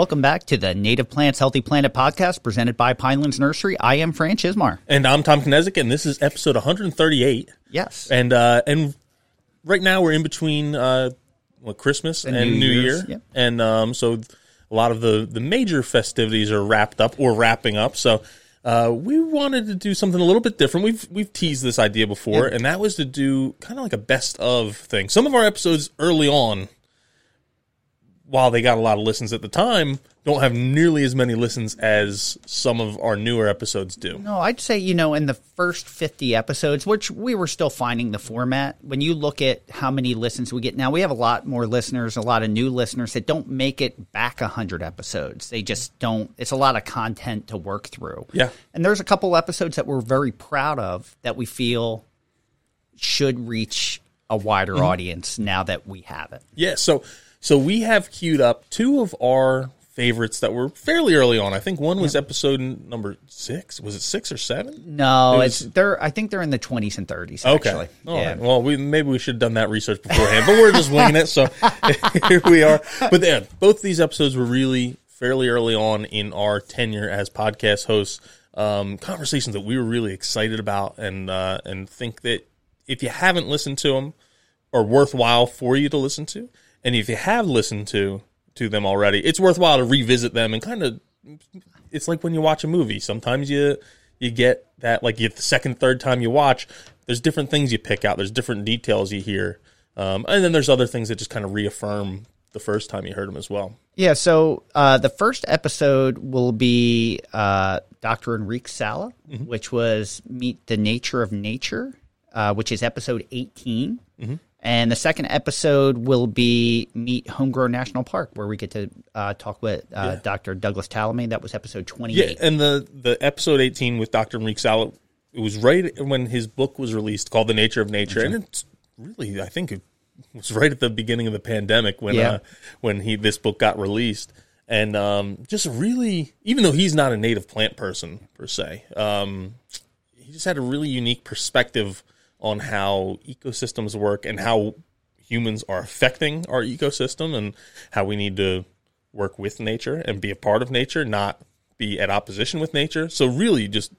Welcome back to the Native Plants Healthy Planet podcast presented by Pinelands Nursery. I am Fran Chismar. And I'm Tom Kinezic, and this is episode 138. Yes. And uh, and right now we're in between uh, what, Christmas and, New New, Year's, Year, yep. and um, so a lot of the the major festivities are wrapped up or wrapping up. So uh, we wanted to do something a little bit different. We've we've teased this idea before, and that was to do kind of like a best of thing. Some of our episodes early on while they got a lot of listens at the time, don't have nearly as many listens as some of our newer episodes do. No, I'd say, you know, in the first 50 episodes, which we were still finding the format, when you look at how many listens we get now, we have a lot more listeners, a lot of new listeners that don't make it back 100 episodes. They just don't, it's a lot of content to work through. Yeah. And there's a couple episodes that we're very proud of that we feel should reach a wider Mm-hmm. audience now that we have it. Yeah, so so we have queued up two of our favorites that were fairly early on. I think one was episode number six. Was it six or seven? No, It it's they're. I think they're in the twenties and thirties. Okay. Actually, All yeah. right. Well, we maybe we should have done that research beforehand, but we're just winging it. So here we are. But then both these episodes were really fairly early on in our tenure as podcast hosts. Um, conversations that we were really excited about, and uh, and think that if you haven't listened to them, are worthwhile for you to listen to. And if you have listened to to them already, it's worthwhile to revisit them and kind of. It's like when you watch a movie. Sometimes you you get that like you, the second, third time you watch. There's different things you pick out. There's different details you hear, um, and then there's other things that just kind of reaffirm the first time you heard them as well. Yeah, so uh, the first episode will be uh, Dr. Enrique Sala, Mm-hmm. which was Meet the Nature of Nature, uh, which is episode 18. Mm-hmm. And the second episode will be Meet Homegrown National Park, where we get to uh, talk with uh, Dr. Douglas Tallamy. That was episode 28. Yeah, and the the episode 18 with Dr. Enrique Sala, it was right when his book was released called The Nature of Nature, and it's really I think it was right at the beginning of the pandemic when Yeah. uh, when he this book got released, and um, just really even though he's not a native plant person per se, um, he just had a really unique perspective on how ecosystems work and how humans are affecting our ecosystem and how we need to work with nature and be a part of nature, not be at opposition with nature. So really, just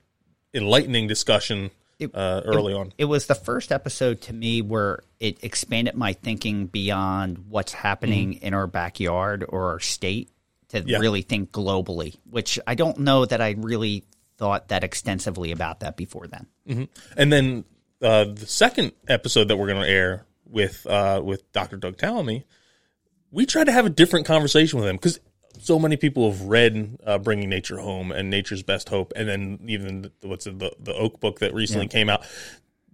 enlightening discussion uh, early on. it was the first episode to me where it expanded my thinking beyond what's happening in our backyard or our state to Mm-hmm. Yeah. really think globally, which I don't know that I really thought that extensively about that before then. And then uh, the second episode that we're going to air with uh, with Dr. Doug Tallamy, we tried to have a different conversation with him because so many people have read uh, "Bringing Nature Home" and "Nature's Best Hope," and then even the, what's it, the the Oak book that recently came out.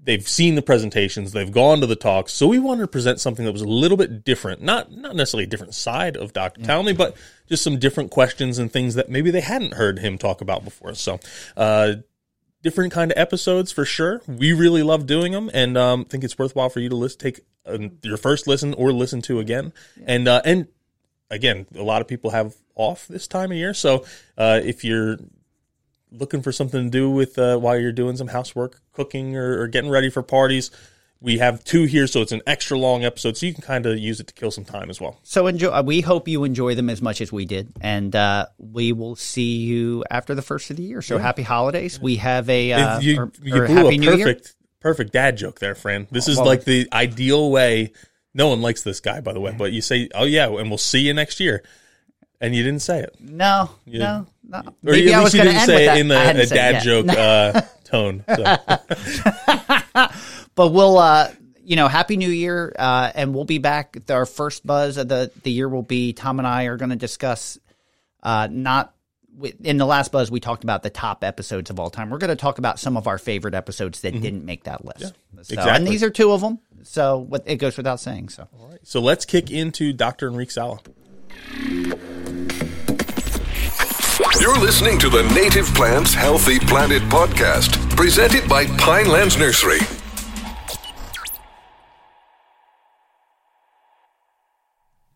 They've seen the presentations, they've gone to the talks, so we wanted to present something that was a little bit different, not not necessarily a different side of Dr. Tallamy, but just some different questions and things that maybe they hadn't heard him talk about before. So. Uh, different kind of episodes for sure. We really love doing them, and um, think it's worthwhile for you to list, take uh, your first listen or listen to again. And uh, and again, a lot of people have off this time of year, so uh, if you're looking for something to do with uh, while you're doing some housework, cooking, or, or getting ready for parties. We have two here, so it's an extra long episode, so you can kind of use it to kill some time as well. So enjoy. uh, We hope you enjoy them as much as we did, and uh, we will see you after the first of the year. So happy holidays. We have a uh, you or- you or blew a perfect perfect dad joke there, Fran. This is well- like the ideal way. No one likes this guy, by the way, but you say, "Oh yeah," and we'll see you next year, and you didn't say it, No, no, no. or Maybe at I was least you going to didn't say it in the a dad joke uh, tone. So. But we'll, uh, you know, happy New Year, uh, and we'll be back. Our first buzz of the the year will be Tom and I are going to discuss uh, not. In the last buzz, we talked about the top episodes of all time. We're going to talk about some of our favorite episodes that didn't make that list. So, And these are two of them. So what, it goes without saying. So so let's kick into Dr. Enrique Sala. You're listening to the Native Plants Healthy Planet podcast, presented by Pinelands Nursery.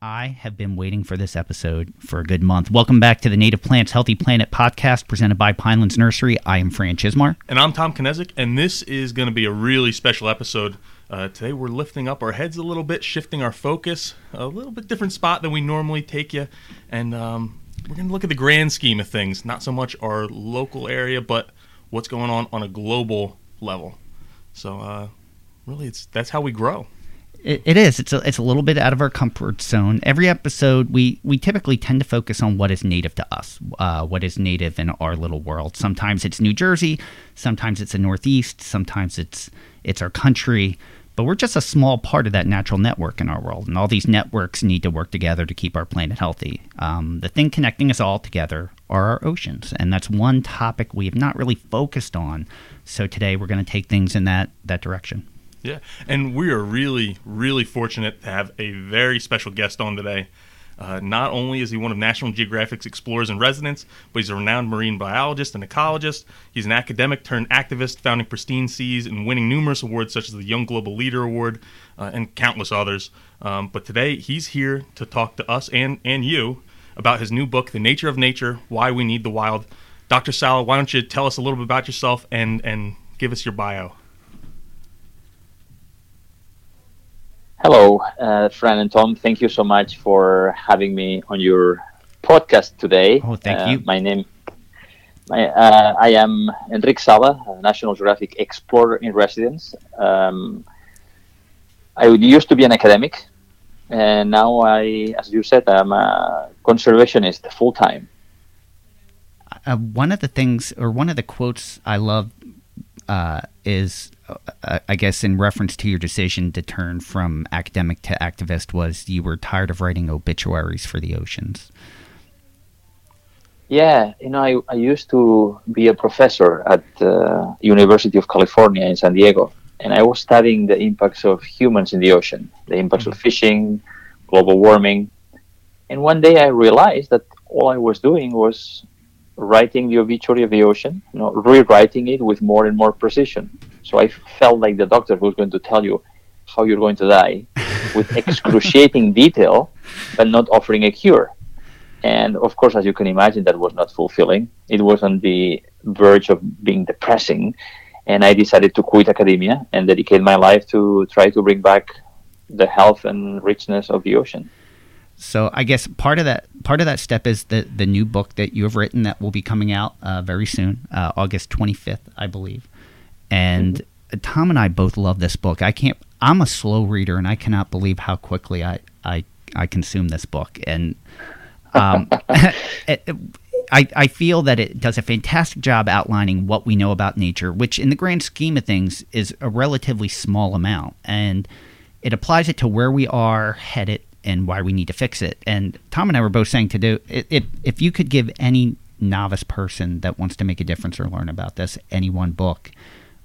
I have been waiting for this episode for a good month. Welcome back to the Native Plants Healthy Planet podcast presented by Pinelands Nursery. I am Fran Chismar. And I'm Tom Knezik, and this is going to be a really special episode. Uh, today we're lifting up our heads a little bit, shifting our focus, a little bit different spot than we normally take you, and um, we're going to look at the grand scheme of things, not so much our local area, but what's going on on a global level. So, uh, really, it's that's how we grow. It, it is. It's a, it's a little bit out of our comfort zone. Every episode, we, we typically tend to focus on what is native to us, uh, what is native in our little world. Sometimes it's New Jersey, sometimes it's the Northeast, sometimes it's it's our country. But we're just a small part of that natural network in our world, and all these networks need to work together to keep our planet healthy. Um, the thing connecting us all together are our oceans, and that's one topic we have not really focused on. So today we're going to take things in that that direction. Yeah, and we are really, really fortunate to have a very special guest on today. Uh, not only is he one of National Geographic's explorers in residence, but he's a renowned marine biologist and ecologist. He's an academic turned activist, founding Pristine Seas and winning numerous awards such as the Young Global Leader Award uh, and countless others. Um, but today he's here to talk to us and, and you about his new book, The Nature of Nature Why We Need the Wild. Dr. Sala, why don't you tell us a little bit about yourself and, and give us your bio? Hello, uh, Fran and Tom. Thank you so much for having me on your podcast today. Oh, thank uh, you. My name, my, uh, I am Enrique Sala, a National Geographic Explorer in Residence. Um, I used to be an academic, and now I, as you said, I'm a conservationist full time. Uh, one of the things, or one of the quotes I love, uh, is Uh, I guess in reference to your decision to turn from academic to activist was you were tired of writing obituaries for the oceans. Yeah, you know, I, I used to be a professor at the University of California in San Diego, and I was studying the impacts of humans in the ocean, the impacts of mm-hmm. fishing, global warming. And one day I realized that all I was doing was writing the obituary of the ocean, you know, rewriting it with more and more precision. So I felt like the doctor who's going to tell you how you're going to die with excruciating detail, but not offering a cure. And of course, as you can imagine, that was not fulfilling. It was on the verge of being depressing. And I decided to quit academia and dedicate my life to try to bring back the health and richness of the ocean. So I guess part of that part of that step is the the new book that you have written that will be coming out uh, very soon, uh, August 25th, I believe. And mm-hmm. Tom and I both love this book. I can't. I'm a slow reader, and I cannot believe how quickly I I I consume this book. And um, it, it, I, I feel that it does a fantastic job outlining what we know about nature, which in the grand scheme of things is a relatively small amount. And it applies it to where we are headed and why we need to fix it. And Tom and I were both saying to do it, if you could give any novice person that wants to make a difference or learn about this any one book,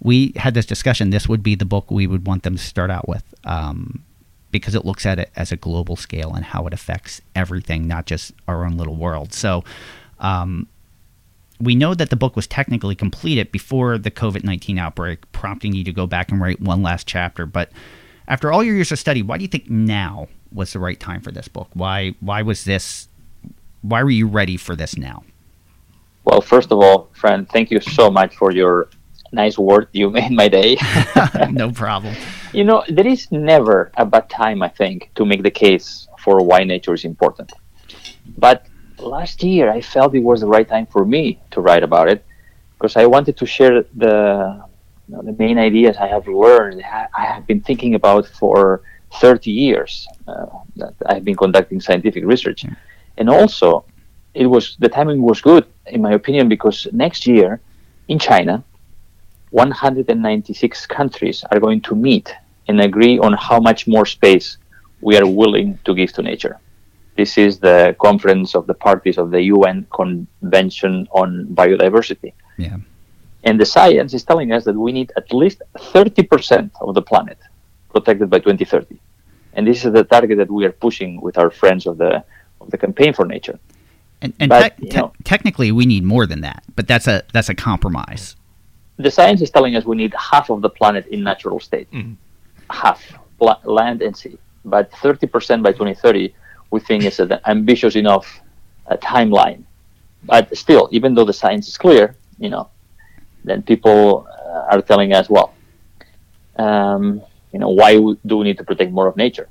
we had this discussion. This would be the book we would want them to start out with um, because it looks at it as a global scale and how it affects everything, not just our own little world. So. Um, we know that the book was technically completed before the COVID 19 outbreak, prompting you to go back and write one last chapter. But after all your years of study, why do you think now was the right time for this book? Why why was this why were you ready for this now? Well, first of all, Fran, thank you so much for your nice word. You made my day. no problem. You know, there is never a bad time, I think, to make the case for why nature is important. But last year, I felt it was the right time for me to write about it because I wanted to share the you know, the main ideas I have learned, I have been thinking about for 30 years uh, that I've been conducting scientific research. Yeah. And also, it was the timing was good, in my opinion, because next year in China, 196 countries are going to meet and agree on how much more space we are willing to give to nature. This is the conference of the parties of the UN Convention on Biodiversity. Yeah. And the science is telling us that we need at least 30% of the planet protected by 2030. And this is the target that we are pushing with our friends of the of the campaign for nature. And, and but, te- te- technically, we need more than that, but that's a that's a compromise. the science is telling us we need half of the planet in natural state, half pla- land and sea. But 30% by 2030, we think is an ambitious enough uh, timeline. But still, even though the science is clear, you know, then people uh, are telling us, well, um, you know, why do we need to protect more of nature?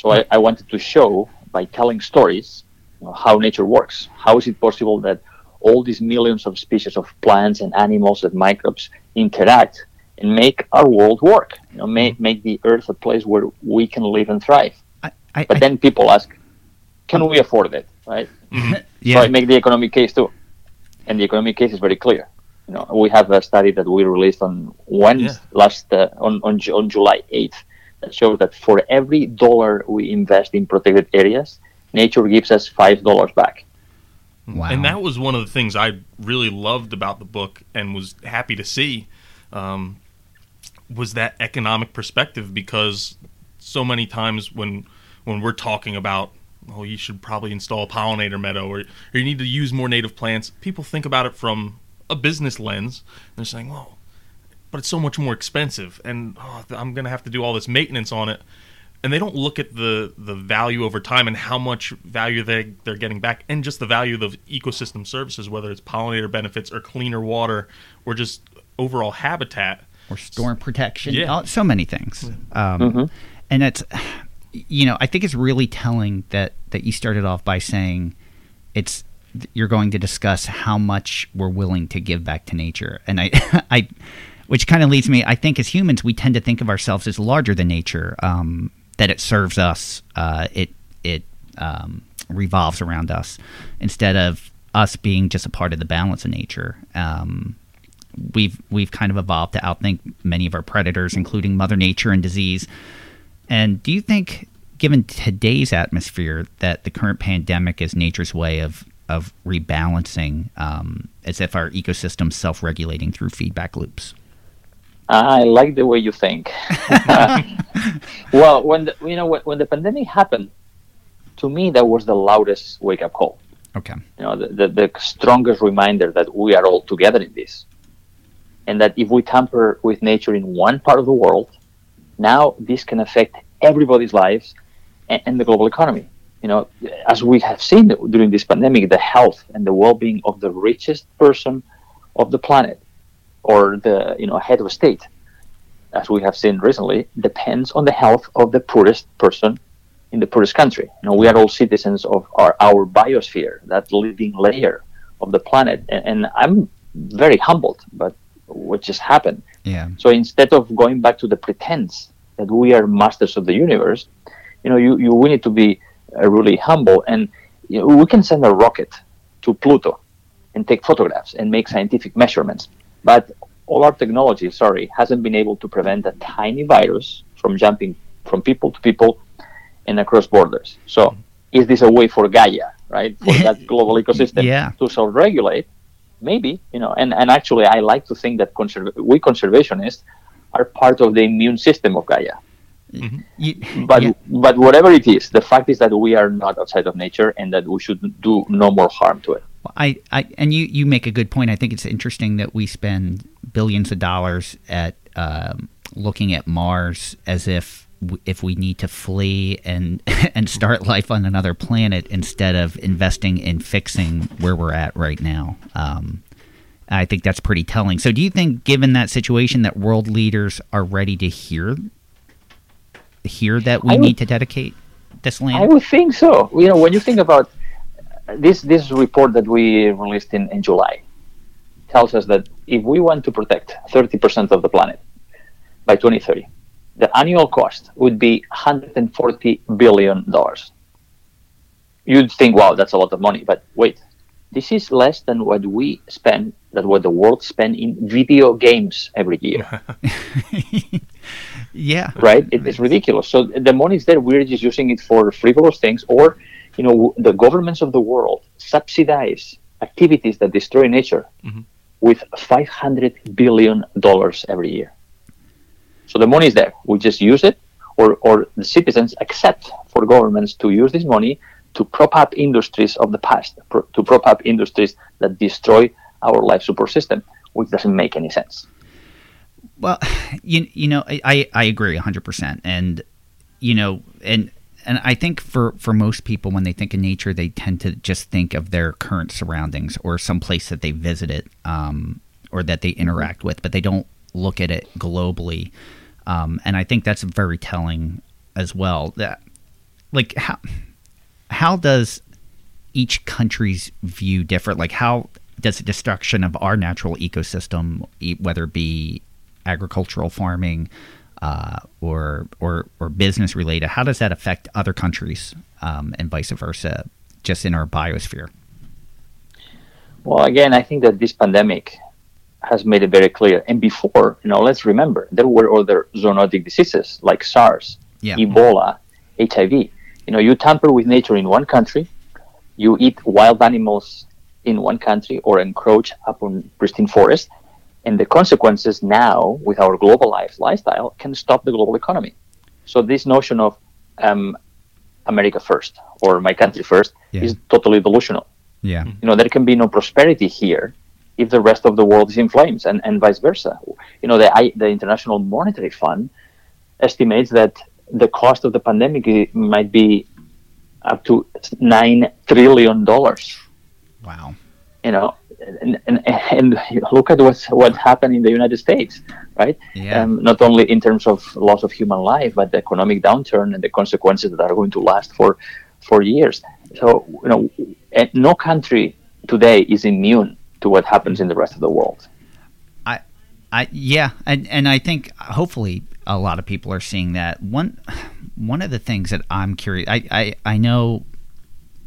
So I, I wanted to show by telling stories you know, how nature works. How is it possible that all these millions of species of plants and animals and microbes interact and make our world work? You know, make make the Earth a place where we can live and thrive. I, I, But then people ask, can we afford it? Right? So yeah, I make the economic case too, and the economic case is very clear. You know, we have a study that we released on Wednesday, Yeah. last uh, on on, on July eighth that shows that for every dollar we invest in protected areas, nature gives us five dollars back. wow. And that was one of the things I really loved about the book and was happy to see um, was that economic perspective because so many times when when we're talking about oh you should probably install a pollinator meadow or, or you need to use more native plants people think about it from a business lens they're saying well but it's so much more expensive and oh, i'm going to have to do all this maintenance on it and they don't look at the the value over time and how much value they they're getting back and just the value of the ecosystem services whether it's pollinator benefits or cleaner water or just overall habitat or storm protection. Yeah. oh, so many things. Um, And it's, you know, I think it's really telling that that you started off by saying it's you're going to discuss how much we're willing to give back to nature, and I, I, which kind of leads me. I think as humans, we tend to think of ourselves as larger than nature. Um, that it serves us. Uh, it it um, revolves around us instead of us being just a part of the balance of nature. Um, we've we've kind of evolved to outthink many of our predators, including Mother Nature and disease. And do you think, given today's atmosphere, that the current pandemic is nature's way of of rebalancing, um, as if our ecosystem's self-regulating through feedback loops? I like the way you think. well, when the, you know when, when the pandemic happened, to me that was the loudest wake up call. Okay. you know, the, the, the strongest reminder that we are all together in this. And that if we tamper with nature in one part of the world, now this can affect everybody's lives and, and the global economy. You know, as we have seen during this pandemic, the health and the well-being of the richest person of the planet, or the you know head of state, as we have seen recently, depends on the health of the poorest person in the poorest country. You know, we are all citizens of our, our biosphere, that living layer of the planet. And, and I'm very humbled, but what just happened. Yeah. So instead of going back to the pretense that we are masters of the universe, you know, you, you we need to be really humble. And you know, we can send a rocket to Pluto and take photographs and make scientific measurements. But all our technology, sorry, hasn't been able to prevent a tiny virus from jumping from people to people and across borders. So, is this a way for Gaia, right, for that global ecosystem Yeah. to self-regulate? Maybe, you know. And, and actually, I like to think that conserv- we conservationists are part of the immune system of Gaia. You, But yeah. but whatever it is, the fact is that we are not outside of nature, and that we should do no more harm to it. I, I and you, you make a good point. I think it's interesting that we spend billions of dollars at um, looking at Mars as if if we need to flee and and start life on another planet instead of investing in fixing where we're at right now. Um, I think that's pretty telling. So, do you think, given that situation, that world leaders are ready to hear hear that we would- need to dedicate this land? I would think so. You know, when you think about this this report that we released in, in July tells us that if we want to protect 30% of the planet by 2030, the annual cost would be 140 billion dollars. You'd think, wow, that's a lot of money, but wait, this is less than what we spend, that what the world spend in video games every year yeah, right? It is ridiculous. So the money is there. We're just using it for frivolous things, or you know, the governments of the world subsidize activities that destroy nature mm-hmm. with 500 billion dollars every year. So the money is there. We just use it, or or the citizens accept for governments to use this money to prop up industries of the past, pro- to prop up industries that destroy our life support system, which doesn't make any sense. Well, you you know, I I agree hundred percent, and you know, and and I think for for most people, when they think of nature, they tend to just think of their current surroundings or some place that they visited um, or that they interact with, but they don't look at it globally. Um, and I think that's very telling as well. That like how how does each country's view differ? Like how does the destruction of our natural ecosystem, whether it be agricultural farming uh, or or or business related, how does that affect other countries um, and vice versa, just in our biosphere? Well, again, I think that this pandemic has made it very clear. And before, you know, let's remember there were other zoonotic diseases like SARS, yeah. Ebola, HIV. You know, you tamper with nature in one country, you eat wild animals in one country or encroach upon pristine forest, and the consequences now with our global life lifestyle can stop the global economy. So this notion of um, America first or my country first yeah. is totally delusional. Yeah, you know there can be no prosperity here if the rest of the world is in flames, and, and vice versa. You know the I, the International Monetary Fund estimates that the cost of the pandemic might be up to nine trillion dollars. Wow. You know, and, and, and look at what's what happened in the United States, right? Yeah. Um, not only in terms of loss of human life, but the economic downturn and the consequences that are going to last for for years. So you know, no country today is immune to what happens in the rest of the world. I, I yeah, and and I think hopefully a lot of people are seeing that. One one of the things that I'm curious, I I, I know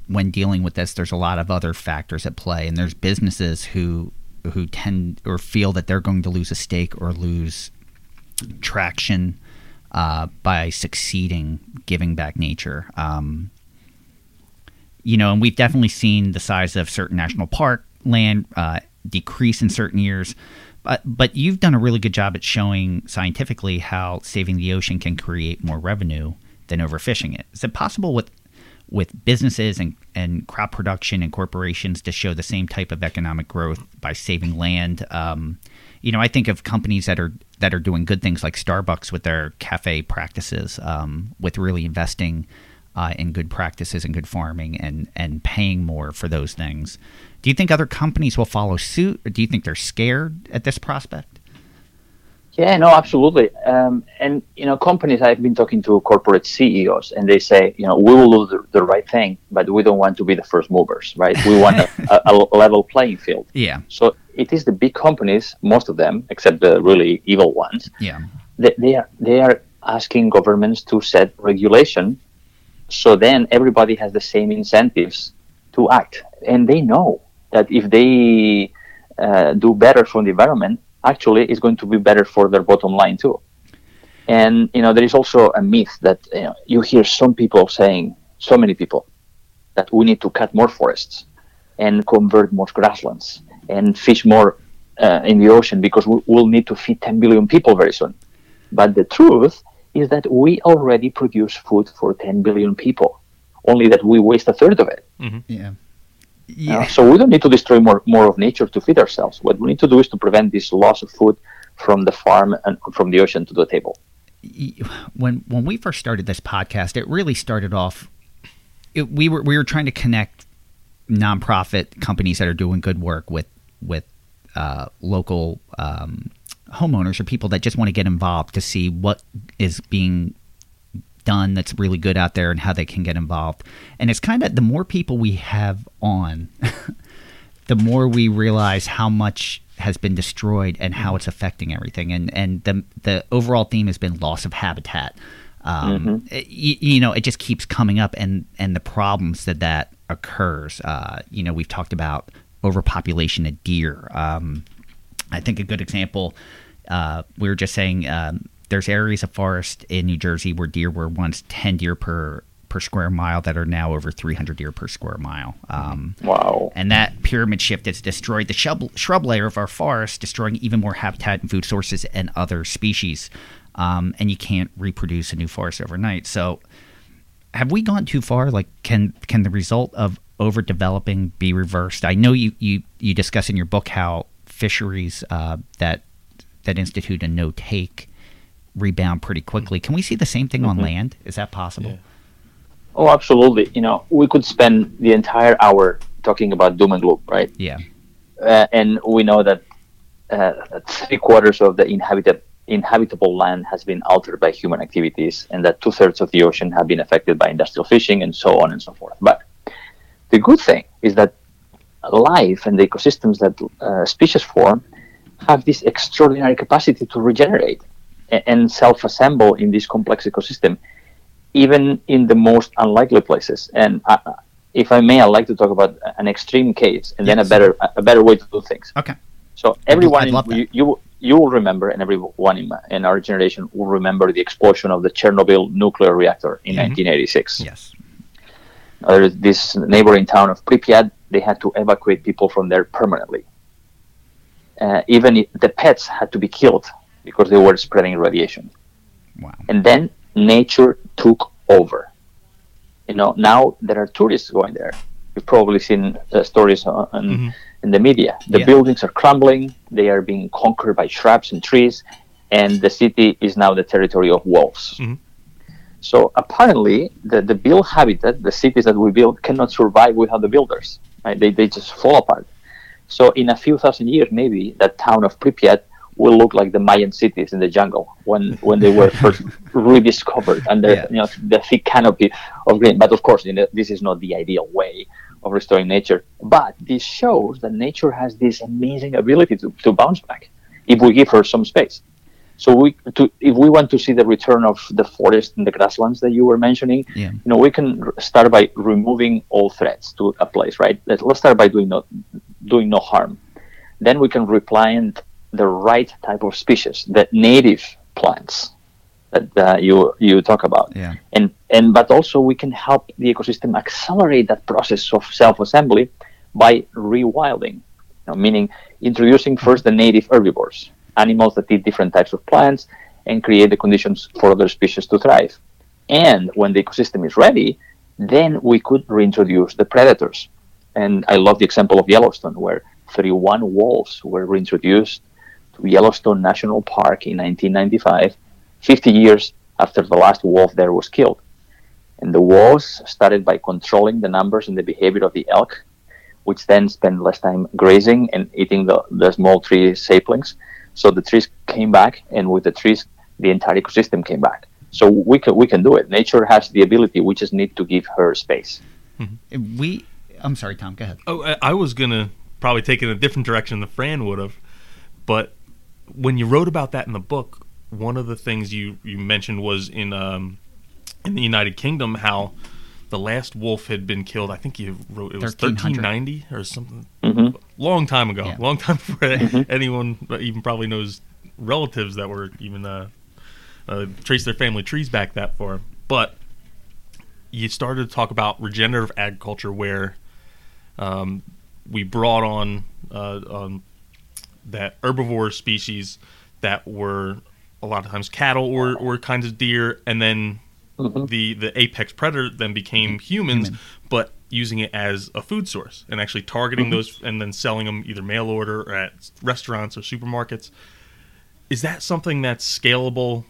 when dealing with this, there's a lot of other factors at play, and there's businesses who who tend or feel that they're going to lose a stake or lose traction uh, by succeeding giving back nature. Um, you know, and we've definitely seen the size of certain national park land uh, decrease in certain years. But, but you've done a really good job at showing scientifically how saving the ocean can create more revenue than overfishing it. Is it possible with with businesses and, and crop production and corporations to show the same type of economic growth by saving land. Um, you know, I think of companies that are that are doing good things like Starbucks with their cafe practices, um, with really investing uh, in good practices and good farming and and paying more for those things. Do you think other companies will follow suit, or do you think they're scared at this prospect? Yeah, no, absolutely. Um, and you know, companies. I've been talking to corporate CEOs, and they say, you know, we will do the, the right thing, but we don't want to be the first movers, right? We want a, a, a, level playing field. Yeah. So it is the big companies, most of them, except the really evil ones. Yeah. They, they are they are asking governments to set regulation, so then everybody has the same incentives to act, and they know that if they uh, do better for the environment actually is going to be better for their bottom line too. And you know, there is also a myth that you, know, you hear some people saying, so many people, that we need to cut more forests and convert more grasslands and fish more uh, in the ocean because we, will need to feed 10 billion people very soon. But the truth is that we already produce food for 10 billion people, only that we waste a third of it. Mm-hmm. Yeah. Yeah. Uh, so we don't need to destroy more more of nature to feed ourselves. What we need to do is to prevent this loss of food from the farm and from the ocean to the table. When when we first started this podcast, it really started off. It, we were we were trying to connect nonprofit companies that are doing good work with with uh, local um, homeowners or people that just want to get involved to see what is being done that's really good out there and how they can get involved. And it's kind of the more people we have on, the more we realize how much has been destroyed and how it's affecting everything. And and the the overall theme has been loss of habitat. Um, mm-hmm. it, you, know, it just keeps coming up, and and the problems that that occurs. Uh, you know, we've talked about overpopulation of deer. Um, I think a good example. Uh, we were just saying um, there's areas of forest in New Jersey where deer were once 10 deer per per square mile that are now over 300 deer per square mile. Um, wow. And that pyramid shift has destroyed the shrub, shrub layer of our forest, destroying even more habitat and food sources and other species. Um, and you can't reproduce a new forest overnight. So, have we gone too far? Like, can can the result of overdeveloping be reversed? I know you you you discuss in your book how fisheries uh, that that institute a no take rebound pretty quickly. Can we see the same thing on land? Is that possible? Yeah. Oh, absolutely. You know, we could spend the entire hour talking about doom and gloom, right? Yeah. Uh, and we know that uh, three quarters of the inhabited inhabitable land has been altered by human activities, and that two thirds of the ocean have been affected by industrial fishing, and so on and so forth. But the good thing is that life and the ecosystems that uh, species form have this extraordinary capacity to regenerate and self-assemble in this complex ecosystem, even in the most unlikely places. And uh, if I may, I'd like to talk about an extreme case and then a better a better way to do things. Okay. So everyone, I'd love in, you, you you will remember, and everyone in, my, in our generation will remember the explosion of the Chernobyl nuclear reactor in 1986. Yes. Uh, this neighboring town of Pripyat, they had to evacuate people from there permanently. Uh, even if the pets had to be killed because they were spreading radiation. Wow. And then nature took over. You know, now there are tourists going there. You've probably seen uh, stories on, on, in the media. The Yeah. buildings are crumbling, they are being conquered by shrubs and trees, and the city is now the territory of wolves. Mhm. So apparently, the, the built habitat, the cities that we build, cannot survive without the builders. Right? They, they just fall apart. So in a few thousand years, maybe that town of Pripyat will look like the Mayan cities in the jungle when, when they were first rediscovered under Yeah. you know the thick canopy of green. But of course, you know, this is not the ideal way of restoring nature. But this shows that nature has this amazing ability to, to bounce back if we give her some space. So we to if we want to see the return of the forest and the grasslands that you were mentioning, Yeah. you know, we can start by removing all threats to a place, right? Let- Let's start by doing no doing no harm. Then we can replant the right type of species, the native plants that uh, you you talk about, Yeah. and and but also we can help the ecosystem accelerate that process of self-assembly by rewilding, you know, meaning introducing first the native herbivores, animals that eat different types of plants, and create the conditions for other species to thrive. And when the ecosystem is ready, then we could reintroduce the predators. And I love the example of Yellowstone, where 31 wolves were reintroduced to Yellowstone National Park in 1995, 50 years after the last wolf there was killed. And the wolves started by controlling the numbers and the behavior of the elk, which then spent less time grazing and eating the, the small tree saplings. So the trees came back, and with the trees, the entire ecosystem came back. So we can we can do it. Nature has the ability. We just need to give her space. Mm-hmm. We. I'm sorry, Tom. Go ahead. Oh, I- I was gonna probably take it in a different direction than Fran would have, but when you wrote about that in the book, one of the things you you mentioned was in um in the United Kingdom how the last wolf had been killed. I think you wrote it was 1390 or something. hmm Long time ago. Yeah. Long time before anyone even probably knows relatives that were even uh, uh, trace their family trees back that far. But you started to talk about regenerative agriculture where um, we brought on uh, um, that herbivore species that were a lot of times cattle or, or kinds of deer, and then mm-hmm. the the apex predator then became mm-hmm. humans, but using it as a food source and actually targeting mm-hmm. those and then selling them either mail order or at restaurants or supermarkets. Is that something that's scalable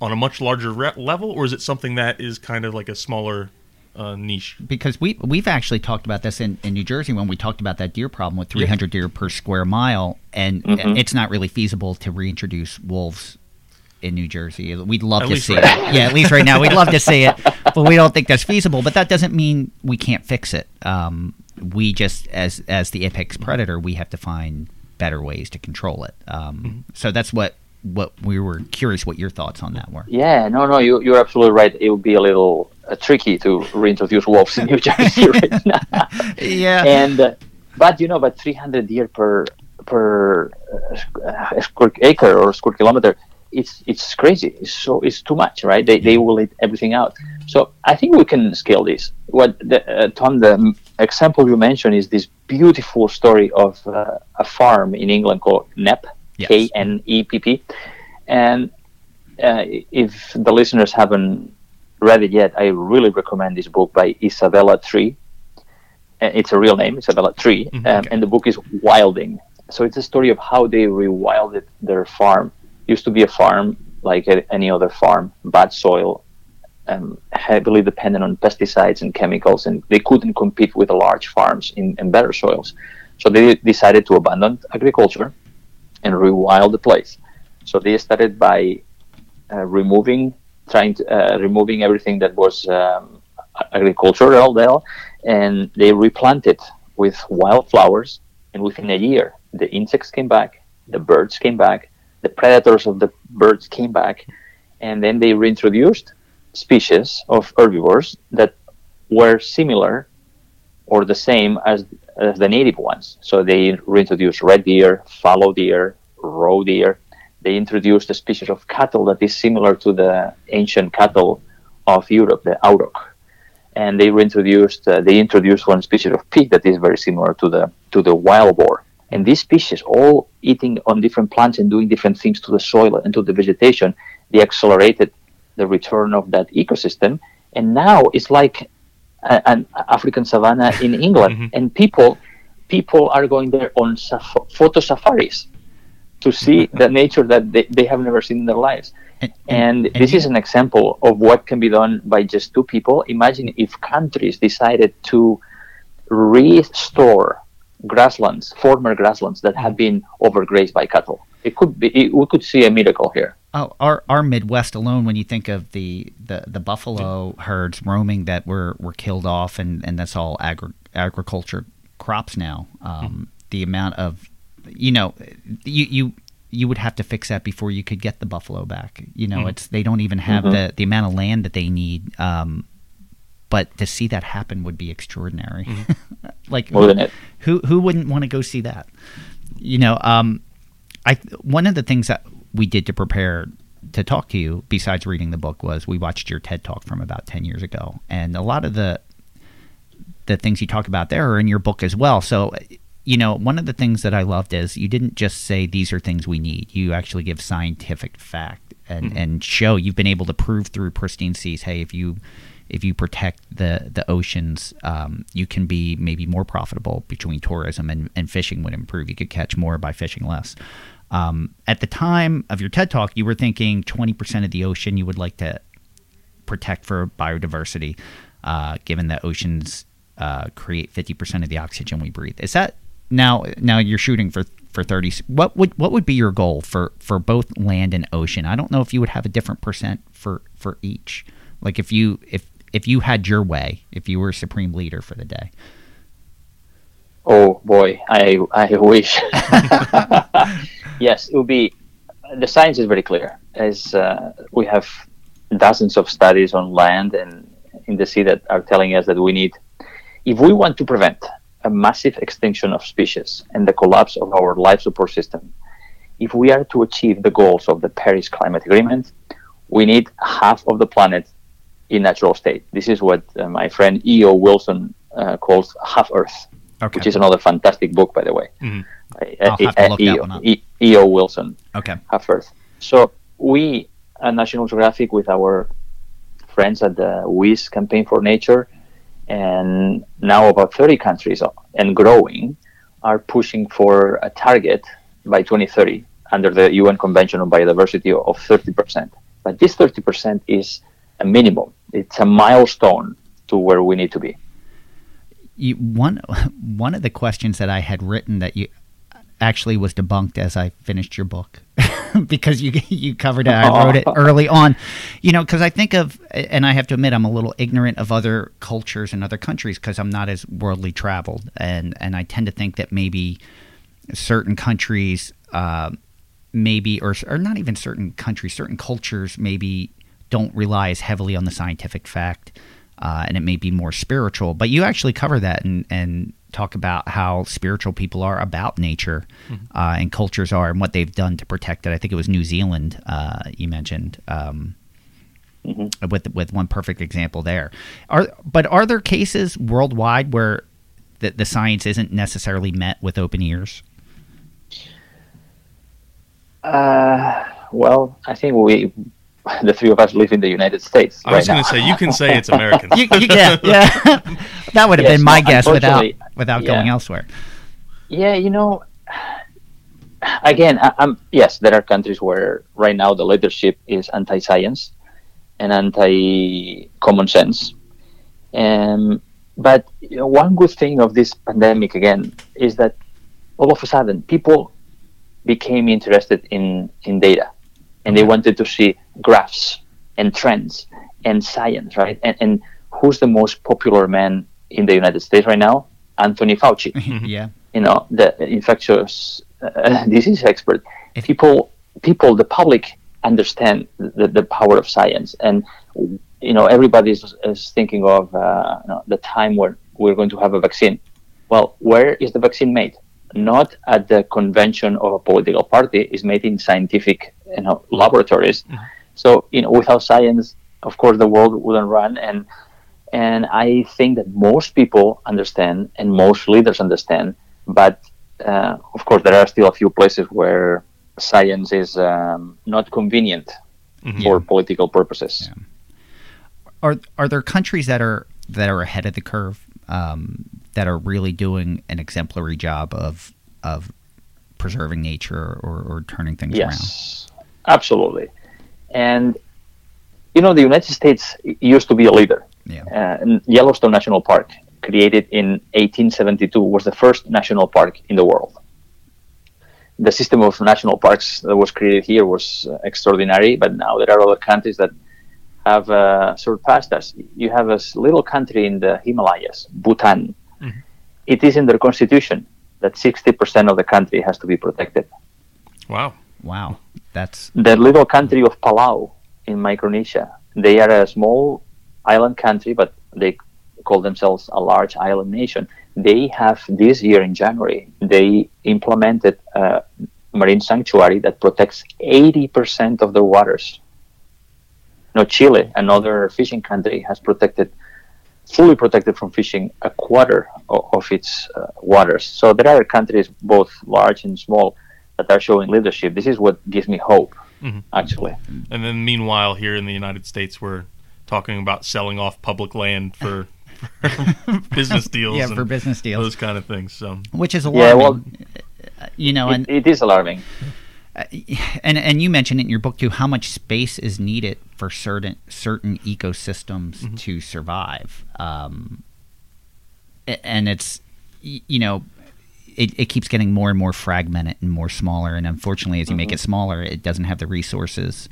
on a much larger re- level, or is it something that is kind of like a smaller uh, niche? because we we've actually talked about this in, in New Jersey when we talked about that deer problem with 300 deer per square mile, and it's not really feasible to reintroduce wolves in New Jersey. We'd love At to see right it. Yeah, at least right now we'd love to see it, but we don't think that's feasible. But that doesn't mean we can't fix it. Um, we just as as the apex predator, we have to find better ways to control it. Um, So that's what what we were curious what your thoughts on that were. Yeah, no, no, you, you're absolutely right. It would be a little uh, tricky to reintroduce wolves in New Jersey right now. Yeah. and uh, but you know, but 300 deer per per uh, square acre or square kilometer, it's it's crazy. It's so it's too much, right? They they will eat everything out. So I think we can scale this. What the, uh, Tom, the example you mentioned is this beautiful story of uh, a farm in England called Knepp, Yes. K N E P P, and uh, if the listeners haven't read it yet, I really recommend this book by Isabella Tree. Uh, It's a real name, Isabella Tree, um, okay. and the book is Wilding. so it's a story of how they rewilded their farm. Used to be a farm like any other farm, bad soil, um, heavily dependent on pesticides and chemicals, and they couldn't compete with the large farms in, in better soils. So they decided to abandon agriculture and rewild the place. So they started by uh, removing, trying to uh, removing everything that was um, agricultural there, and they replanted with wildflowers. And within a year, the insects came back, the birds came back, the predators of the birds came back, and then they reintroduced species of herbivores that were similar or the same as, as the native ones. So they reintroduced red deer, fallow deer, roe deer. They introduced a species of cattle that is similar to the ancient cattle of Europe, the auroch. And they reintroduced uh, they introduced one species of pig that is very similar to the to the wild boar. And these species, all eating on different plants and doing different things to the soil and to the vegetation, they accelerated the return of that ecosystem. And now it's like an African savanna in England, mm-hmm. and people people are going there on saf- photo safaris to see the nature that they, they have never seen in their lives. And, and, and this and is an example of what can be done by just two people. Imagine if countries decided to restore grasslands, former grasslands that have been overgrazed by cattle. It could be. It, we could see a miracle here. Oh, our our Midwest alone. When you think of the, the, the buffalo herds roaming that were, were killed off, and, and that's all agri- agriculture crops now. Um, mm-hmm. The amount of, you know, you you you would have to fix that before you could get the buffalo back. You know, mm-hmm. it's they don't even have mm-hmm. the the amount of land that they need. Um, but to see that happen would be extraordinary. Mm-hmm. like more than it. Who who wouldn't want to go see that? You know, um, I one of the things that we did to prepare to talk to you, besides reading the book, was we watched your TED talk from about ten years ago, and a lot of the the things you talk about there are in your book as well. So. You know, one of the things that I loved is you didn't just say these are things we need. You actually give scientific fact and, mm-hmm. and show you've been able to prove through pristine seas. Hey, if you if you protect the the oceans, um, you can be maybe more profitable between tourism and, and fishing would improve. You could catch more by fishing less. Um, at the time of your TED talk, you were thinking 20% of the ocean you would like to protect for biodiversity, uh, given that oceans uh, create 50% of the oxygen we breathe. Is that now? Now you're shooting for for 30. What would what would be your goal for for both land and ocean? I don't know if you would have a different percent for for each. Like if you if if you had your way, if you were supreme leader for the day? Oh boy, I I wish. yes, it would be. The science is very clear. As uh, we have dozens of studies on land and in the sea that are telling us that we need, if we want to prevent a massive extinction of species and the collapse of our life support system, if we are to achieve the goals of the Paris Climate Agreement, we need half of the planet in natural state. This is what uh, my friend E.O. Wilson uh, calls Half Earth, okay. which is another fantastic book, by the way. Mm-hmm. I'll have to look that one up. E.O. Wilson, okay. Half Earth. So we at National Geographic, with our friends at the Wyss Campaign for Nature, and now about 30 countries and growing, are pushing for a target by 2030 under the UN Convention on Biodiversity of 30%. But this 30% is a minimum it's a milestone to where we need to be. You, one one of the questions that I had written that you actually was debunked as I finished your book because you you covered it. I wrote it early on, you know, because I think of and I have to admit I'm a little ignorant of other cultures and other countries because I'm not as worldly traveled, and and I tend to think that maybe certain countries. Uh, maybe or, or not even certain countries certain cultures maybe don't rely as heavily on the scientific fact, uh, and it may be more spiritual. But you actually cover that and, and talk about how spiritual people are about nature mm-hmm. uh, and cultures are and what they've done to protect it. I think it was New Zealand uh, you mentioned. Um, mm-hmm. With with one perfect example there, are but are there cases worldwide where the, the science isn't necessarily met with open ears? Uh, well, I think we the three of us live in the United States. I was going to say you can say it's American. you, you, yeah, yeah. that would have yes, been my no, guess without without yeah. going elsewhere. Yeah, you know, again, I, I'm, yes, there are countries where right now the leadership is anti-science and anti-common sense. Um, but you know, one good thing of this pandemic again is that all of a sudden people became interested in in data, and they wanted to see graphs and trends and science, right? And, and who's the most popular man in the United States right now? Anthony Fauci. yeah. You know, the infectious uh, disease expert. People, people, the public understand the, the power of science, and you know, everybody is, is thinking of uh, you know, the time where we're going to have a vaccine. Well, where is the vaccine made? Not at the convention of a political party. It's made in scientific, you know, laboratories. Mm-hmm. So, you know, without science, of course, the world wouldn't run. And and I think that most people understand, and most leaders understand. But uh, of course, there are still a few places where science is um, not convenient mm-hmm. for political purposes. Yeah. Are are there countries that are that are ahead of the curve um, that are really doing an exemplary job of of preserving nature or, or turning things yes, around? Yes, absolutely. And you know, the United States used to be a leader. Yeah. Uh, Yellowstone National Park, created in 1872, was the first national park in the world the system of national parks that was created here was uh, extraordinary, but now there are other countries that have uh, surpassed us. You have a little country in the Himalayas, Bhutan. It is in their constitution that 60% of the country has to be protected. Wow. Wow. That's the little country of Palau in Micronesia. They are a small island country, but they call themselves a large island nation they have this year in January, they implemented a marine sanctuary that protects 80% of the waters. Now, Chile, another fishing country, has protected, fully protected from fishing, a quarter of, of its uh, waters. So there are countries, both large and small, that are showing leadership. This is what gives me hope, mm-hmm. actually. And then, meanwhile, here in the United States, we're talking about selling off public land for business deals. yeah, for business deals, those kind of things. So, which is alarming. Yeah, well, you know, it, and it is alarming. Uh, and and you mentioned in your book too how much space is needed for certain certain ecosystems mm-hmm. to survive. Um, and it's you know it, it keeps getting more and more fragmented and more smaller. And unfortunately, as you mm-hmm. make it smaller, it doesn't have the resources.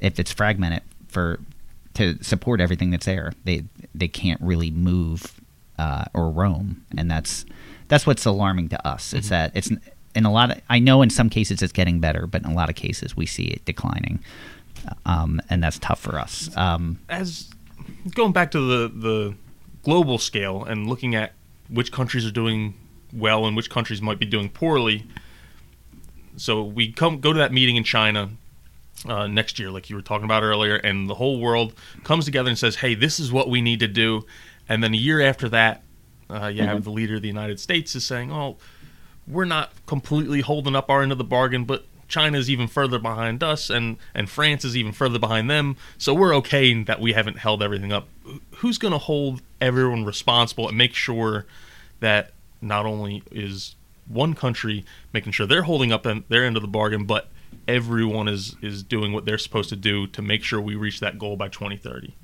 If it's fragmented for to support everything that's there. They they can't really move uh, or roam, and that's that's what's alarming to us. Mm-hmm. It's that it's in a lot of I know in some cases it's getting better, but in a lot of cases we see it declining, um, and that's tough for us. Um, As going back to the the global scale and looking at which countries are doing well and which countries might be doing poorly. So we come go to that meeting in China uh, next year, like you were talking about earlier, and the whole world comes together and says, "Hey, this is what we need to do." And then a year after that, uh, you mm-hmm. have the leader of the United States is saying, "Oh, we're not completely holding up our end of the bargain, but China is even further behind us, and and France is even further behind them. So we're okay that we haven't held everything up. Who's going to hold everyone responsible and make sure that not only is one country making sure they're holding up their end of the bargain, but everyone is is doing what they're supposed to do to make sure we reach that goal by 2030.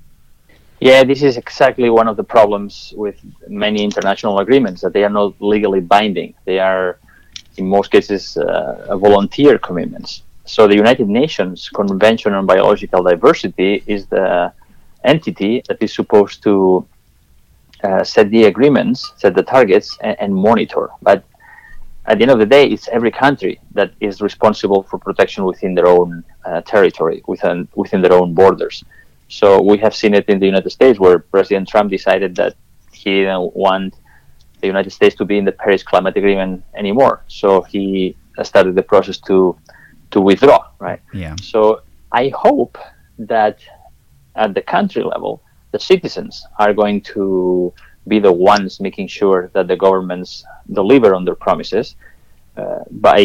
Yeah, this is exactly one of the problems with many international agreements that they are not legally binding. They are, in most cases, uh, volunteer commitments. So the United Nations Convention on Biological Diversity is the entity that is supposed to uh, set the agreements, set the targets, and, and monitor. But at the end of the day, it's every country that is responsible for protection within their own uh, territory, within within their own borders. So we have seen it in the United States, where President Trump decided that he didn't want the United States to be in the Paris Climate Agreement anymore. So he started the process to to withdraw. Right. Yeah. So I hope that at the country level, the citizens are going to be the ones making sure that the governments deliver on their promises uh, by,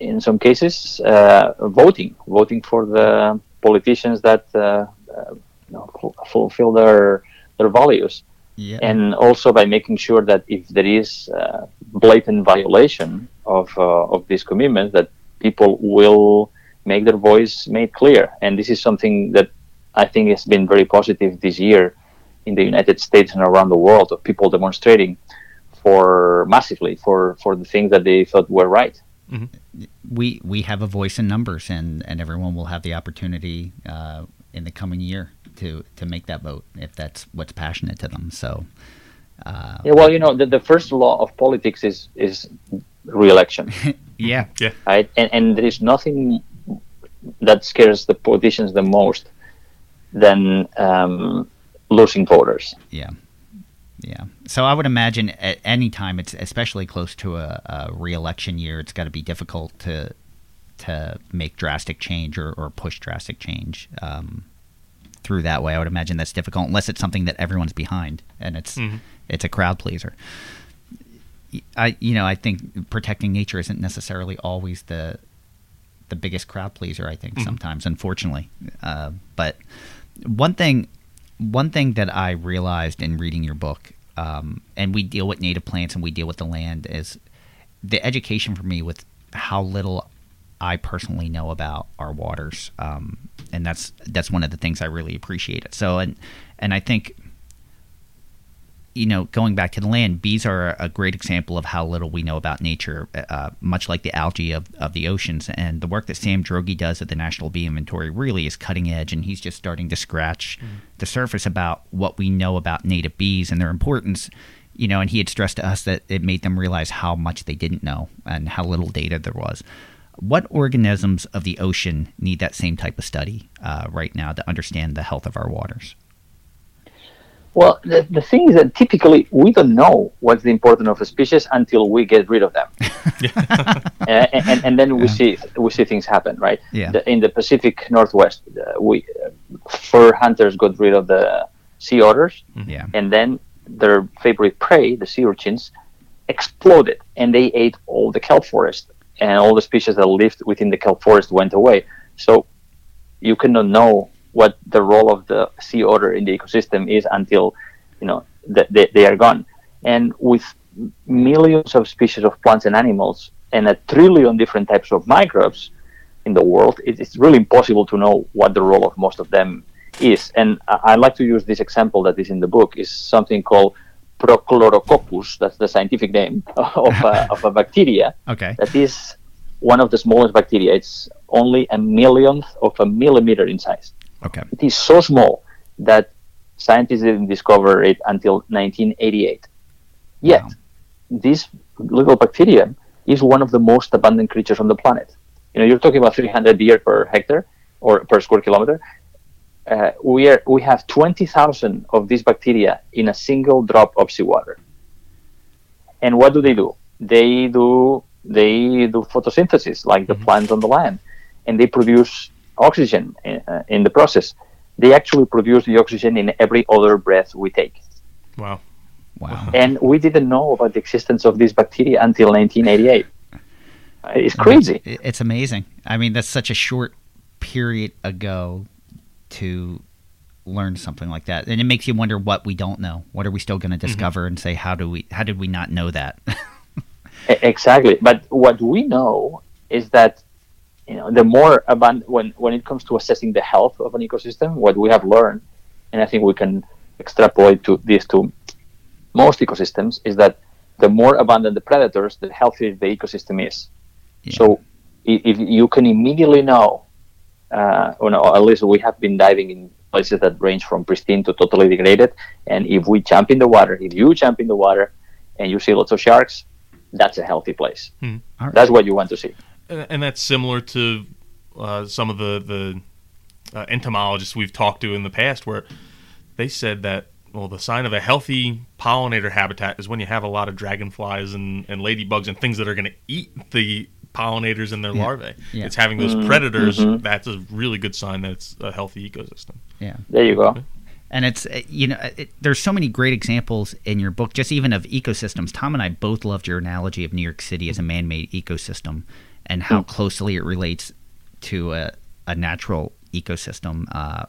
in some cases, uh, voting, voting for the politicians that uh, uh you know, fulfill their their values, yeah. and also by making sure that if there is blatant violation of uh, of these commitments that people will make their voice made clear. And this is something that I think has been very positive this year in the United States and around the world of people demonstrating for massively for for the things that they thought were right. We we have a voice in numbers, and and everyone will have the opportunity uh, in the coming year to to make that vote if that's what's passionate to them. So. Uh, Yeah, well, you know, the, the first law of politics is is re-election, yeah, Yeah. right? And and there is nothing that scares the politicians the most than um, losing voters. Yeah. Yeah. So I would imagine at any time, it's especially close to a, a re-election year, it's got to be difficult to to make drastic change or, or push drastic change um, through that way. I would imagine that's difficult unless it's something that everyone's behind and it's it's a crowd pleaser. I you know I think protecting nature isn't necessarily always the the biggest crowd pleaser. I think sometimes, unfortunately, uh, but one thing one thing that I realized in reading your book, um, and we deal with native plants and we deal with the land, is the education for me with how little I personally know about our waters, um, and that's that's one of the things I really appreciate it. So, and and I think you know, going back to the land, bees are a great example of how little we know about nature, uh, much like the algae of, of the oceans. And the work that Sam Droege does at the National Bee Inventory really is cutting edge, and he's just starting to scratch the surface about what we know about native bees and their importance. You know, and he had stressed to us that it made them realize how much they didn't know and how little data there was. What organisms of the ocean need that same type of study uh, right now to understand the health of our waters? Well, the, the thing is that typically we don't know what's the importance of a species until we get rid of them, uh, and, and, and then we see we see things happen, right? Yeah. The, in the Pacific Northwest, uh, we uh, fur hunters got rid of the sea otters, Yeah. and then their favorite prey, the sea urchins, exploded, and they ate all the kelp forest, and all the species that lived within the kelp forest went away. So you cannot know what the role of the sea otter in the ecosystem is until you know that they, they are gone. And with millions of species of plants and animals and a trillion different types of microbes in the world, it, it's really impossible to know what the role of most of them is. And I, I like to use this example that is in the book is something called Prochlorococcus. That's the scientific name of a, of a bacteria Okay. that is one of the smallest bacteria. It's only a millionth of a millimeter in size. Okay. It is so small that scientists didn't discover it until 1988. Yet, Wow. this little bacterium is one of the most abundant creatures on the planet. You know, you're talking about 300 deer per hectare or per square kilometer. Uh, we are we have 20,000 of these bacteria in a single drop of seawater. And what do they do? They do they do photosynthesis like the plants on the land, and they produce oxygen in, uh, in the process. They actually produce the oxygen in every other breath we take. Wow. Wow. And we didn't know about the existence of these bacteria until 1988. Uh, It's crazy. It's amazing. I mean, that's such a short period ago to learn something like that, and it makes you wonder what we don't know. What are we still going to discover and say? How do we? How did we not know that? Exactly. But what we know is that you know the more abundant when when it comes to assessing the health of an ecosystem, what we have learned, and I think we can extrapolate to this to most ecosystems, is that the more abundant the predators, the healthier the ecosystem is. So i- if you can immediately know, uh, or no, at least we have been diving in places that range from pristine to totally degraded, and if we jump in the water, if you jump in the water, and you see lots of sharks, that's a healthy place. All right. That's what you want to see. And, and that's similar to uh, some of the the uh, entomologists we've talked to in the past, where they said that well, the sign of a healthy pollinator habitat is when you have a lot of dragonflies and, and ladybugs and things that are going to eat the pollinators and their larvae. Yeah. It's having those predators. That's a really good sign that it's a healthy ecosystem. yeah. There you go. And it's uh, you know it, there's so many great examples in your book, just even of ecosystems. Tom and I both loved your analogy of New York City as a man-made ecosystem, and how closely it relates to a, a natural ecosystem, uh,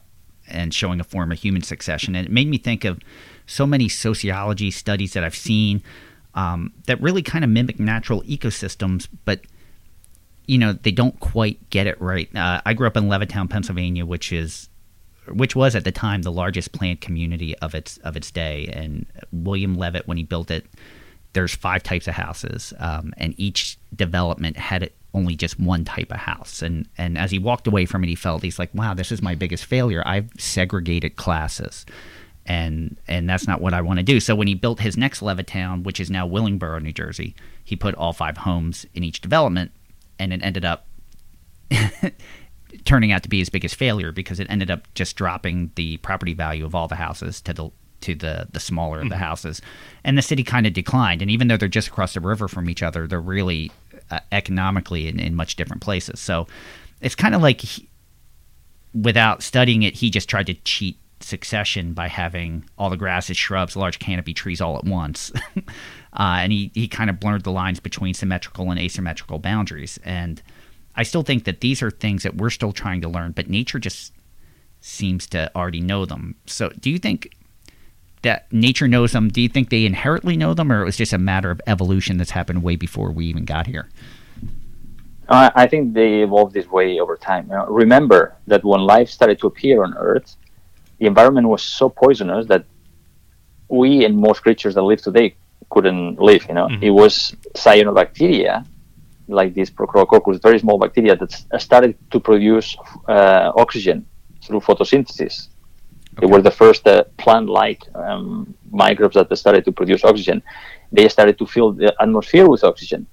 and showing a form of human succession. And it made me think of so many sociology studies that I've seen um, that really kind of mimic natural ecosystems, but you know they don't quite get it right. Uh, I grew up in Levittown, Pennsylvania, which is which was at the time the largest plant community of its of its day. And William Levitt, when he built it, there's five types of houses, um, and each development had only just one type of house. And and as he walked away from it, he felt he's like, wow, this is my biggest failure. I've segregated classes. And and that's not what I want to do. So when he built his next Levittown, which is now Willingboro, New Jersey, he put all five homes in each development, and it ended up turning out to be his biggest failure because it ended up just dropping the property value of all the houses to the to the the smaller of the mm-hmm. houses, and the city kind of declined. And even though they're just across the river from each other, they're really uh, economically in, in much different places. So it's kind of like he, without studying it, he just tried to cheat succession by having all the grasses, shrubs, large canopy trees all at once. uh, and he, he kind of blurred the lines between symmetrical and asymmetrical boundaries. And I still think that these are things that we're still trying to learn, but nature just seems to already know them. So, do you think that nature knows them? Do you think they inherently know them, or it was just a matter of evolution that's happened way before we even got here? I think they evolved this way over time. You know, remember that when life started to appear on Earth, the environment was so poisonous that we and most creatures that live today couldn't live. You know, mm-hmm. it was cyanobacteria like this Prochlorococcus, very small bacteria that started to produce uh, oxygen through photosynthesis. Okay. They were the first uh, plant-like um, microbes that started to produce oxygen. They started to fill the atmosphere with oxygen.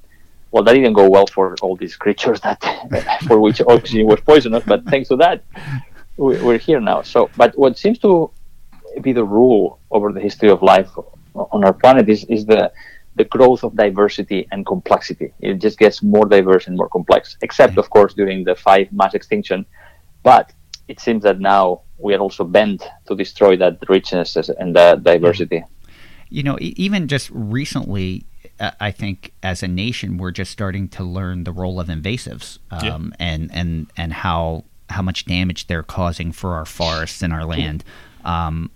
Well, that didn't go well for all these creatures that for which oxygen was poisonous. But thanks to that, we're here now. So, but what seems to be the rule over the history of life on our planet is, is the the growth of diversity and complexity. It just gets more diverse and more complex, except, of course, during the five mass extinction. But it seems that now we are also bent to destroy that richness and that diversity. You know, even just recently, uh, I think as a nation, we're just starting to learn the role of invasives um, yeah. and, and, and how, how much damage they're causing for our forests and our land. Um,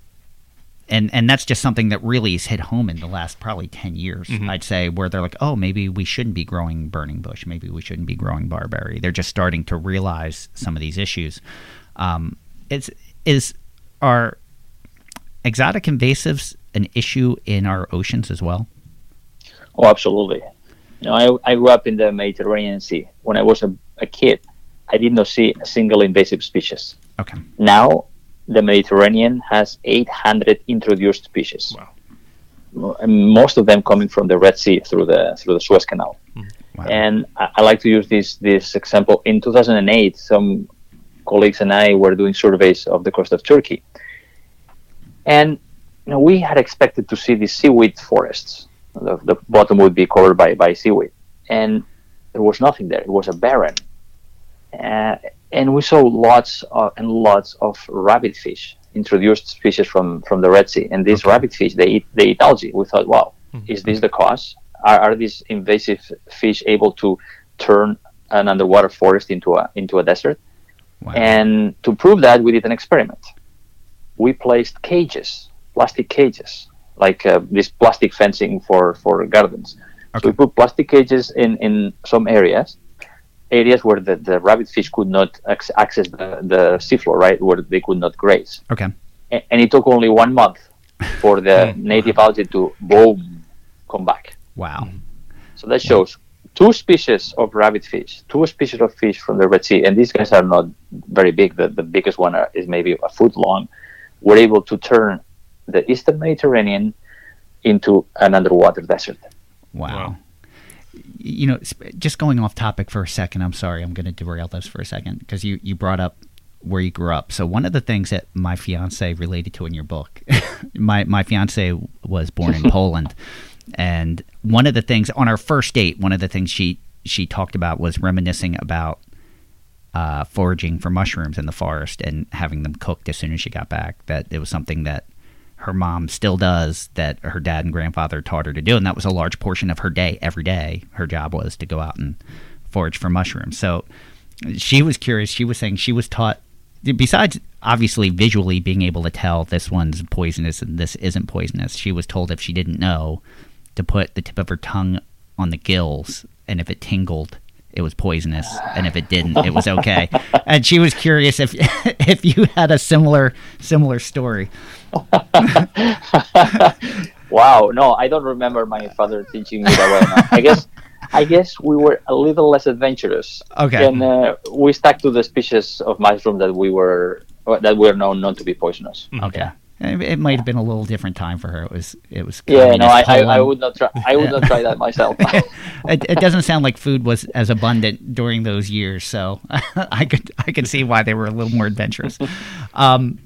and and that's just something that really has hit home in the last probably 10 years mm-hmm. i'd say where they're like oh maybe we shouldn't be growing burning bush maybe we shouldn't be growing barberry they're just starting to realize some of these issues um, is is are exotic invasives an issue in our oceans as well oh absolutely you know, I, I grew up in the mediterranean sea when i was a, a kid i did not see a single invasive species okay now the Mediterranean has 800 introduced species. Wow. Most of them coming from the Red Sea through the through the Suez Canal. Mm-hmm. Wow. And I, I, like to use this this example. In 2008, some colleagues and I were doing surveys of the coast of Turkey, and you know, we had expected to see these seaweed forests. The, the bottom would be covered by, by seaweed, and there was nothing there. It was a barren. Uh, and we saw lots of, and lots of rabbit fish, introduced species from, from the Red Sea. And these okay. rabbit fish, they eat, they eat algae. We thought, wow, mm-hmm. is this the cause? Are, are these invasive fish able to turn an underwater forest into a, into a desert? Wow. And to prove that, we did an experiment. We placed cages, plastic cages, like uh, this plastic fencing for, for gardens. Okay. So we put plastic cages in, in some areas areas where the, the rabbit fish could not ac- access the, the seafloor, right, where they could not graze. Okay. A- and it took only one month for the native algae to boom come back. Wow. So that shows two species of rabbit fish, two species of fish from the Red Sea, and these guys are not very big. The, the biggest one are, is maybe a foot long. Were able to turn the Eastern Mediterranean into an underwater desert. Wow. wow you know, just going off topic for a second. I'm sorry, I'm going to derail this for a second because you you brought up where you grew up. So one of the things that my fiance related to in your book, my my fiance was born in Poland, and one of the things on our first date, one of the things she she talked about was reminiscing about uh, foraging for mushrooms in the forest and having them cooked as soon as she got back. That it was something that her mom still does that her dad and grandfather taught her to do, and that was a large portion of her day every day. Her job was to go out and forage for mushrooms. So she was curious. She was saying she was taught, besides obviously visually being able to tell this one's poisonous and this isn't poisonous, she was told if she didn't know to put the tip of her tongue on the gills, and if it tingled, it was poisonous, and if it didn't, it was okay. and she was curious if if you had a similar similar story. wow, no, I don't remember my father teaching me that way. No. I guess I guess we were a little less adventurous. Okay. And uh, we stuck to the species of mushroom that we were that were known not to be poisonous. Okay. It, it might have been a little different time for her. It was. It was. Yeah, no, I, I, I would not try. I would not try that myself. it, it doesn't sound like food was as abundant during those years, so I could I could see why they were a little more adventurous. Um,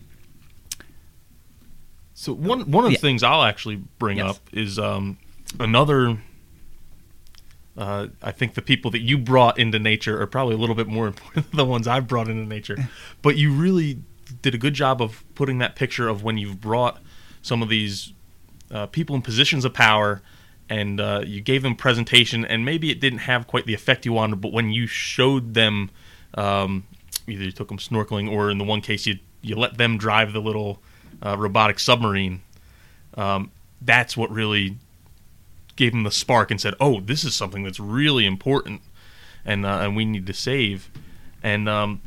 So one one of the Yeah. things I'll actually bring Yes. up is um, another. Uh, I think the people that you brought into nature are probably a little bit more important than the ones I've brought into nature. But you really did a good job of putting that picture of when you've brought some of these uh, people in positions of power and uh, you gave them presentation and maybe it didn't have quite the effect you wanted but when you showed them um, either you took them snorkeling or in the one case you you let them drive the little uh, robotic submarine um, that's what really gave them the spark and said oh this is something that's really important and uh, and we need to save. And um,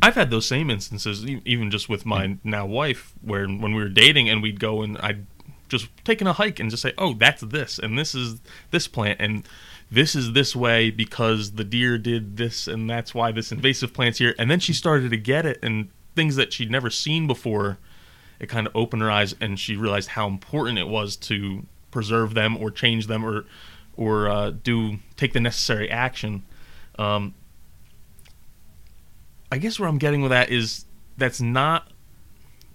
I've had those same instances, even just with my now wife, where when we were dating and we'd go and I'd just taken a hike and just say, "Oh, that's this, and this is this plant, and this is this way because the deer did this, and that's why this invasive plant's here." And then she started to get it, and things that she'd never seen before, it kind of opened her eyes, and she realized how important it was to preserve them or change them or or uh, do take the necessary action. Um, I guess where I'm getting with that is that's not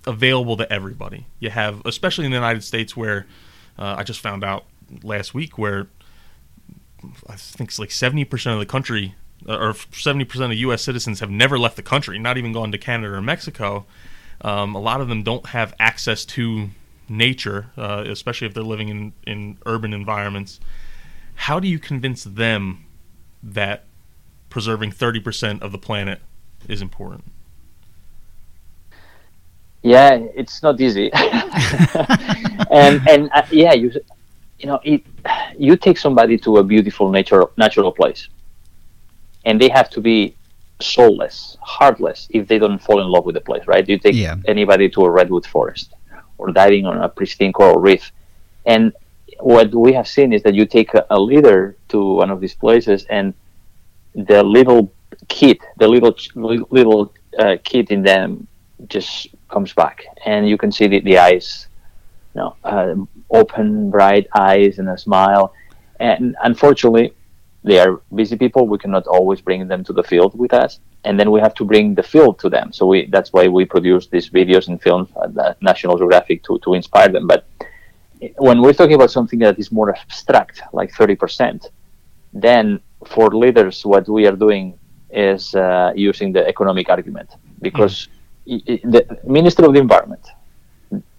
available to everybody. You have, especially in the United States, where uh, I just found out last week, where I think it's like 70% of the country, uh, or 70% of U.S. citizens have never left the country, not even gone to Canada or Mexico. Um, a lot of them don't have access to nature, uh, especially if they're living in, in urban environments. How do you convince them that preserving 30% of the planet is important? yeah, it's not easy. and and uh, yeah, you you know, it, you take somebody to a beautiful natural natural place, and they have to be soulless, heartless if they don't fall in love with the place, right? You take Yeah. anybody to a redwood forest or diving on a pristine coral reef, and what we have seen is that you take a, a leader to one of these places, and the little kid, the little little uh, kid in them, just comes back, and you can see the, the eyes, you know, uh, open, bright eyes, and a smile. And unfortunately, they are busy people. We cannot always bring them to the field with us, and then we have to bring the field to them. So we that's why we produce these videos and films at National Geographic to to inspire them. But when we're talking about something that is more abstract, like thirty percent, then for leaders, what we are doing is uh, using the economic argument because i- the Minister of the Environment,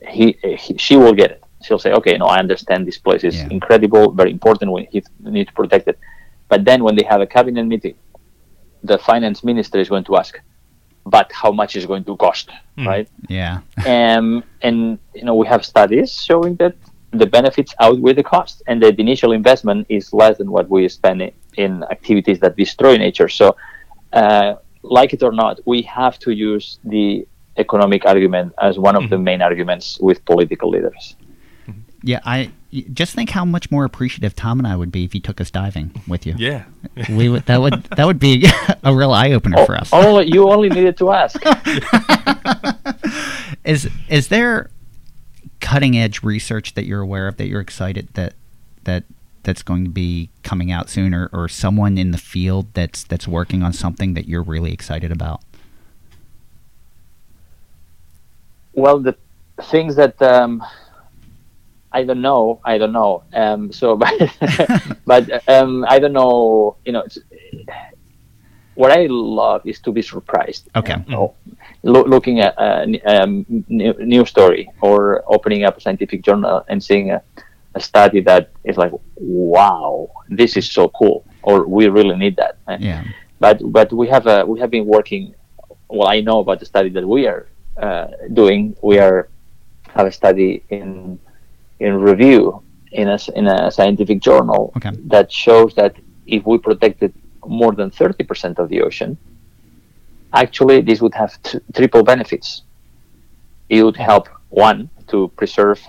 he, he she will get it. She'll say, okay, no, I understand this place is Yeah. incredible, very important. We need to protect it. But then when they have a cabinet meeting, the finance minister is going to ask, but how much is going to cost, right? yeah. um, and you know we have studies showing that the benefits outweigh the cost, and that the initial investment is less than what we spend in activities that destroy nature. So, uh, like it or not, we have to use the economic argument as one of the main arguments with political leaders. Yeah, I just think how much more appreciative Tom and I would be if you took us diving with you. Yeah. We would that would that would be a real eye opener for us. Only you only needed to ask. Is is there cutting edge research that you're aware of that you're excited that that that's going to be coming out soon or, or someone in the field that's that's working on something that you're really excited about? Well, the things that um, I don't know, I don't know. Um, so, but, but um, I don't know. You know, it's, what I love is to be surprised. Okay. You know, loo- looking at a um, new, news story or opening up a scientific journal and seeing a, a study that is like, wow, this is so cool, or we really need that. Yeah. but but we have a we have been working. Well, I know about the study that we are uh, doing. We are have a study in in review in a, in a scientific journal Okay. that shows that if we protected more than 30% of the ocean, actually this would have t- triple benefits. It would help, one, to preserve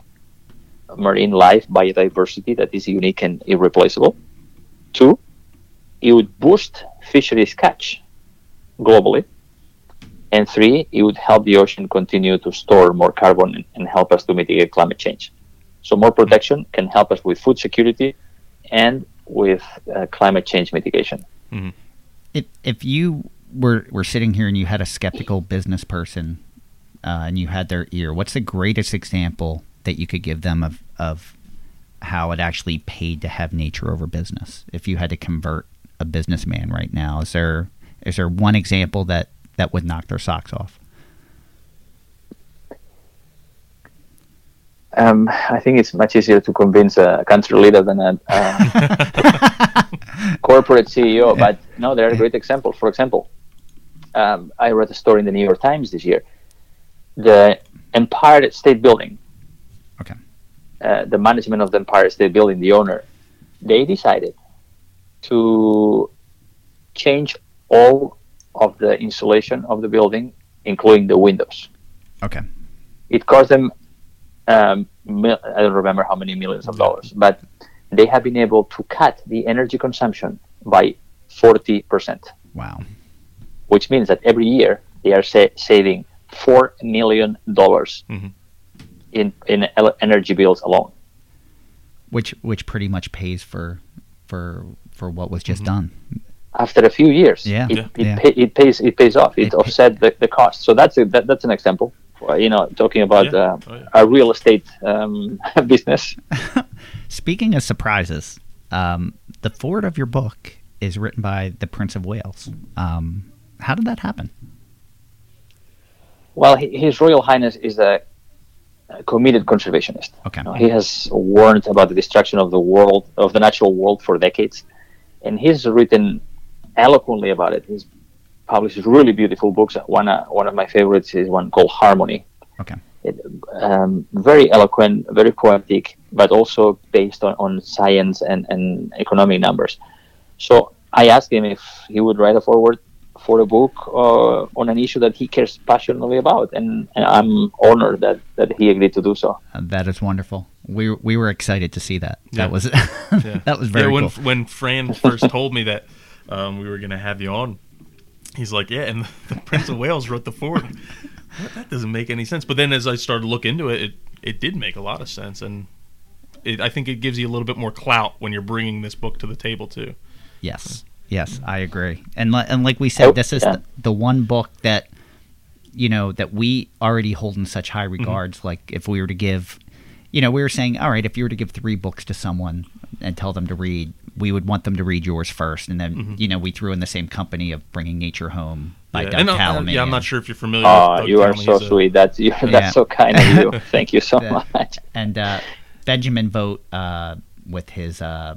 marine life, biodiversity that is unique and irreplaceable. Two, it would boost fisheries catch globally. And three, it would help the ocean continue to store more carbon and, and help us to mitigate climate change. So, more protection can help us with food security and with uh, climate change mitigation. if if you were were sitting here and you had a skeptical business person uh, and you had their ear, what's the greatest example that you could give them of of how it actually paid to have nature over business? If you had to convert a businessman right now, is there is there one example that that would knock their socks off? Um, I think it's much easier to convince a country leader than a, a corporate CEO. But no, there are great examples. For example, um, I read a story in the New York Times this year. The Empire State Building. Uh, the management of the Empire State Building, the owner, they decided to change all of the insulation of the building, including the windows. Okay. It cost them, um, mil- I don't remember how many millions of dollars, but they have been able to cut the energy consumption by 40%, Wow. which means that every year they are sa- saving $4 million Mhm. In, in energy bills alone. Which which pretty much pays for for for what was just done. After a few years, Yeah. it, Yeah. it, Yeah. Pay, it pays it pays off. It, It pay- offset the, the cost. So that's a, that, that's an example. Well, You know, talking about Yeah. uh, Oh, yeah. a real estate um, business. Speaking of surprises, um, the foreword of your book is written by the Prince of Wales. Um, how did that happen? Well, His Royal Highness is a, a committed conservationist. Okay. He has warned about the destruction of the world, of the natural world, for decades, and he's written eloquently about it. He's published really beautiful books. One, uh, one of my favorites is one called Harmony. Okay. It, um, very eloquent, very poetic, but also based on, on science and, and economic numbers. So I asked him if he would write a foreword for a book uh, on an issue that he cares passionately about, and, and I'm honored that, that he agreed to do so. Uh, that is wonderful. We we were excited to see that. Yeah. That was Yeah. that was very yeah, when cool. when Fran first told me that um, we were going to have you on, he's like, "Yeah," and the Prince of Wales wrote the foreword. What? That doesn't make any sense. But then as I started to look into it, it it did make a lot of sense, and it, I think it gives you a little bit more clout when you're bringing this book to the table too. Yes, yes, I agree. And li- and like we said, Oh, this is yeah. the, the one book that you know that we already hold in such high Mm-hmm. regards. Like if we were to give, you know, we were saying, all right, if you were to give three books to someone and tell them to read, we would want them to read yours first, and then you know we threw in the same company of Bringing Nature Home by Mm-hmm. Yeah, Doug and, uh, yeah, I'm not sure if you're familiar. Oh, with Doug you are so He's a- sweet. That's you, Yeah. that's so kind of you. Thank you so much. and uh, Benjamin Vogt uh, with his uh,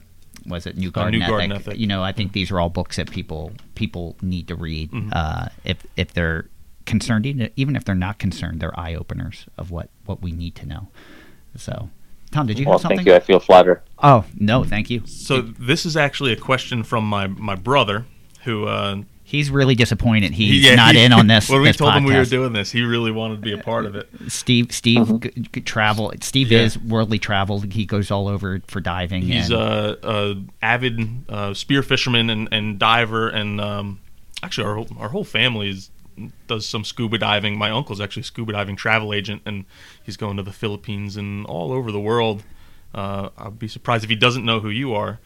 was it New Garden, New Garden Ethic? Ethic. You know, I think these are all books that people people need to read Mm-hmm. uh, if if they're concerned, even even if they're not concerned, they're eye openers of what what we need to know. So, Tom, did you Well, have something? thank you. I feel flattered. Oh no, thank you. So this is actually a question from my my brother, who uh, He's really disappointed he's yeah, not he- in on this. when we this told him we were doing this, he really wanted to be a part of it. Steve, Steve g- g- travel. Steve Yeah. is worldly traveled. He goes all over for diving. He's and, a, a avid uh, spear fisherman and, and diver, and um, actually our whole, our whole family is does some scuba diving. My uncle's actually a scuba diving travel agent, and he's going to the Philippines and all over the world. Uh, I'd be surprised if he doesn't know who you are.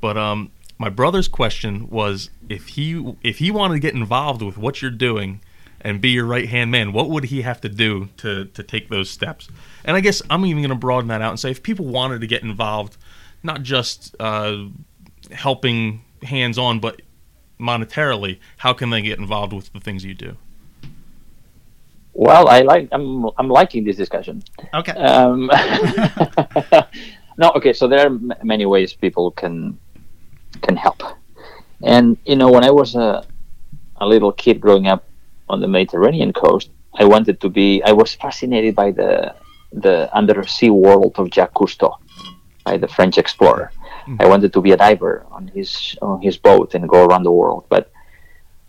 But um, my brother's question was if he if he wanted to get involved with what you're doing and be your right hand man, what would he have to do to to take those steps? And I guess I'm even going to broaden that out and say if people wanted to get involved, not just uh, helping hands on, but monetarily, how can they get involved with the things you do? Well, I like. I'm. I'm liking this discussion. okay. Um, no, okay. So there are m- many ways people can can help, and you know, when I was a a little kid growing up on the Mediterranean coast, I wanted to be. I was fascinated by the the undersea world of Jacques Cousteau. by the French explorer. I wanted to be a diver on his on his boat and go around the world, but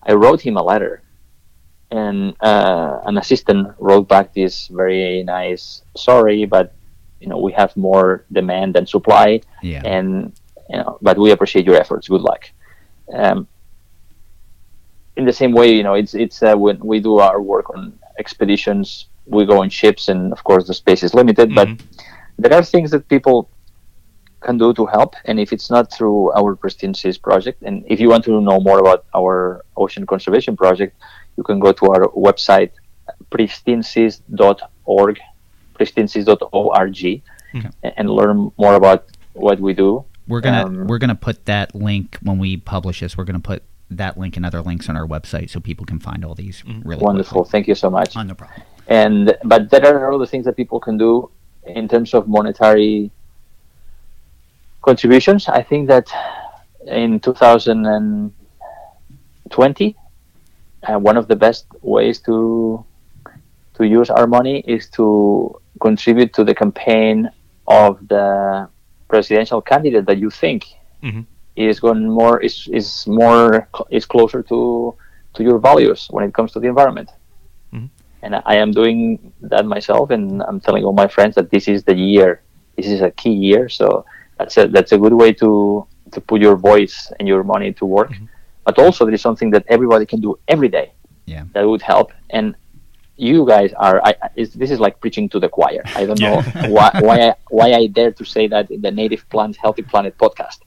I wrote him a letter, and uh, an assistant wrote back this very nice sorry, but you know we have more demand than supply, Yeah. and you know, but we appreciate your efforts. Good luck. Um, in the same way, you know, it's it's uh, when we do our work on expeditions, we go on ships, and of course the space is limited. But there are things that people can do to help, and if it's not through our Pristine Seas project, and if you want to know more about our ocean conservation project, you can go to our website pristineseas.org, pristineseas.org, and, and learn more about what we do. We're gonna Um, we're gonna put that link when we publish this. We're gonna put that link and other links on our website so people can find all these really Wonderful. Thank you so much. Oh, no problem. and but there are other things that people can do in terms of monetary contributions i think that in 2020 uh, one of the best ways to to use our money is to contribute to the campaign of the presidential candidate that you think Mhm. is going more is is more is closer to to your values when it comes to the environment and I am doing that myself, and I'm telling all my friends that this is the year. This is a key year, so that's a that's a good way to to put your voice and your money to work. But also, there is something that everybody can do every day Yeah. that would help. And you guys are. I, this is like preaching to the choir. I don't know why why I, why I dare to say that in the Native Plant Healthy Planet podcast,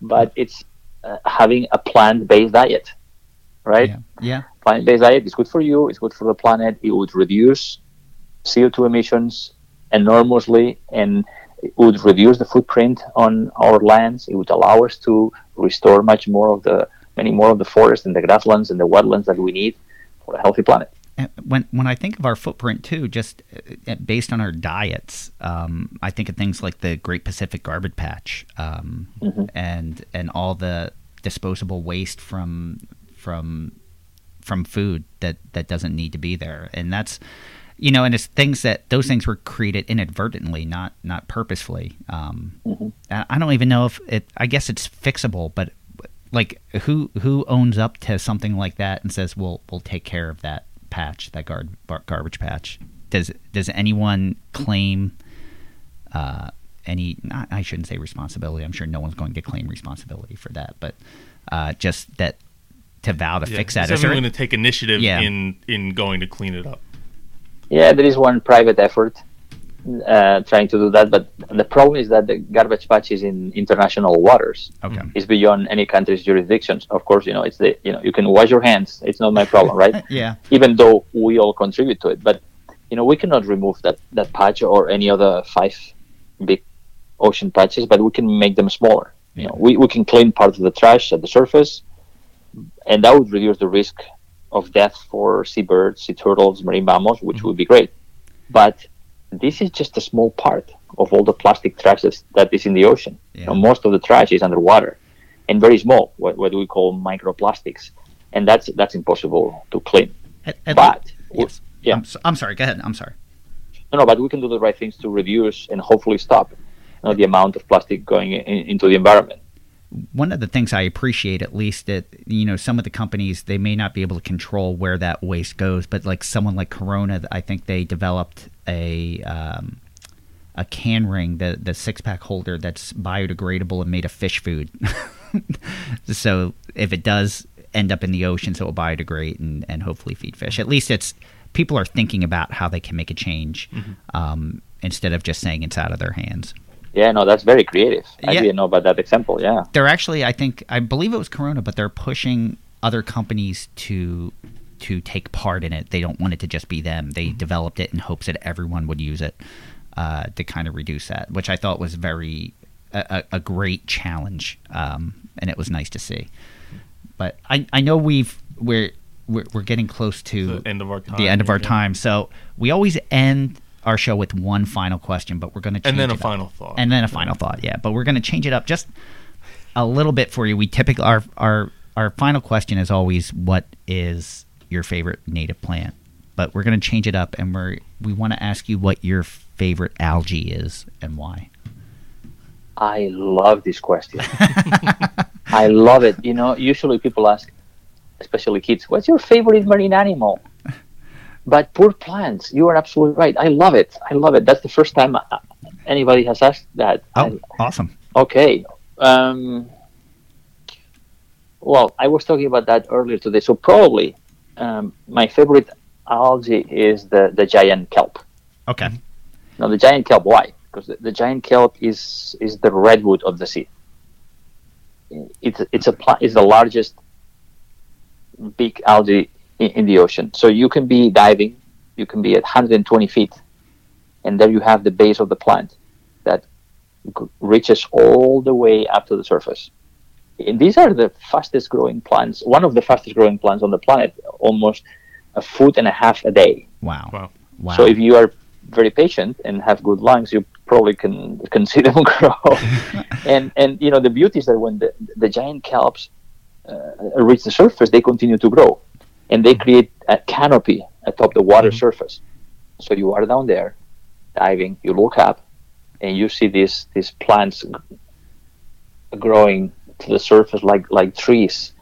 but it's uh, having a plant-based diet, right? Yeah. Yeah. plant-based diet is good for you. It's good for the planet. It would reduce CO2 emissions enormously, and it would reduce the footprint on our lands. It would allow us to restore much more of the many more of the forests and the grasslands and the wetlands that we need for a healthy planet. When when I think of our footprint too, just uh, based on our diets, um, I think of things like the Great Pacific Garbage Patch, um, and and all the disposable waste from from from food that that doesn't need to be there, and that's you know, and it's things that those things were created inadvertently, not not purposefully. Um, I I don't even know if it. I guess it's fixable, but like who who owns up to something like that and says we'll we'll take care of that patch that gar- bar- garbage patch does does anyone claim uh, any not, I shouldn't say responsibility I'm sure no one's going to claim responsibility for that but uh, just that to vow to Yeah. fix that Is Is there- everyone going to take initiative Yeah. in in going to clean it up? Yeah, there is one private effort uh, trying to do that, but the problem is that the garbage patch is in international waters. okay It's beyond any country's jurisdictions. Of course, you know it's the you know you can wash your hands. It's not my problem, right? yeah even though we all contribute to it. But you know, we cannot remove that that patch or any other five big ocean patches, but we can make them smaller. You know, we, we can clean part of the trash at the surface, and that would reduce the risk of death for seabirds, sea turtles, marine mammals, which would be great. But this is just a small part of all the plastic trash that's, that is in the ocean. You know, most of the trash is underwater and very small, what, what we call microplastics, and that's that's impossible to clean. At- at But le- yes. yeah. I'm, so, I'm sorry go ahead I'm sorry No, no, but we can do the right things to reduce and hopefully stop you know, the amount of plastic going in, into the environment. One of the things I appreciate, at least, that you know, some of the companies they may not be able to control where that waste goes, but like someone like Corona, I think they developed a um, a can ring, the the six pack holder that's biodegradable and made of fish food. so if it does end up in the ocean, so it'll biodegrade and and hopefully feed fish. At least it's people are thinking about how they can make a change um, instead of just saying it's out of their hands. Yeah, no, that's very creative. I Yeah. didn't know about that example. Yeah. they're actually i think i believe it was corona but they're pushing other companies to to take part in it they don't want it to just be them they developed it in hopes that everyone would use it uh, to kind of reduce that which i thought was very a, a a great challenge um, and it was nice to see but i i know we've we're we're, we're getting close to The end of our time. the end of our yeah. time so we always end our show with one final question but we're going to And then a up. final thought. and then a final thought yeah but we're going to change it up just a little bit for you we typically our our our final question is always what is your favorite native plant but we're going to change it up and we're we want to ask you what your favorite algae is and why I love this question. I love it. You know, usually people ask, especially kids, what's your favorite marine animal? But poor plants, you are absolutely right. I love it. I love it. That's the first time uh, anybody has asked that. Oh, awesome. Okay. Um, well, I was talking about that earlier today. So probably um, my favorite algae is the, the giant kelp. Okay. Now the giant kelp, why? Because the, the giant kelp is is the redwood of the sea. It's it's a it's the largest big algae in, in the ocean. So you can be diving, you can be at 120 feet, and there you have the base of the plant that g- reaches all the way up to the surface. And these are the fastest growing plants, one of the fastest growing plants on the planet, almost a foot and a half a day. Wow. Wow. Wow. So if you are very patient and have good lungs, you probably can can see them grow. and and you know the beauty is that when the the giant kelps uh, reach the surface, they continue to grow, and they mm-hmm. create a canopy atop the water mm-hmm. surface. So you are down there, diving. You look up, and you see these these plants growing to the surface like like trees,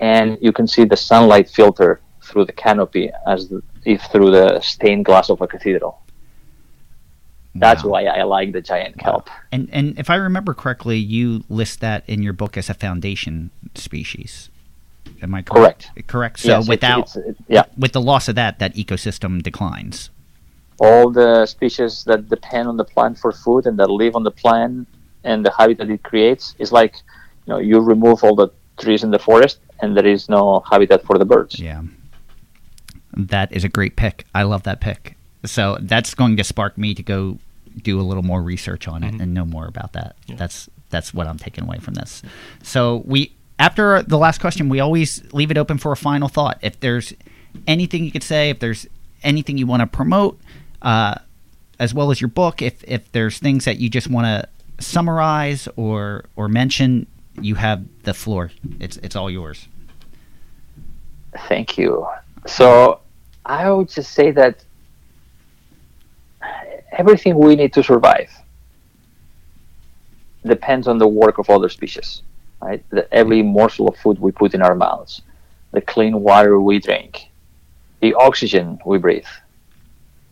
and you can see the sunlight filter through the canopy as the, if through the stained glass of a cathedral. That's Wow. why I like the giant kelp. And and if I remember correctly, you list that in your book as a foundation species. Am I correct? Correct. So Yes, without it's- it- yeah, with the loss of that, that ecosystem declines. all the species that depend on the plant for food and that live on the plant and the habitat it creates is like, you know, you remove all the trees in the forest and there is no habitat for the birds. Yeah. That is a great pick. I love that pick. So that's going to spark me to go do a little more research on it mm-hmm. and know more about that. That's that's what I'm taking away from this. So we after the last question, we always leave it open for a final thought. If there's anything you could say, if there's anything you want to promote, uh, as well as your book, if if there's things that you just want to summarize or or mention, you have the floor. It's it's all yours. Thank you. So I would just say that everything we need to survive depends on the work of other species, right? The, every morsel of food we put in our mouths, the clean water we drink, the oxygen we breathe,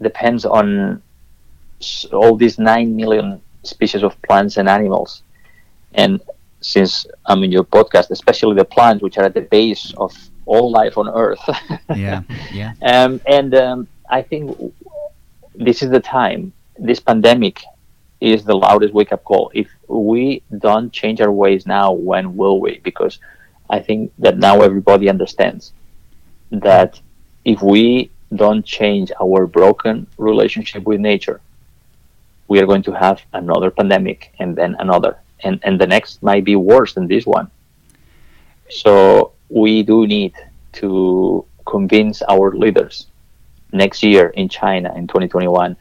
depends on all these 9 million species of plants and animals. And since I'm in your podcast, especially the plants, which are at the base of all life on Earth. Yeah, yeah. um, and um, I think this is the time. This pandemic is the loudest wake up call. If we don't change our ways now, when will we? Because I think that now everybody understands that if we don't change our broken relationship with nature, we are going to have another pandemic and then another. And, and the next might be worse than this one. So we do need to convince our leaders next year in China in 2021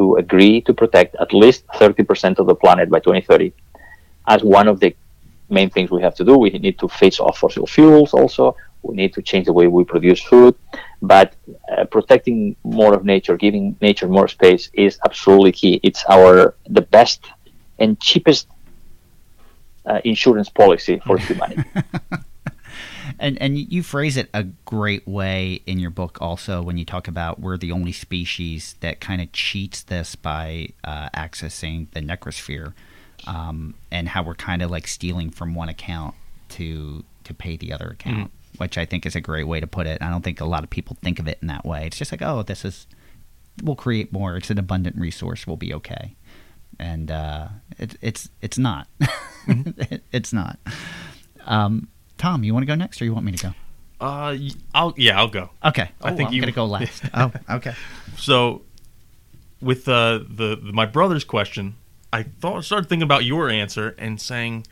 to agree to protect at least 30% of the planet by 2030 as one of the main things we have to do. We need to phase off fossil fuels also. We need to change the way we produce food. But uh, protecting more of nature, giving nature more space is absolutely key. It's our the best and cheapest uh, insurance policy for humanity. And and you phrase it a great way in your book also when you talk about we're the only species that kind of cheats this by uh, accessing the necrosphere, um, and how we're kind of like stealing from one account to to pay the other account, which I think is a great way to put it. I don't think a lot of people think of it in that way. It's just like, oh, this is we'll create more. It's an abundant resource. We'll be okay. And uh, it, it's it's not. It- it's not. Um, Tom, you want to go next, or you want me to go? Uh, y- I'll yeah, I'll go. Okay. I Oh, think I'm you- gonna go last. oh, okay. So, with uh, the, the my brother's question, I thought started thinking about your answer and saying,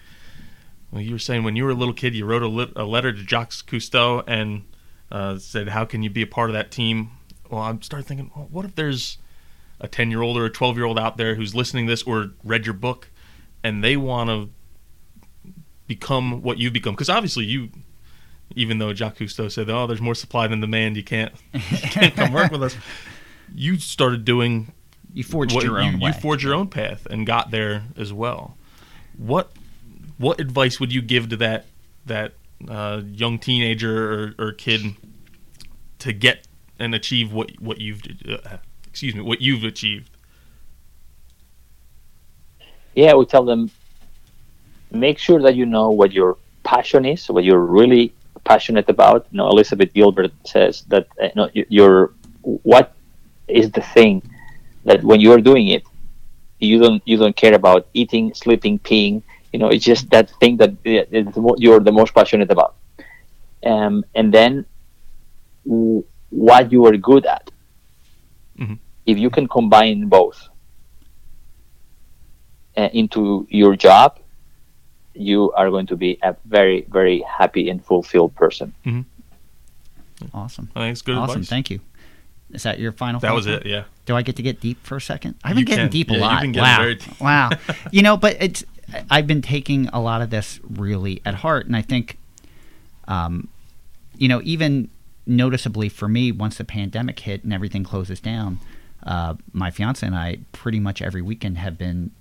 well, you were saying when you were a little kid, you wrote a, lit- a letter to Jacques Cousteau and uh, said, "How can you be a part of that team?" Well, I started thinking, well, what if there's a ten year old or a twelve year old out there who's listening to this or read your book, and they want to become what you become? Because obviously you. Even though Jacques Cousteau said, "Oh, there's more supply than demand. You can't, you can't come work with us." You started doing You forged what- your own you way. forged your own path and got there as well. what what advice would you give to that that uh, young teenager or, or kid to get and achieve what what you've uh, excuse me what you've achieved? Yeah, we tell them make sure that you know what your passion is, what you're really passionate about. You know, Elizabeth Gilbert says that uh, you know, your what is the thing that when you're doing it, you don't you don't care about eating, sleeping, peeing. You know, it's just that thing that uh, you're the most passionate about. Um, and then what you are good at. Mm-hmm. If you can combine both uh, into your job, you are going to be a very, very happy and fulfilled person. Mm-hmm. Awesome. I think it's good awesome. Advice. Thank you. Is that your final? That was it. Yeah. Do I get to get deep for a second? I've been you getting can. deep a yeah, lot. wow. wow. You know, but it's I've been taking a lot of this really at heart, and I think, um, you know, even noticeably for me, once the pandemic hit and everything closes down, uh, my fiance and I pretty much every weekend have been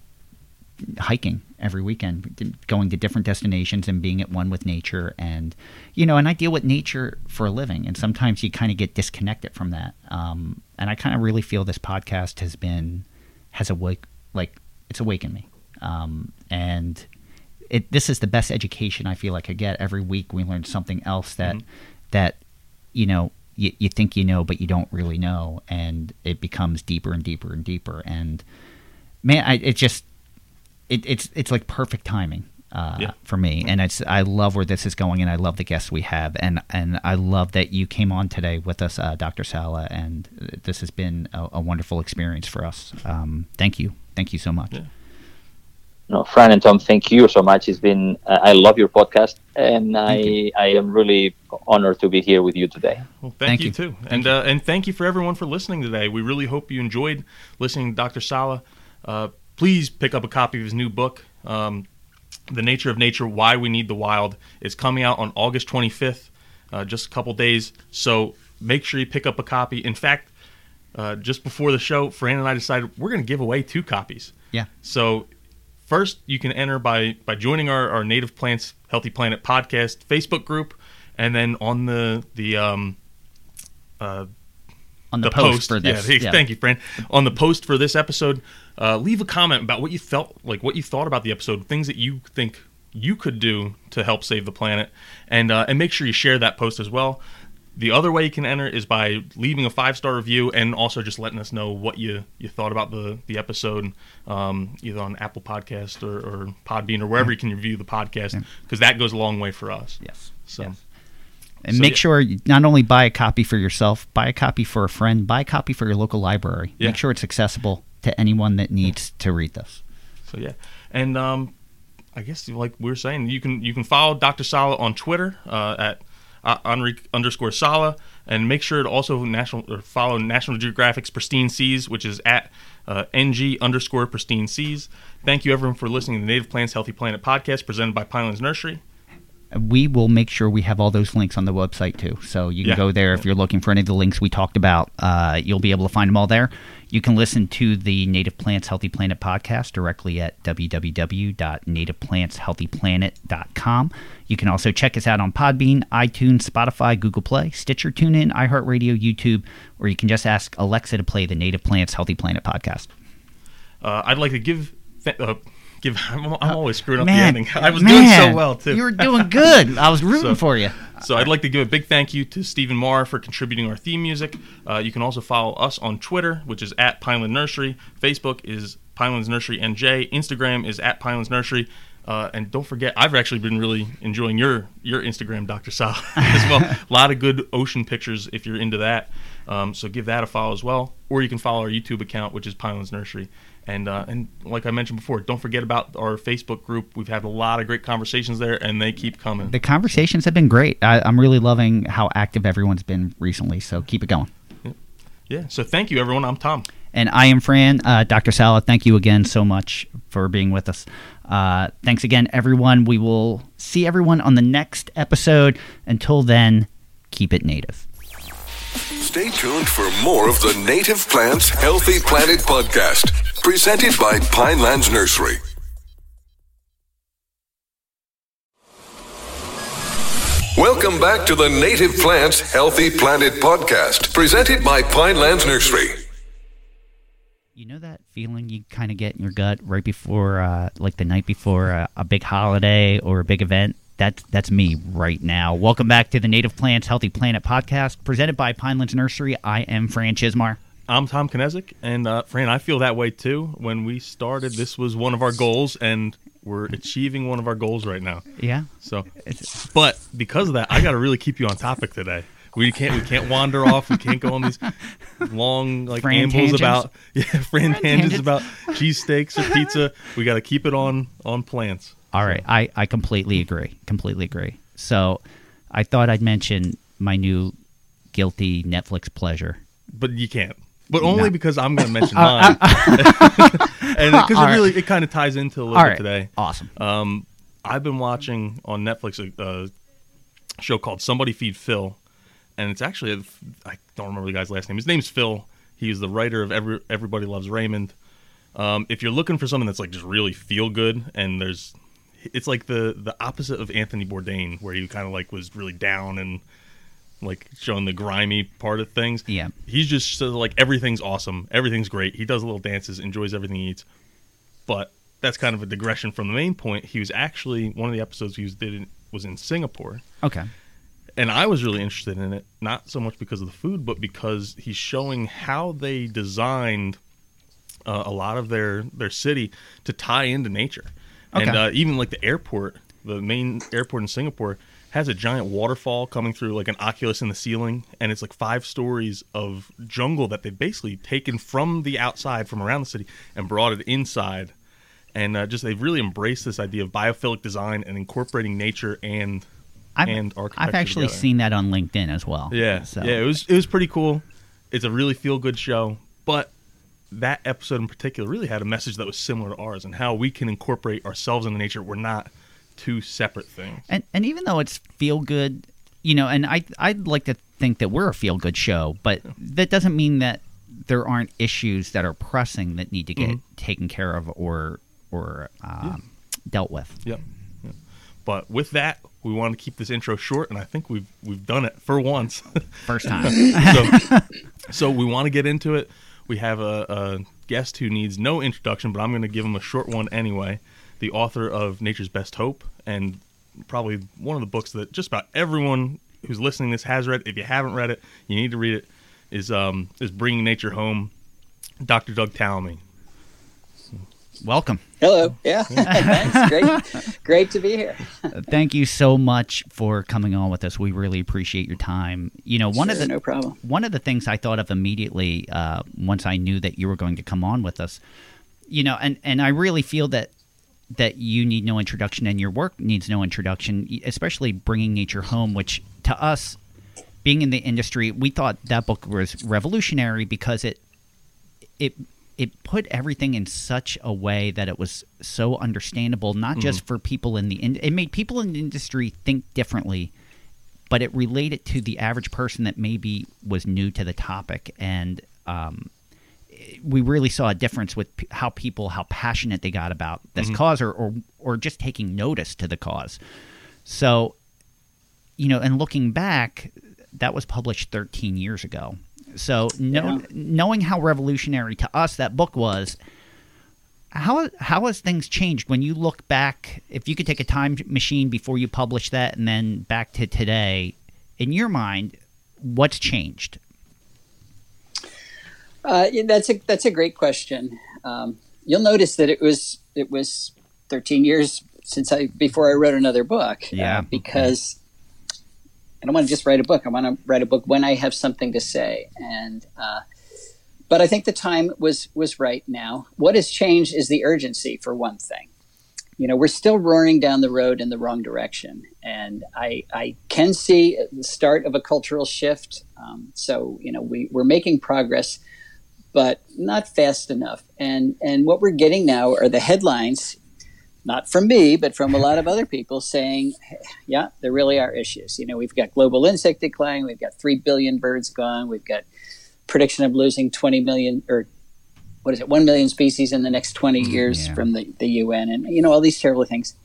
hiking every weekend, going to different destinations and being at one with nature. And, you know, and I deal with nature for a living. And sometimes you kind of get disconnected from that. Um, and I kind of really feel this podcast has been, has awake, like, it's awakened me. Um, and it, this is the best education I feel like I get every week. We learn something else that, mm-hmm. that, you know, you, you think you know, but you don't really know. And it becomes deeper and deeper and deeper. And, man, I, it just, it, it's it's like perfect timing uh, yeah. for me, and it's I love where this is going, and I love the guests we have, and and I love that you came on today with us, uh, Dr. Sala, and this has been a, a wonderful experience for us. Um, thank you, thank you so much. Yeah. No, Fran and Tom, thank you so much. It's been uh, I love your podcast, and I I am really honored to be here with you today. Well, thank, thank you, you, too, thank and you. Uh, and thank you for everyone for listening today. We really hope you enjoyed listening to Dr. Sala. Uh, please pick up a copy of his new book, um, The Nature of Nature Why We Need the Wild. It's coming out on August 25th, uh, just a couple days. So make sure you pick up a copy. In fact, uh, just before the show, Fran and I decided we're going to give away two copies. Yeah. So first, you can enter by by joining our, our Native Plants Healthy Planet podcast Facebook group, and then on the the um, uh, on the, the post, post, for this. Yeah, yeah, thank you, Fran. On the post for this episode, uh, leave a comment about what you felt, like what you thought about the episode, things that you think you could do to help save the planet, and uh, and make sure you share that post as well. The other way you can enter is by leaving a five star review and also just letting us know what you, you thought about the the episode, um, either on Apple Podcast or, or Podbean or wherever you can review the podcast, because that goes a long way for us. Yes. So. Yes. And so, make yeah. sure you not only buy a copy for yourself, buy a copy for a friend, buy a copy for your local library. Yeah. Make sure it's accessible to anyone that needs to read this. So yeah, and um, I guess like we are saying, you can you can follow Dr. Sala on Twitter uh, at uh, Enric underscore Sala, and make sure to also national or follow National Geographic's Pristine Seas, which is at uh, ng underscore Pristine Seas. Thank you everyone for listening to the Native Plants Healthy Planet podcast presented by Pinelands Nursery we will make sure we have all those links on the website too. So you can yeah. go there if you're looking for any of the links we talked about. Uh, you'll be able to find them all there. You can listen to the Native Plants Healthy Planet podcast directly at www.nativeplantshealthyplanet.com. You can also check us out on Podbean, iTunes, Spotify, Google Play, Stitcher, TuneIn, iHeartRadio, YouTube, or you can just ask Alexa to play the Native Plants Healthy Planet podcast. Uh, I'd like to give. Th- uh, give. I'm, I'm always screwing up man, the ending. I was man, doing so well too. You were doing good. I was rooting so, for you. So I'd like to give a big thank you to Stephen Marr for contributing our theme music. Uh, you can also follow us on Twitter, which is at Pineland Nursery. Facebook is Pinelands Nursery NJ. Instagram is at Pinelands Nursery. Uh, and don't forget, I've actually been really enjoying your your Instagram, Dr. Sal, as well. a lot of good ocean pictures if you're into that. Um, so give that a follow as well. Or you can follow our YouTube account, which is Pinelands Nursery. And uh, and like I mentioned before, don't forget about our Facebook group. We've had a lot of great conversations there, and they keep coming. The conversations have been great. I, am really loving how active everyone's been recently. So keep it going. Yeah. yeah. So thank you, everyone. I'm Tom. And I am Fran. Uh, Dr. Sala, thank you again so much for being with us. Uh, thanks again, everyone. We will see everyone on the next episode. Until then, keep it native. Stay tuned for more of the Native Plants Healthy Planet podcast, presented by Pinelands Nursery. Welcome back to the Native Plants Healthy Planet podcast, presented by Pinelands Nursery. You know that feeling you kind of get in your gut right before, uh, like the night before uh, a big holiday or a big event? That's that's me right now. Welcome back to the Native Plants Healthy Planet podcast, presented by Pinelands Nursery. I am Fran Chismar. I'm Tom Kinesic, and uh, Fran, I feel that way too. When we started, this was one of our goals, and we're achieving one of our goals right now. Yeah. So, but because of that, I got to really keep you on topic today. We can't we can't wander off. We can't go on these long like Fran ambles tangents. about yeah, Fran tangents tangents. about cheesesteaks or pizza. We got to keep it on on plants. All right, I, I completely agree. Completely agree. So, I thought I'd mention my new guilty Netflix pleasure. but you can't. But only No. because I'm going to mention mine, and because it right. really it kind of ties into a little All bit right, today. awesome. Um, I've been watching on Netflix a, a show called Somebody Feed Phil, and it's actually I don't remember the guy's last name. His name's Phil. He's the writer of Every, Everybody Loves Raymond. Um, if you're looking for something that's like just really feel good, and there's, it's like the the opposite of Anthony Bourdain, where he kind of like was really down and like showing the grimy part of things. Yeah. he's just of like everything's awesome, everything's great. He does little dances, enjoys everything he eats, but that's kind of a digression from the main point. He was actually one of the episodes he was did in, was in Singapore, Okay. and I was really interested in it, not so much because of the food, but because he's showing how they designed uh, a lot of their their city to tie into nature, and uh, even like the airport, the main airport in Singapore has a giant waterfall coming through like an oculus in the ceiling and it's like five stories of jungle that they've basically taken from the outside from around the city and brought it inside and uh, just they've really embraced this idea of biophilic design and incorporating nature and I've, and architecture I've actually together. seen that on LinkedIn as well. Yeah, So, yeah, it was it was pretty cool. It's a really feel good show, but that episode in particular really had a message that was similar to ours and how we can incorporate ourselves into nature. We're not two separate things. And and even though it's feel good, you know, and I I'd like to think that we're a feel good show, but that doesn't mean that there aren't issues that are pressing that need to get Mm-hmm. taken care of or or um, dealt with. Yep. yep. But with that, we want to keep this intro short, and I think we've we've done it for once. First time. so, so we want to get into it. We have a, a guest who needs no introduction, but I'm going to give him a short one anyway. The author of Nature's Best Hope, and probably one of the books that just about everyone who's listening this has read. If you haven't read it, you need to read it. Is um is Bringing Nature Home, Dr. Doug Tallamy. Welcome. Hello. Yeah. Thanks. Great. Great to be here. Thank you so much for coming on with us. We really appreciate your time. You know, one of the no problem. one of the things I thought of immediately uh, once I knew that you were going to come on with us, you know, and and I really feel that that you need no introduction and your work needs no introduction, especially bringing nature home, which to us, being in the industry, we thought that book was revolutionary because it it it put everything in such a way that it was so understandable, not just for people in the in- it made people in the industry think differently, but it related to the average person that maybe was new to the topic, and um, we really saw a difference with p- how people how passionate they got about this cause, or, or or just taking notice to the cause. So, you know, and looking back, that was published 13 years ago. So, know, Yeah. knowing how revolutionary to us that book was, how how has things changed when you look back? If you could take a time machine before you published that, and then back to today, in your mind, what's changed? Uh, that's a that's a great question. Um, you'll notice that it was it was 13 years since I before I wrote another book. uh, Yeah. because I don't want to just write a book. I want to write a book when I have something to say. And uh, but I think the time was was right now. What has changed is the urgency for one thing. You know, we're still roaring down the road in the wrong direction, and I I can see the start of a cultural shift. Um, so you know, we we're making progress but not fast enough. And and what we're getting now are the headlines, not from me, but from a lot of other people saying, yeah, there really are issues. You know, we've got global insect decline, we've got three billion birds gone, we've got prediction of losing 20 million or what is it, 1 million species in the next 20 mm, years yeah. from the, the UN, and you know, all these terrible things.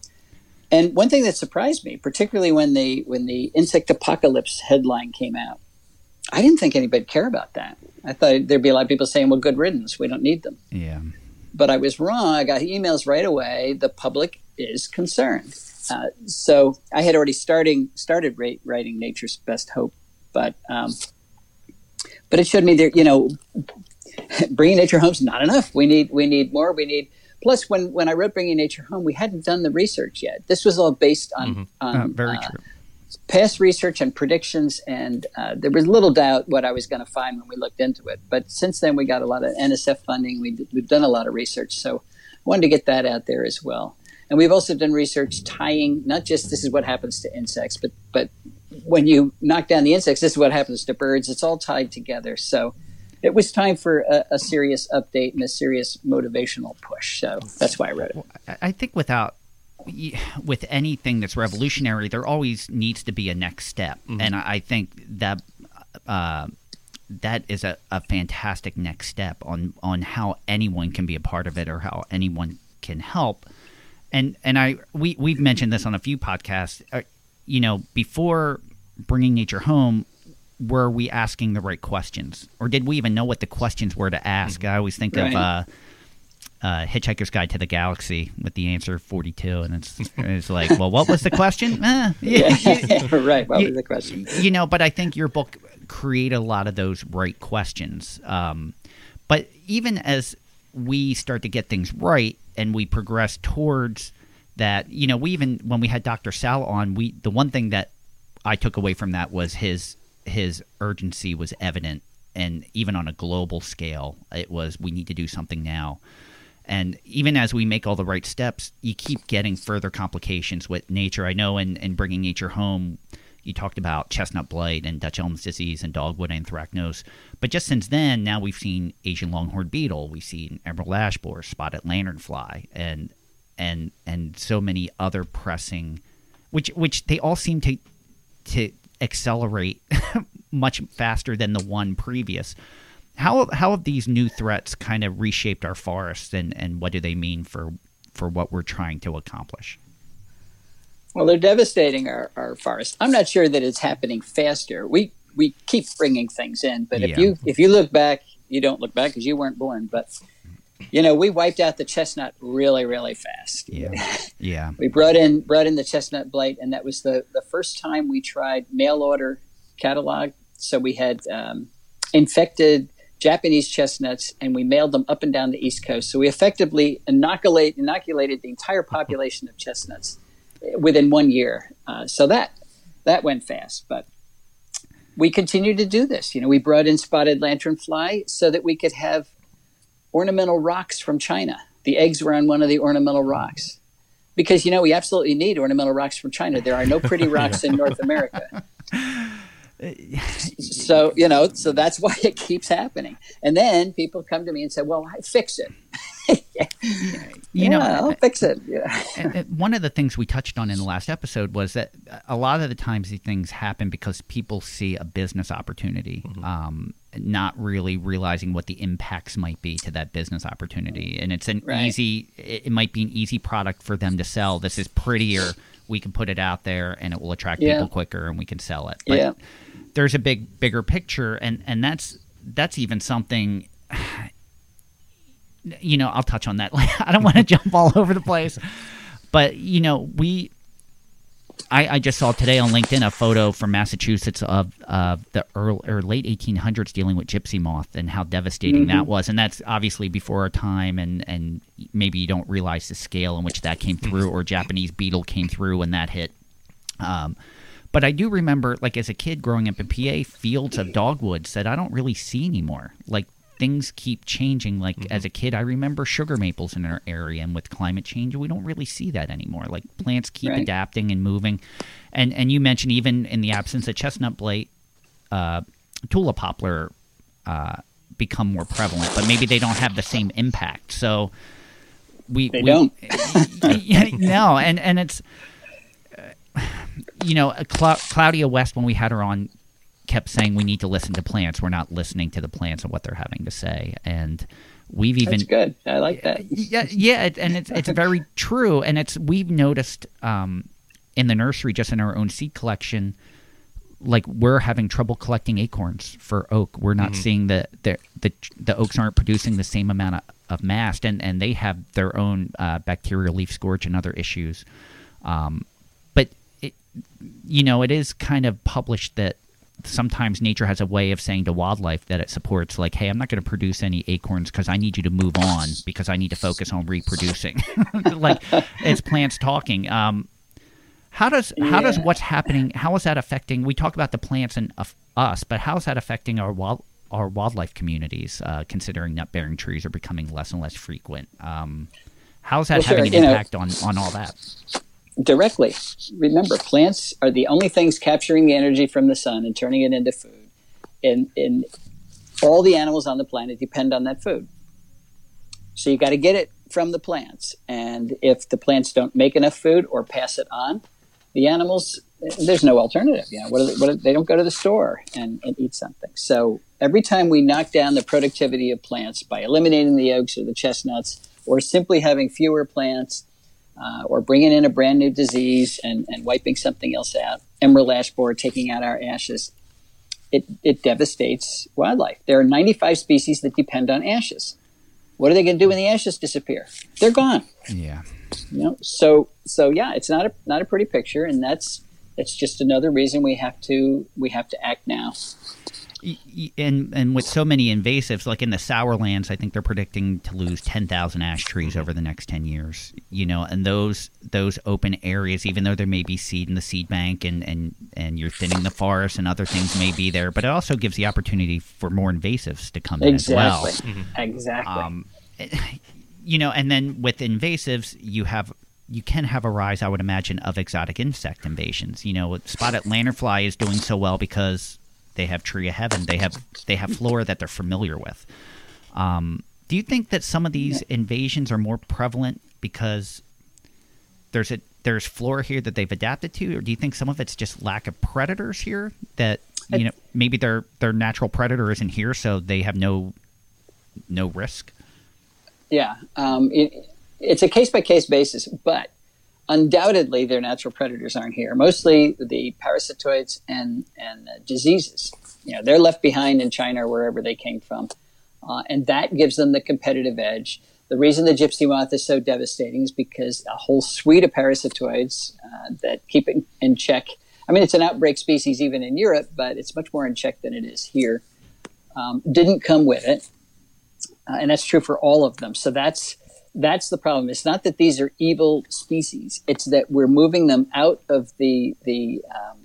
And one thing that surprised me, particularly when the when the insect apocalypse headline came out, I didn't think anybody'd care about that. I thought there'd be a lot of people saying, "Well, good riddance, we don't need them." Yeah. But I was wrong. I got emails right away. The public is concerned. Uh, so I had already starting started writing Nature's Best Hope, but um, but it showed me that you know bringing nature home is not enough. We need we need more. We need plus when when I wrote Bringing Nature Home, we hadn't done the research yet. This was all based on, mm-hmm. on uh, very uh, true. Past research and predictions, and uh, there was little doubt what I was going to find when we looked into it. But since then, we got a lot of NSF funding. We, we've done a lot of research, so I wanted to get that out there as well. And we've also done research tying not just this is what happens to insects, but but when you knock down the insects, this is what happens to birds. It's all tied together. So it was time for a, a, serious update and a serious motivational push. So that's why I wrote it. I think without with anything that's revolutionary, there always needs to be a next step, mm-hmm. and I think that uh, that is a, a fantastic next step on on how anyone can be a part of it or how anyone can help. And and I we we've mentioned this on a few podcasts. Uh, you know, before bringing nature home, were we asking the right questions, or did we even know what the questions were to ask? Mm-hmm. I always think right. of uh, uh, Hitchhiker's Guide to the Galaxy with the answer forty two, and it's it's like, well, what was the question? Eh, yeah, yeah, right. What you, was the question? You know, but I think your book create a lot of those right questions. Um, but even as we start to get things right and we progress towards that, you know, we even when we had Dr. Sal on, we the one thing that I took away from that was his his urgency was evident, and even on a global scale, it was we need to do something now. And even as we make all the right steps, you keep getting further complications with nature. I know in, in bringing nature home, you talked about chestnut blight and Dutch elm's disease and dogwood anthracnose. But just since then, now we've seen Asian longhorn beetle, we've seen emerald ash borer, spotted lanternfly, and and and so many other pressing, which which they all seem to to accelerate much faster than the one previous. How how have these new threats kind of reshaped our forests, and, and what do they mean for for what we're trying to accomplish? Well, they're devastating our, our forests. I'm not sure that it's happening faster. We we keep bringing things in, but yeah. if you if you look back, you don't look back because you weren't born. But you know, we wiped out the chestnut really, really fast. Yeah, yeah. we brought in brought in the chestnut blight, and that was the the first time we tried mail order catalog. So we had um, infected Japanese chestnuts, and we mailed them up and down the East Coast. So we effectively inoculate inoculated the entire population of chestnuts within one year. Uh, so that that went fast, but we continued to do this. You know, we brought in spotted lanternfly so that we could have ornamental rocks from China. The eggs were on one of the ornamental rocks. Because, you know, we absolutely need ornamental rocks from China. There are no pretty rocks in North America. so, you know, so that's why it keeps happening. And then people come to me and say, well, I fix it. you yeah, know, I'll fix it. Yeah. one of the things we touched on in the last episode was that a lot of the times these things happen because people see a business opportunity, mm-hmm. um, not really realizing what the impacts might be to that business opportunity. And it's an right. easy, it might be an easy product for them to sell. This is prettier. We can put it out there and it will attract yeah. people quicker and we can sell it. But yeah. There's a big, bigger picture. And, and that's, that's even something you know, I'll touch on that. I don't want to jump all over the place, but you know, we. I, I just saw today on LinkedIn a photo from Massachusetts of uh, the early or late 1800s dealing with gypsy moth and how devastating mm-hmm. that was, and that's obviously before our time, and and maybe you don't realize the scale in which that came through, or Japanese beetle came through when that hit. Um, but I do remember, like as a kid growing up in PA, fields of dogwoods that I don't really see anymore. Like things keep changing. Like mm-hmm. as a kid, I remember sugar maples in our area, and with climate change, we don't really see that anymore. Like plants keep right. adapting and moving, and and you mentioned even in the absence of chestnut blight, uh, tulip poplar uh, become more prevalent, but maybe they don't have the same impact. So we they we, don't. no, and and it's uh, you know Cla- Claudia West when we had her on kept saying we need to listen to plants. We're not listening to the plants and what they're having to say, and we've even That's good. I like that. yeah, yeah, and it's it's very true, and it's we've noticed um, in the nursery, just in our own seed collection, like we're having trouble collecting acorns for oak. We're not seeing the, the the the oaks aren't producing the same amount of, of mast, and and they have their own uh, bacterial leaf scorch and other issues. Um, you know, it is kind of published that sometimes nature has a way of saying to wildlife that it supports like hey i'm not going to produce any acorns because i need you to move on because i need to focus on reproducing. Like it's plants talking. Um, how does how does what's happening how is that affecting we talk about the plants and of us but how is that affecting our wild our wildlife communities uh, considering nut bearing trees are becoming less and less frequent? Um, how's that Well, sure, having an you know- impact on on all that directly. Remember, plants are the only things capturing the energy from the sun and turning it into food. And, and all the animals on the planet depend on that food. So you got to get it from the plants. And if the plants don't make enough food or pass it on, the animals, there's no alternative. You know, what, they, what are, they don't go to the store and, and eat something. So every time we knock down the productivity of plants by eliminating the oaks or the chestnuts, or simply having fewer plants, uh, or bringing in a brand new disease and, and wiping something else out, emerald ash borer taking out our ashes, it, it devastates wildlife. There are 95 species that depend on ashes. What are they going to do when the ashes disappear? They're gone. yeah You know, so so yeah, it's not a not a pretty picture, and that's that's just another reason we have to we have to act now. Y- y- and and with so many invasives, like in the Sourlands, I think they're predicting to lose ten thousand ash trees over the next ten years. You know, and those those open areas, even though there may be seed in the seed bank, and and and you're thinning the forest, and other things may be there, but it also gives the opportunity for more invasives to come in as well. Exactly. Exactly. Um, you know, and then with invasives, you have you can have a rise, I would imagine, of exotic insect invasions. You know, spotted lanternfly is doing so well because they have tree of heaven. They have they have flora that they're familiar with. Um, do you think that some of these invasions are more prevalent because there's a there's flora here that they've adapted to, or do you think some of it's just lack of predators here that you know maybe their their natural predator isn't here, so they have no no risk? Yeah, um, it, it's a case by case basis, but undoubtedly their natural predators aren't here. Mostly the parasitoids and and uh, diseases. You know, they're left behind in China or wherever they came from, uh, and that gives them the competitive edge. The reason the gypsy moth is so devastating is because a whole suite of parasitoids uh, that keep it in check. I mean, it's an outbreak species even in Europe, but it's much more in check than it is here. Um, didn't come with it uh, and that's true for all of them. So that's that's the problem. It's not that these are evil species; it's that we're moving them out of the the um,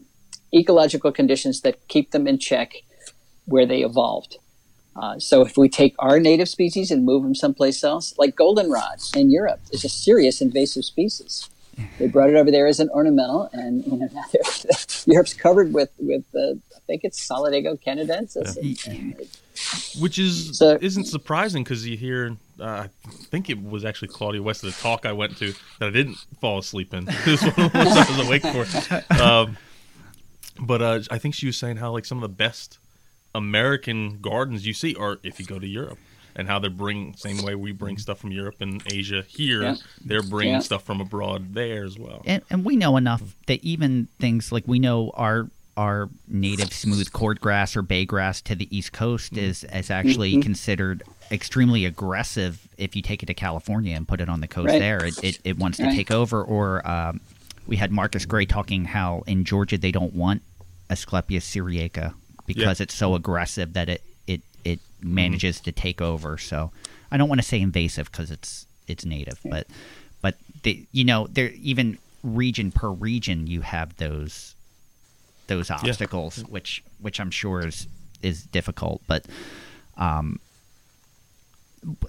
ecological conditions that keep them in check where they evolved. Uh, so if we take our native species and move them someplace else, like goldenrod in Europe, is a serious invasive species. They brought it over there as an ornamental, and you know now Europe's covered with with uh, I think it's Solidago canadensis. And, and it- which is So- isn't surprising because you hear. Uh, I think it was actually Claudia West at a talk I went to that I didn't fall asleep in. This was one of I was awake for. Um, but uh, I think she was saying how like some of the best American gardens you see are if you go to Europe. And how they're bringing same way we bring stuff from Europe and Asia here, Yeah. they're bringing Yeah. stuff from abroad there as well. and, and we know enough that even things like we know our our native smooth cordgrass or baygrass to the east coast mm-hmm. is is actually mm-hmm. considered extremely aggressive if you take it to California and put it on the coast Right. there. It, it, it wants to take over. Or um, we had Marcus Gray talking how in Georgia they don't want Asclepias syriaca because Yeah. it's so aggressive that it it it mm-hmm. manages to take over. So I don't want to say invasive because it's it's native, but but the, you know there even region per region you have those those obstacles, which which I'm sure is is difficult, but um,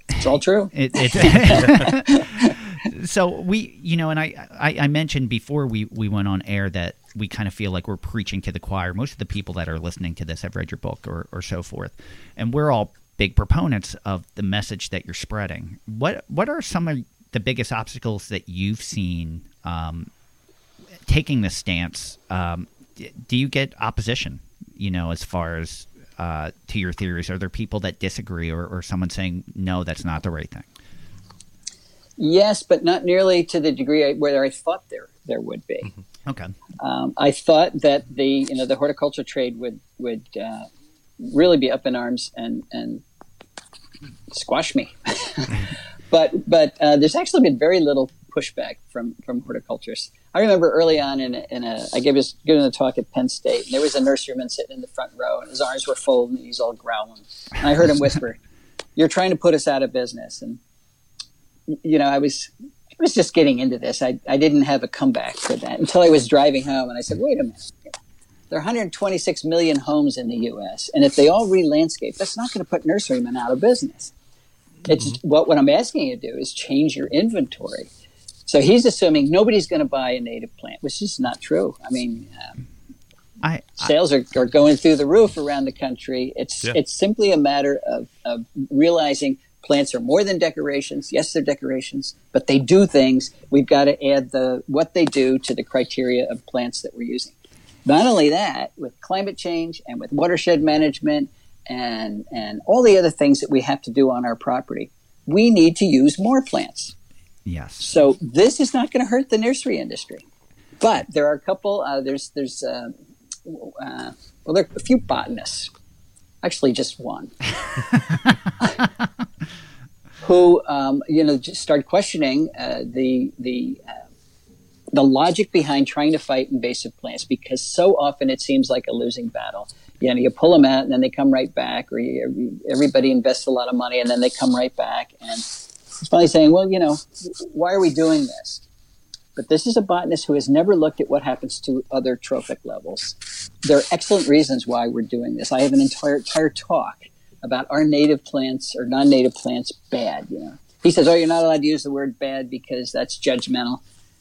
it's all true. it, it so we you know and I, I i mentioned before we we went on air that we kind of feel like we're preaching to the choir. Most of the people that are listening to this have read your book or or so forth. And we're all big proponents of the message that you're spreading. What what are some of the biggest obstacles that you've seen um taking this stance um d- do you get opposition You know, as far as uh, to your theories, are there people that disagree, or, or someone saying no, that's not the right thing? Yes, but not nearly to the degree where I thought there there would be. Mm-hmm. Okay. Um, I thought that the you know the horticulture trade would would uh, really be up in arms and and squash me. but but uh, there's actually been very little pushback from from horticulturists. I remember early on in a, in a I gave this giving a talk at Penn State, and there was a nurseryman sitting in the front row, and his arms were folded, and he's all growling. And I heard him whisper, "You're trying to put us out of business." And you know, I was I was just getting into this. I I didn't have a comeback for that until I was driving home, and I said, "Wait a minute." There are 126 million homes in the U.S., and if they all re-landscape, that's not going to put nurserymen out of business. It's mm-hmm. what what I'm asking you to do is change your inventory. So he's assuming nobody's going to buy a native plant, which is not true. I mean, um, I, I, sales are, are going through the roof around the country. It's yeah. it's simply a matter of, of realizing plants are more than decorations. Yes, they're decorations, but they do things. We've got to add the what they do to the criteria of plants that we're using. Not only that, with climate change and with watershed management and and all the other things that we have to do on our property, we need to use more plants. Yes. So this is not going to hurt the nursery industry, but there are a couple. Uh, there's there's uh, uh, well, there are a few botanists, actually just one, who um, you know just start questioning uh, the the uh, the logic behind trying to fight invasive plants because so often it seems like a losing battle. You know, you pull them out and then they come right back, or you, everybody invests a lot of money and then they come right back. And it's finally saying, well, you know, why are we doing this? But this is a botanist who has never looked at what happens to other trophic levels. There are excellent reasons why we're doing this. I have an entire entire talk about our native plants or non-native plants bad. You know, he says, "Oh, you're not allowed to use the word bad because that's judgmental."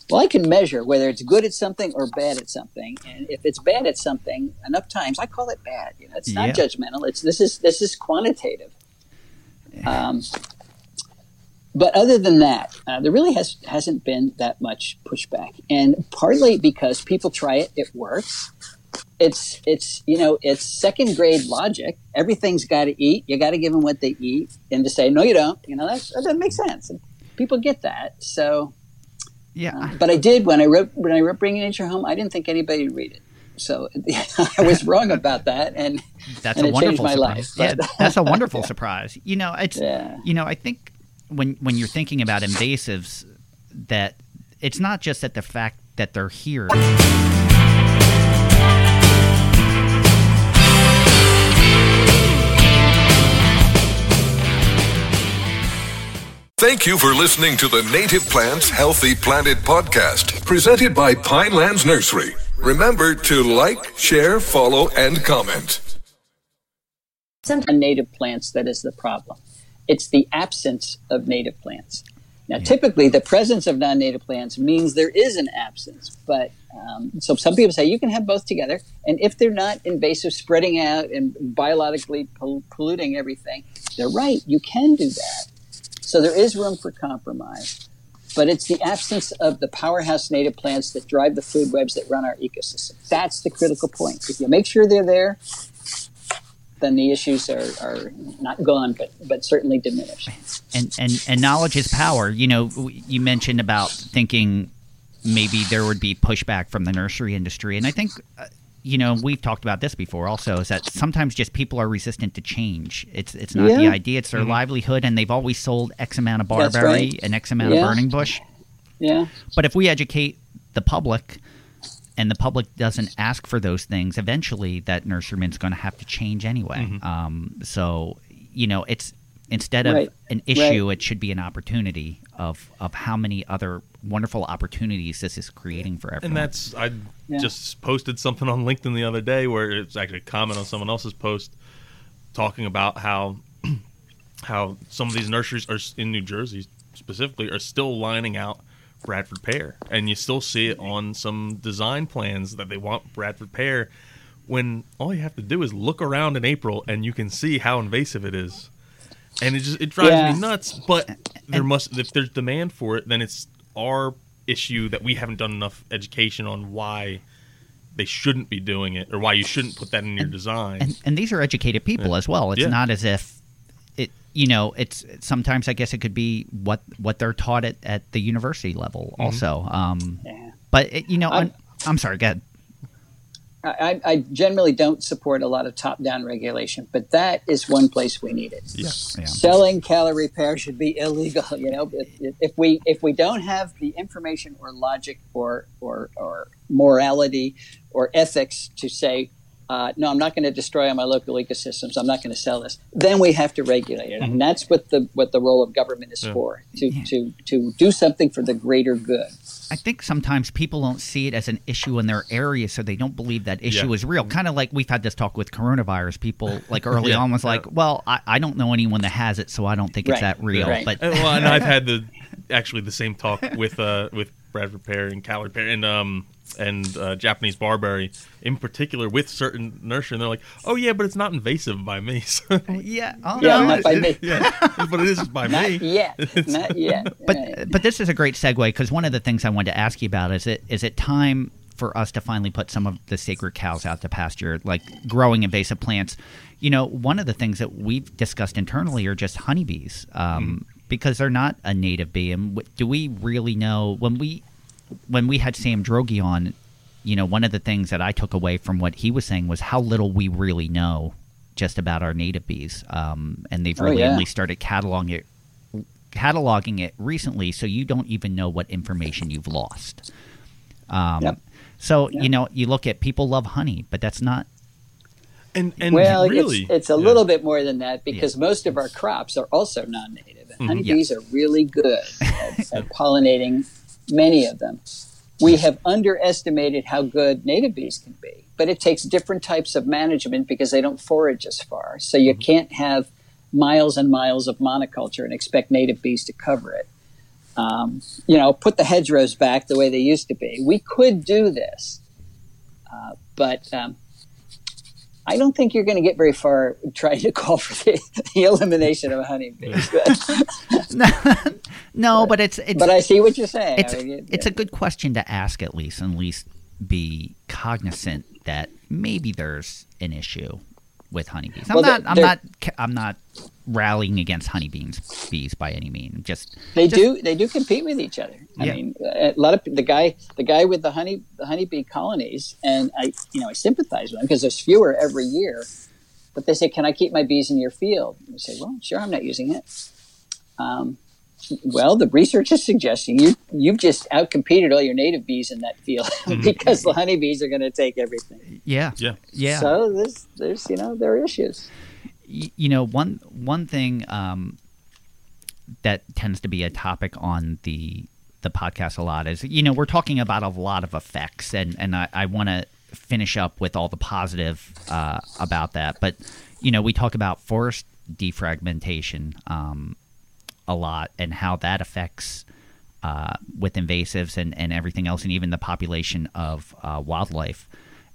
Well, I can measure whether it's good at something or bad at something, and if it's bad at something enough times, I call it bad. You know, it's not yeah. judgmental. It's this is this is quantitative. Um, but other than that, uh, there really has hasn't been that much pushback, and partly because people try it, it works. It's it's you know it's second grade logic. Everything's got to eat. You got to give them what they eat, and to say no, you don't. You know that doesn't make sense. And people get that, so yeah. Uh, but I did when I wrote when I wrote Bringing Nature Home. I didn't think anybody would read it, so I was wrong about that, and that's and a wonderful surprise. Life, yeah, that's a wonderful yeah. surprise. You know, it's yeah. you know, I think when when you're thinking about invasives, that it's not just that the fact that they're here. Thank you for listening to the Native Plants Healthy Planet podcast, presented by Pinelands Nursery. Remember to like, share, follow, and comment. Sometimes native plants that is the problem. It's the absence of native plants. Now, typically, the presence of non-native plants means there is an absence. But um, so some people say you can have both together, and if they're not invasive, spreading out and biologically polluting everything, they're right. You can do that. So there is room for compromise. But it's the absence of the powerhouse native plants that drive the food webs that run our ecosystem. That's the critical point. If you make sure they're there, then the issues are, are not gone, but but certainly diminished. And and and knowledge is power. You know, you mentioned about thinking maybe there would be pushback from the nursery industry, and I think uh, you know, we've talked about this before also, is that sometimes just people are resistant to change. It's it's not yeah. the idea, it's their mm-hmm. livelihood, and they've always sold X amount of barberry right. and X amount yeah. of burning bush. Yeah. But if we educate the public and the public doesn't ask for those things, eventually that nurseryman's going to have to change anyway. Mm-hmm. Um, so, you know, it's instead of right. an issue, right. it should be an opportunity of of how many other wonderful opportunities this is creating for everyone. And that's I yeah. just posted something on LinkedIn the other day where it's actually a comment on someone else's post talking about how how some of these nurseries are in New Jersey specifically are still lining out Bradford pear, and you still see it on some design plans that they want Bradford pear. When all you have to do is look around in April, and you can see how invasive it is and it just it drives yeah. me nuts. But there must if there's demand for it, then it's our issue that we haven't done enough education on why they shouldn't be doing it or why you shouldn't put that in your design. and, and these are educated people as well. It's Yeah. not as if you know, it's sometimes I guess it could be what what they're taught at, at the university level Mm-hmm. also. Um, Yeah. But it, you know, I'm, I'm- sorry. Go ahead. I, I generally don't support a lot of top-down regulation, but that is one place we need it. yeah. Yeah. Selling Callery pear should be illegal. You know, if, if we if we don't have the information or logic or or, or morality or ethics to say, uh, no, I'm not going to destroy all my local ecosystems. I'm not going to sell this. Then we have to regulate it, and that's what the what the role of government is for to to to do something for the greater good. I think sometimes people don't see it as an issue in their area, so they don't believe that issue Yeah. is real. Kind of like we've had this talk with coronavirus. People like early Yeah. on was like, "Well, I, I don't know anyone that has it, so I don't think it's that real." Right. But And, well, and I've had the actually the same talk with uh with Bradford Pear and Callery Pear and um and uh, Japanese barberry in particular with certain nursery, and they're like, "Oh yeah, but it's not invasive by me." So, yeah, oh, Yeah, no, not by me. yeah, but it is by Not me. yet. Not yet. But Right. but this is a great segue because one of the things I wanted to ask you about is it is it time for us to finally put some of the sacred cows out to pasture, like growing invasive plants. You know, one of the things that we've discussed internally are just honeybees, um, because they're not a native bee. And do we really know when we when we had Sam Droege on? You know, one of the things that I took away from what he was saying was how little we really know just about our native bees, um, and they've Oh, really yeah. only started cataloging it cataloging it recently, so you don't even know what information you've lost. Um, Yep. So Yep. you know, you look at people love honey, but that's not. And and well, really, it's, it's a yeah. little bit more than that because most of our crops are also non-native, and honeybees are really good at, at pollinating many of them. We have underestimated how good native bees can be, but it takes different types of management because they don't forage as far. So you can't have miles and miles of monoculture and expect native bees to cover it. Um, you know, put the hedgerows back the way they used to be. We could do this, uh, but um, I don't think you're going to get very far trying to call for the, the elimination of honeybees. But, No, but it's it's but I see what you're saying. it's I mean, it- it's a good question to ask at least, and at least be cognizant that maybe there's an issue with honeybees. I'm Well, not. I'm not. I'm not rallying against honeybees bees by any means. Just they just- do they do compete with each other. I Yeah. mean, a lot of the guy the guy with the honey the honeybee colonies, and I you know I sympathize with him because there's fewer every year. But they say, "Can I keep my bees in your field?" And I say, "Well, sure, I'm not using it." Um, well, the research is suggesting you you've just outcompeted all your native bees in that field because the honeybees are going to take everything. Yeah. Yeah. Yeah. So there's there's you know there are issues. y- you know one one thing um, that tends to be a topic on the the podcast a lot is you know we're talking about a lot of effects and and I, I want to finish up with all the positive uh, about that but you know we talk about forest defragmentation um, a lot and how that affects uh, with invasives and, and everything else, and even the population of uh, wildlife.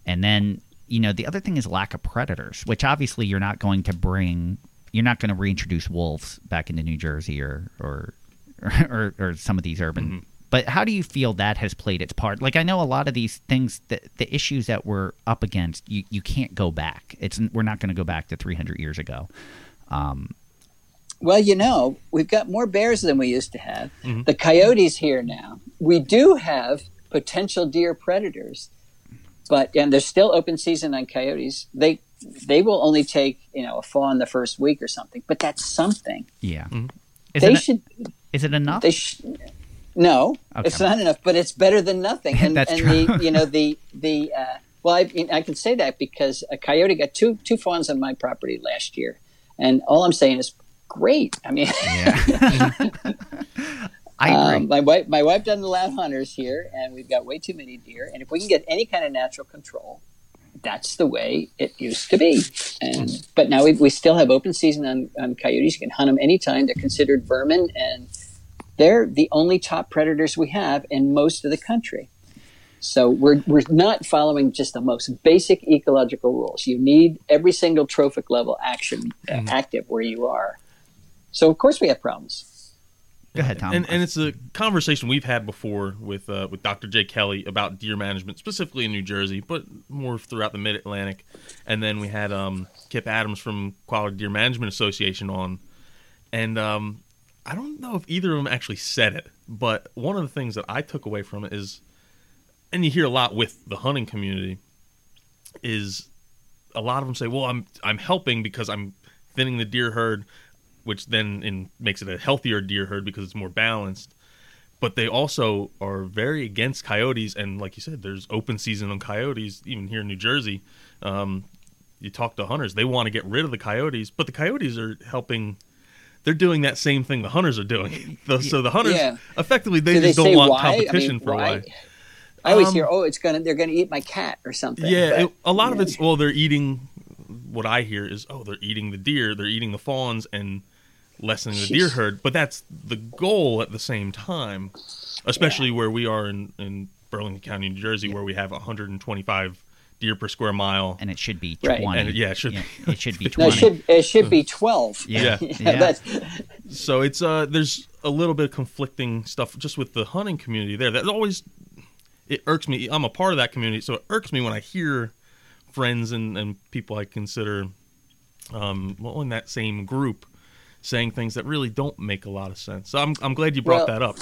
And then, you know, the other thing is lack of predators, which obviously you're not going to bring, you're not going to reintroduce wolves back into New Jersey or or or, or some of these urban. But how do you feel that has played its part? Like I know a lot of these things, the, the issues that we're up against, you, you can't go back. It's we're not going to go back to 300 years ago. Well, you know, we've got more bears than we used to have. The coyotes here now. We do have potential deer predators, but and there's still open season on coyotes. They they will only take you know a fawn the first week or something, but that's something. Yeah. Is, they it, should is it enough? they sh- no, Okay. it's not enough, but it's better than nothing. And, That's and true. the you know the the uh, well, I, mean, I can say that because a coyote got two two fawns on my property last year, and all I'm saying is great. I mean. yeah. I agree. Um, my wife, my wife doesn't allow hunters here, and we've got way too many deer. And if we can get any kind of natural control, that's the way it used to be. And but now we, we still have open season on, on coyotes. You can hunt them anytime. They're considered vermin, and they're the only top predators we have in most of the country. So we're we're not following just the most basic ecological rules. You need every single trophic level action uh, active where you are. So of course we have problems. Go ahead, Tom. And, and it's a conversation we've had before with uh, with Dr. Jay Kelly about deer management, specifically in New Jersey, but more throughout the Mid Atlantic. And then we had um, Kip Adams from Quality Deer Management Association on, and um, I don't know if either of them actually said it, but one of the things that I took away from it is, and you hear a lot with the hunting community, is a lot of them say, "Well, I'm I'm helping because I'm thinning the deer herd, which then in, makes it a healthier deer herd because it's more balanced." But they also are very against coyotes, and like you said, there's open season on coyotes even here in New Jersey. Um, you talk to hunters; they want to get rid of the coyotes, but the coyotes are helping. They're doing that same thing the hunters are doing. so the hunters, Yeah. effectively, they Do just say don't want why? I mean, competition for why? why. I always Um, hear, "Oh, it's gonna they're gonna eat my cat or something." Yeah, but- it, a lot of it's well, they're eating. What I hear is, oh, they're eating the deer, they're eating the fawns, and lessening the deer herd. But that's the goal at the same time, especially where we are in in Burlington County, New Jersey, where we have 125 deer per square mile. and it should be Right. And, yeah, it should be. it should be no, it should it should be twelve. Yeah. Yeah. Yeah. That's, So it's uh, there's a little bit of conflicting stuff just with the hunting community there. That always it irks me. I'm a part of that community, so it irks me when I hear friends and, and people I consider um, well in that same group saying things that really don't make a lot of sense. So I'm I'm glad you brought Well, that up.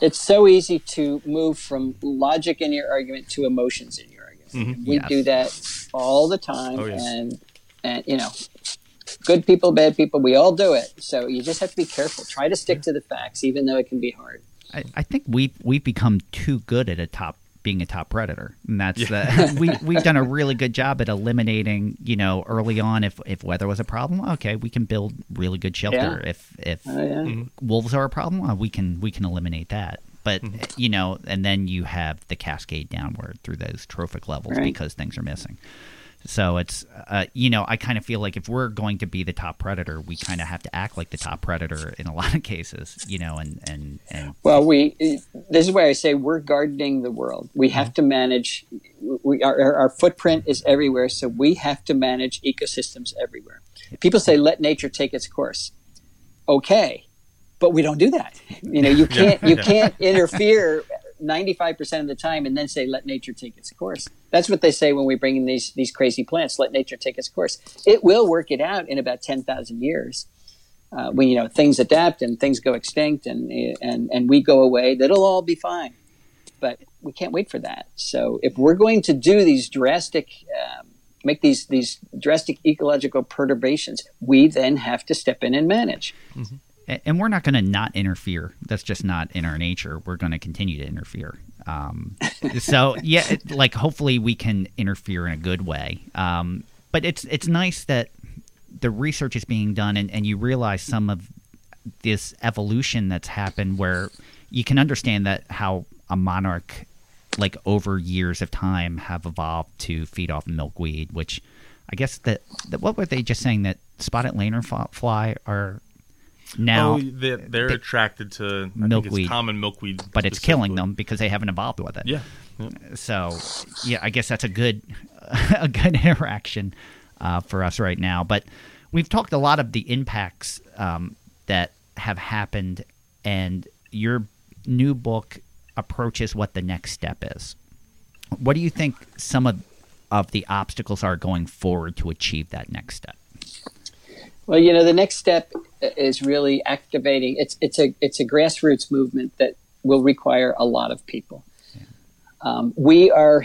it's so easy to move from logic in your argument to emotions in your argument. Mm-hmm. We Yes. do that all the time, Oh, yes. and and you know, good people, bad people, we all do it. So you just have to be careful. Try to stick to the facts, even though it can be hard. I, I think we've we've become too good at a top being a top predator, and that's the we we've done a really good job at eliminating. You know, early on, if if weather was a problem, okay, we can build really good shelter. Yeah. If if Oh, yeah. Mm-hmm. wolves are a problem, we can we can eliminate that. But mm-hmm. you know, and then you have the cascade downward through those trophic levels Right. because things are missing. So it's, uh, you know, I kind of feel like if we're going to be the top predator, we kind of have to act like the top predator in a lot of cases, you know, and and and Well, we this is why I say we're gardening the world. We have to manage. We our, our our footprint is everywhere, so we have to manage ecosystems everywhere. People say let nature take its course. Okay, but we don't do that. You know, you can't you yeah. can't interfere ninety five percent of the time and then say let nature take its course. That's what they say when we bring in these these crazy plants. Let nature take its course. It will work it out in about ten thousand years uh, when you know things adapt and things go extinct and and and we go away, that'll all be fine. But we can't wait for that. So if we're going to do these drastic, um, make these these drastic ecological perturbations, we then have to step in and manage. A- and we're not going to not interfere. That's just not in our nature. We're going to continue to interfere. Um, so yeah, like hopefully we can interfere in a good way. Um, but it's it's nice that the research is being done, and, and you realize some of this evolution that's happened, where you can understand that how a monarch, like over years of time, have evolved to feed off milkweed, which. I guess that, that what were they just saying that spotted lanternfly are now oh, they're, they're they- attracted to I think Milkweed. it's common milkweed, but it's killing them because they haven't evolved with it. Yeah, yeah. So, yeah, I guess that's a good, a good interaction uh, for us right now. But we've talked a lot of the impacts um, that have happened, and your new book approaches what the next step is. What do you think some of of the obstacles are going forward to achieve that next step? Well, you know, the next step is really activating. It's it's a it's a grassroots movement that will require a lot of people. Um, we are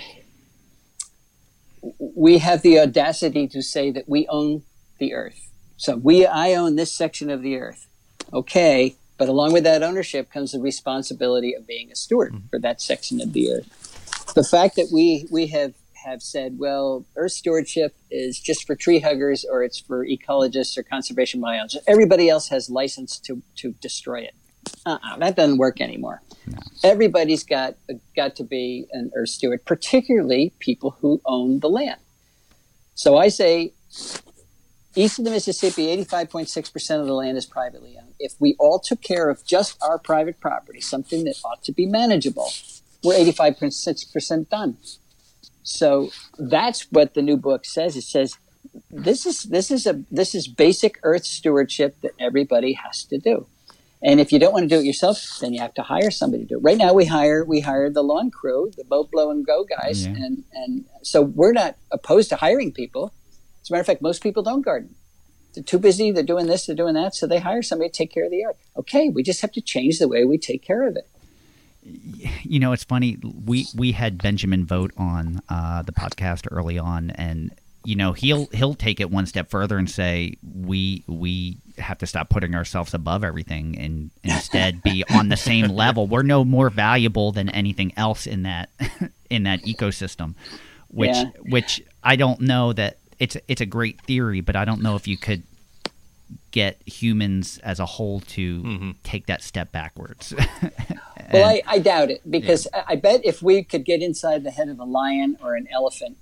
we have the audacity to say that we own the earth. So we I own this section of the earth. Okay, but along with that ownership comes the responsibility of being a steward for that section of the earth. The fact that we we have have said, well, earth stewardship is just for tree huggers or it's for ecologists or conservation biologists. Everybody else has license to to destroy it. Uh-uh, that doesn't work anymore. Everybody's got got to be an earth steward, particularly people who own the land. So I say, east of the Mississippi, eighty-five point six percent of the land is privately owned. If we all took care of just our private property, something that ought to be manageable, we're eighty-five point six percent done. So that's what the new book says. It says this is this is a this is basic earth stewardship that everybody has to do. And if you don't want to do it yourself, then you have to hire somebody to do it. Right now, we hire we hire the lawn crew, the boat blow and go guys, Yeah. and and so we're not opposed to hiring people. As a matter of fact, most people don't garden. They're too busy. They're doing this. They're doing that. So they hire somebody to take care of the yard. Okay, we just have to change the way we take care of it. You know, it's funny. We we had Benjamin Vogt on uh, the podcast early on, and you know he'll he'll take it one step further and say we we have to stop putting ourselves above everything and instead be on the same level. We're no more valuable than anything else in that in that ecosystem. Which Yeah. which I don't know that it's it's a great theory, but I don't know if you could get humans as a whole to take that step backwards. Well, I, I doubt it because I I bet if we could get inside the head of a lion or an elephant,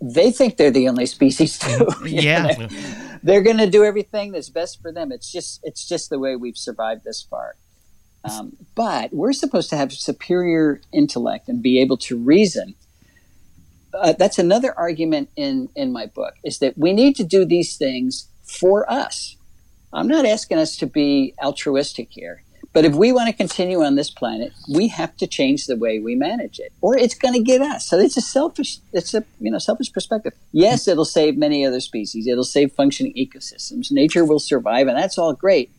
they think they're the only species too. Yeah. know, they're going to do everything that's best for them. It's just it's just the way we've survived this far. Um, but we're supposed to have superior intellect and be able to reason. Uh, that's another argument in in my book is that we need to do these things for us. I'm not asking us to be altruistic here. But if we want to continue on this planet, we have to change the way we manage it, or it's going to get us. So it's a selfish, it's a you know selfish perspective. Yes, it'll save many other species. It'll save functioning ecosystems. Nature will survive, and that's all great.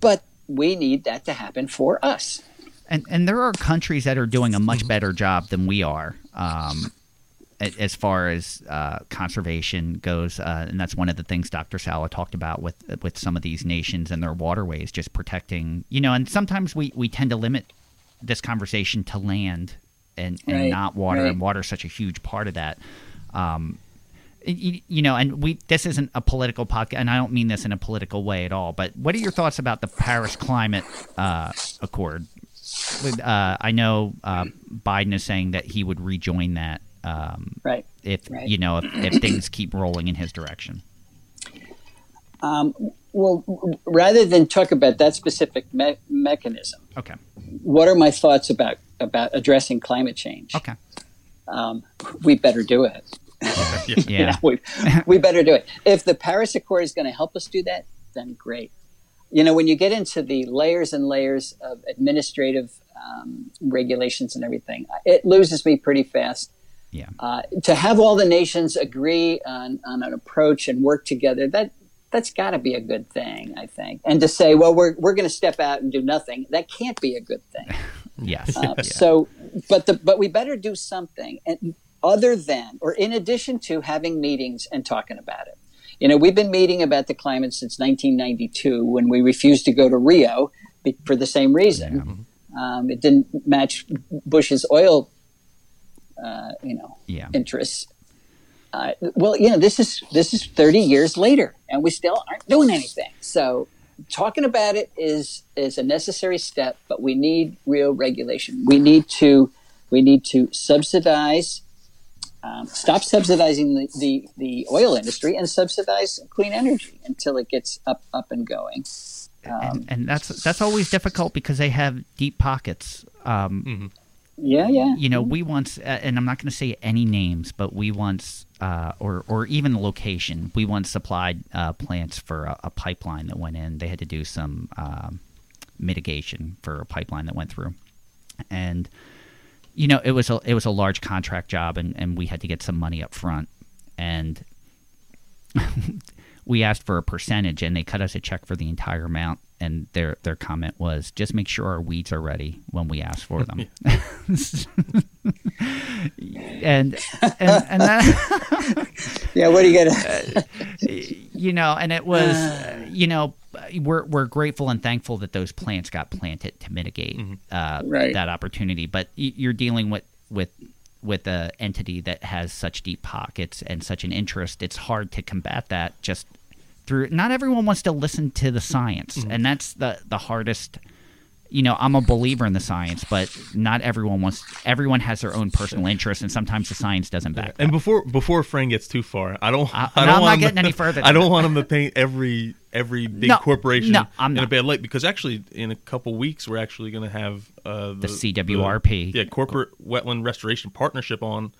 But we need that to happen for us. And and there are countries that are doing a much better job than we are, um, a- as far as uh, conservation goes. Uh, and that's one of the things Dr. Sala talked about with with some of these nations and their waterways, just protecting. You know, and sometimes we we tend to limit this conversation to land and and Right, not water, right. and water is such a huge part of that. Um, you, you know, and we this isn't a political podcast, and I don't mean this in a political way at all. But what are your thoughts about the Paris Climate uh, Accord? Uh, I know uh, Biden is saying that he would rejoin that um, Right. if Right. you know if, if things keep rolling in his direction. Um, well, rather than talk about that specific me- mechanism, Okay. what are my thoughts about about addressing climate change? Okay. Um, we better do it. You Yeah. know, we, we better do it. If the Paris Accord is going to help us do that, then great. You know, when you get into the layers and layers of administrative um, regulations and everything, it loses me pretty fast. Yeah. Uh, to have all the nations agree on, on an approach and work together, that that's got to be a good thing, I think. And to say, well, we're, we're going to step out and do nothing, that can't be a good thing. Yes. Uh, Yeah. So, but the but we better do something, and other than or in addition to having meetings and talking about it. You know, we've been meeting about the climate since 1992 when we refused to go to Rio for the same reason. Um, it didn't match Bush's oil, uh, you know, Yeah. interests. Uh, well, you know, this is this is 30 years later, and we still aren't doing anything. So, talking about it is is a necessary step, but we need real regulation. We need to we need to subsidize, um, stop subsidizing the, the, the oil industry, and subsidize clean energy until it gets up up and going. Um, and, and that's that's always difficult because they have deep pockets. Um, yeah, yeah. you know, we once, uh, and I'm not going to say any names, but we once, uh, or or even the location, we once supplied uh, plants for a, a pipeline that went in. They had to do some um, mitigation for a pipeline that went through, and you know, it was a it was a large contract job, and and we had to get some money up front, and we asked for a percentage, and they cut us a check for the entire amount. And their their comment was, just make sure our weeds are ready when we ask for them. and and and that Yeah, what do you get? you know, and it was uh, you know we're we're grateful and thankful that those plants got planted to mitigate uh, Right. that opportunity. But you're dealing with with with a entity that has such deep pockets and such an interest. It's hard to combat that just through. Not everyone wants to listen to the science, and that's the the hardest. You know, I'm a believer in the science, but not everyone wants. Everyone has their own personal interest, and sometimes the science doesn't back. And that. before before Fran gets too far, I don't. I- I, don't want getting to, any further I don't want him to paint every every big No, corporation no, I'm in a bad light because actually in a couple weeks we're actually going to have uh, the, CWRP. the- yeah, corporate wetland restoration partnership on,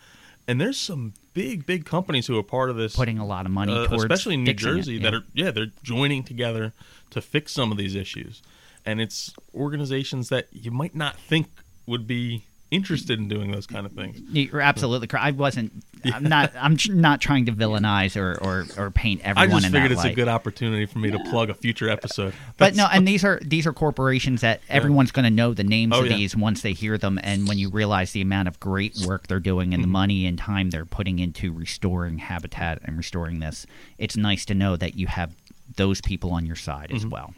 and there's some big big companies who are part of this, putting a lot of money uh, towards especially in New fixing it, Jersey yeah. that are yeah they're joining together to fix some of these issues. and it's organizations that you might not think would be interested in doing those kind of things. You're absolutely correct. I wasn't. I'm not. I'm not trying to villainize or or, or paint I everyone just in figured it's light. a good opportunity for me to plug a future episode. But no, and these are these are corporations that everyone's going to know the names Oh, of yeah. these once they hear them, and when you realize the amount of great work they're doing Mm-hmm. and the money and time they're putting into restoring habitat and restoring this, it's nice to know that you have those people on your side Mm-hmm. as well.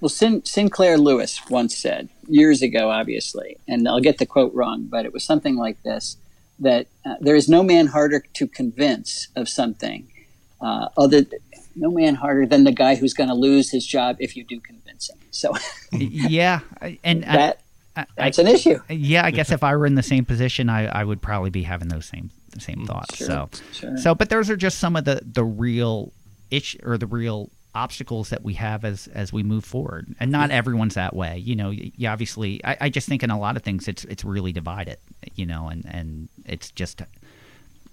Well, Sin- Sinclair Lewis once said years ago, obviously, and I'll get the quote wrong, but it was something like this: that uh, there is no man harder to convince of something, uh, other no man harder than the guy who's going to lose his job if you do convince him. So yeah, and that I, that's an issue. yeah, I guess if I were in the same position, I, I would probably be having those same same thoughts. Sure, so, sure. so, but those are just some of the the real issue or the real obstacles that we have as as we move forward. And not everyone's that way. You know, you obviously, I, I just think in a lot of things, it's it's really divided. You know, and and it's just